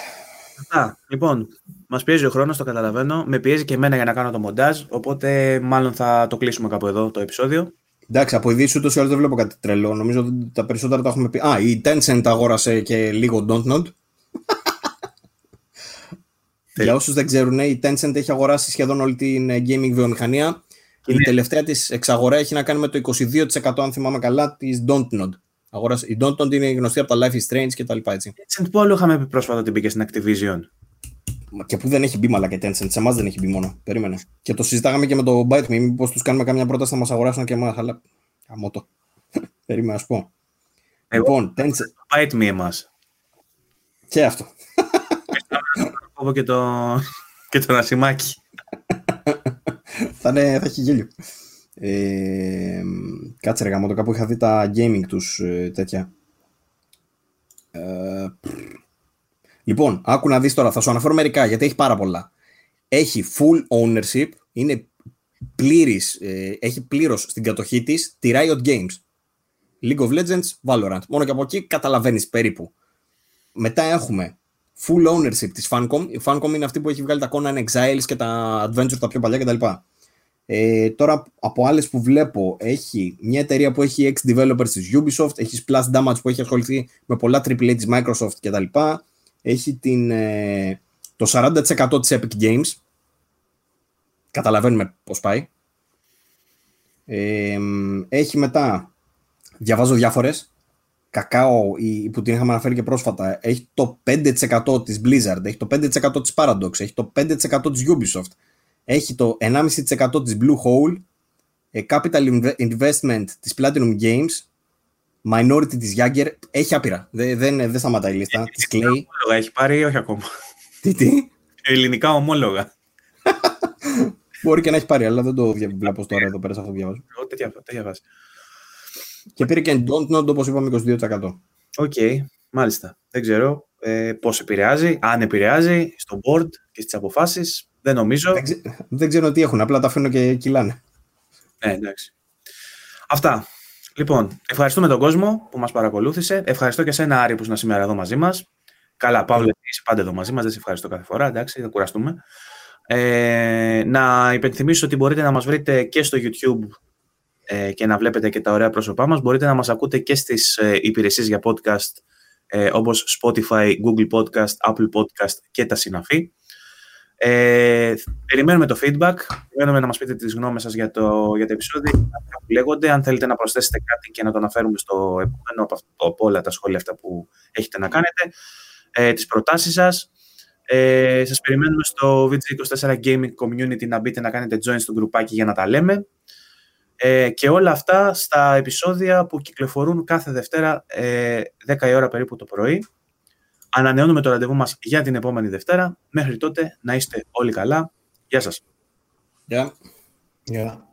Αυτά. Λοιπόν, μας πιέζει ο χρόνος, το καταλαβαίνω. Με πιέζει και εμένα για να κάνω το μοντάζ. Οπότε μάλλον θα το κλείσουμε κάπου εδώ το επεισόδιο. Εντάξει, από ειδήσει ούτως ή άλλως δεν βλέπω κάτι τρελό. Νομίζω ότι τα περισσότερα τα έχουμε πει. Α, η Tencent αγόρασε και λίγο Don't Nod. Για όσους δεν ξέρουν, η Tencent έχει αγοράσει σχεδόν όλη την ε, gaming βιομηχανία. Η τελευταία της εξαγορά έχει να κάνει με το 22% αν θυμάμαι καλά της Dontnod. Αγόρασε. Η Dontnod είναι γνωστή από τα Life is Strange και τα λοιπά έτσι. Tencent που άλλο είχαμε πει πρόσφατα ότι μπήκε στην Activision; Και που δεν έχει μπει μαλακά Tencent, σε εμάς δεν έχει μπει μόνο. Περίμενε. Και το συζητάγαμε και με το ByteMe, μήπω τους κάνουμε καμιά πρόταση να μας αγοράσουν και εμάς, αλλά. Αμότο. Περίμενα να σου πω. Εγώ, λοιπόν, Tencent. ByteMe εμάς. Και αυτό. Κόβω και το, και το νασιμάκι. θα, είναι, θα έχει γέλιο. Ε, κάτσε ρε γαμώτο, κάπου είχα δει τα gaming τους ε, τέτοια. Ε, λοιπόν, άκου να δεις τώρα, θα σου αναφέρω μερικά γιατί έχει πάρα πολλά. Έχει full ownership, είναι πλήρης, ε, έχει πλήρως στην κατοχή της τη Riot Games. League of Legends, Valorant. Μόνο και από εκεί καταλαβαίνεις περίπου. Μετά έχουμε full ownership της Funcom. Η Funcom είναι αυτή που έχει βγάλει τα Conan Exiles και τα Adventure τα πιο παλιά κτλ. Ε, τώρα από άλλες που βλέπω έχει μια εταιρεία που έχει ex developers της Ubisoft, έχει Splash Damage που έχει ασχοληθεί με πολλά AAA της Microsoft κτλ. Έχει την, ε, το 40% της Epic Games. Καταλαβαίνουμε πώς πάει. Ε, έχει μετά, διαβάζω διάφορες, Κακάο που την είχαμε αναφέρει και πρόσφατα, έχει το 5% της Blizzard, έχει το 5% της Paradox, έχει το 5% της Ubisoft, έχει το 1,5% της Bluehole, ε, Capital Investment της Platinum Games, Minority της Yager, έχει άπειρα, δεν, δεν, δεν σταματάει η λίστα, της Klei. Ομόλογα έχει πάρει ή όχι ακόμα. Τι, τι; Ελληνικά ομόλογα. Μπορεί και να έχει πάρει, αλλά δεν το βλέπω τώρα εδώ πέρα σε αυτό που διαβάζω. Εγώ τέτοια, τέτοια βάση. Και πήρε και Dontnod, όπως είπαμε, 22%. Ok, okay, μάλιστα. Δεν ξέρω ε, πώς επηρεάζει, αν επηρεάζει στο board και στις αποφάσεις. Δεν νομίζω. Δεν, ξε... δεν ξέρω τι έχουν, απλά τα αφήνω και κυλάνε. Ναι, εντάξει. Αυτά. Λοιπόν, ευχαριστούμε τον κόσμο που μας παρακολούθησε. Ευχαριστώ και σένα, Άρη, που είσαι σήμερα εδώ μαζί μας. Καλά, Παύλο, είσαι πάντα εδώ μαζί μας. Δεν σε ευχαριστώ κάθε φορά, εντάξει, θα κουραστούμε. Ε, να υπενθυμίσω ότι μπορείτε να μας βρείτε και στο YouTube ε, και να βλέπετε και τα ωραία πρόσωπά μας. Μπορείτε να μας ακούτε και στις ε, υπηρεσίες για podcast ε, όπως Spotify, Google Podcast, Apple Podcast και τα συναφή. Ε, περιμένουμε το feedback, περιμένουμε να μας πείτε τις γνώμες σας για, το, για τα επεισόδια που λέγονται. Αν θέλετε να προσθέσετε κάτι και να το αναφέρουμε στο επόμενο από, από όλα τα σχόλια αυτά που έχετε να κάνετε, ε, τις προτάσεις σας. Ε, σας περιμένουμε στο VG24 Gaming Community να μπείτε να κάνετε join στο γκρουπάκι για να τα λέμε. Ε, και όλα αυτά στα επεισόδια που κυκλοφορούν κάθε Δευτέρα ε, 10 η ώρα περίπου το πρωί. Ανανεώνουμε το ραντεβού μας για την επόμενη Δευτέρα. Μέχρι τότε να είστε όλοι καλά. Γεια σας. Γεια. Yeah.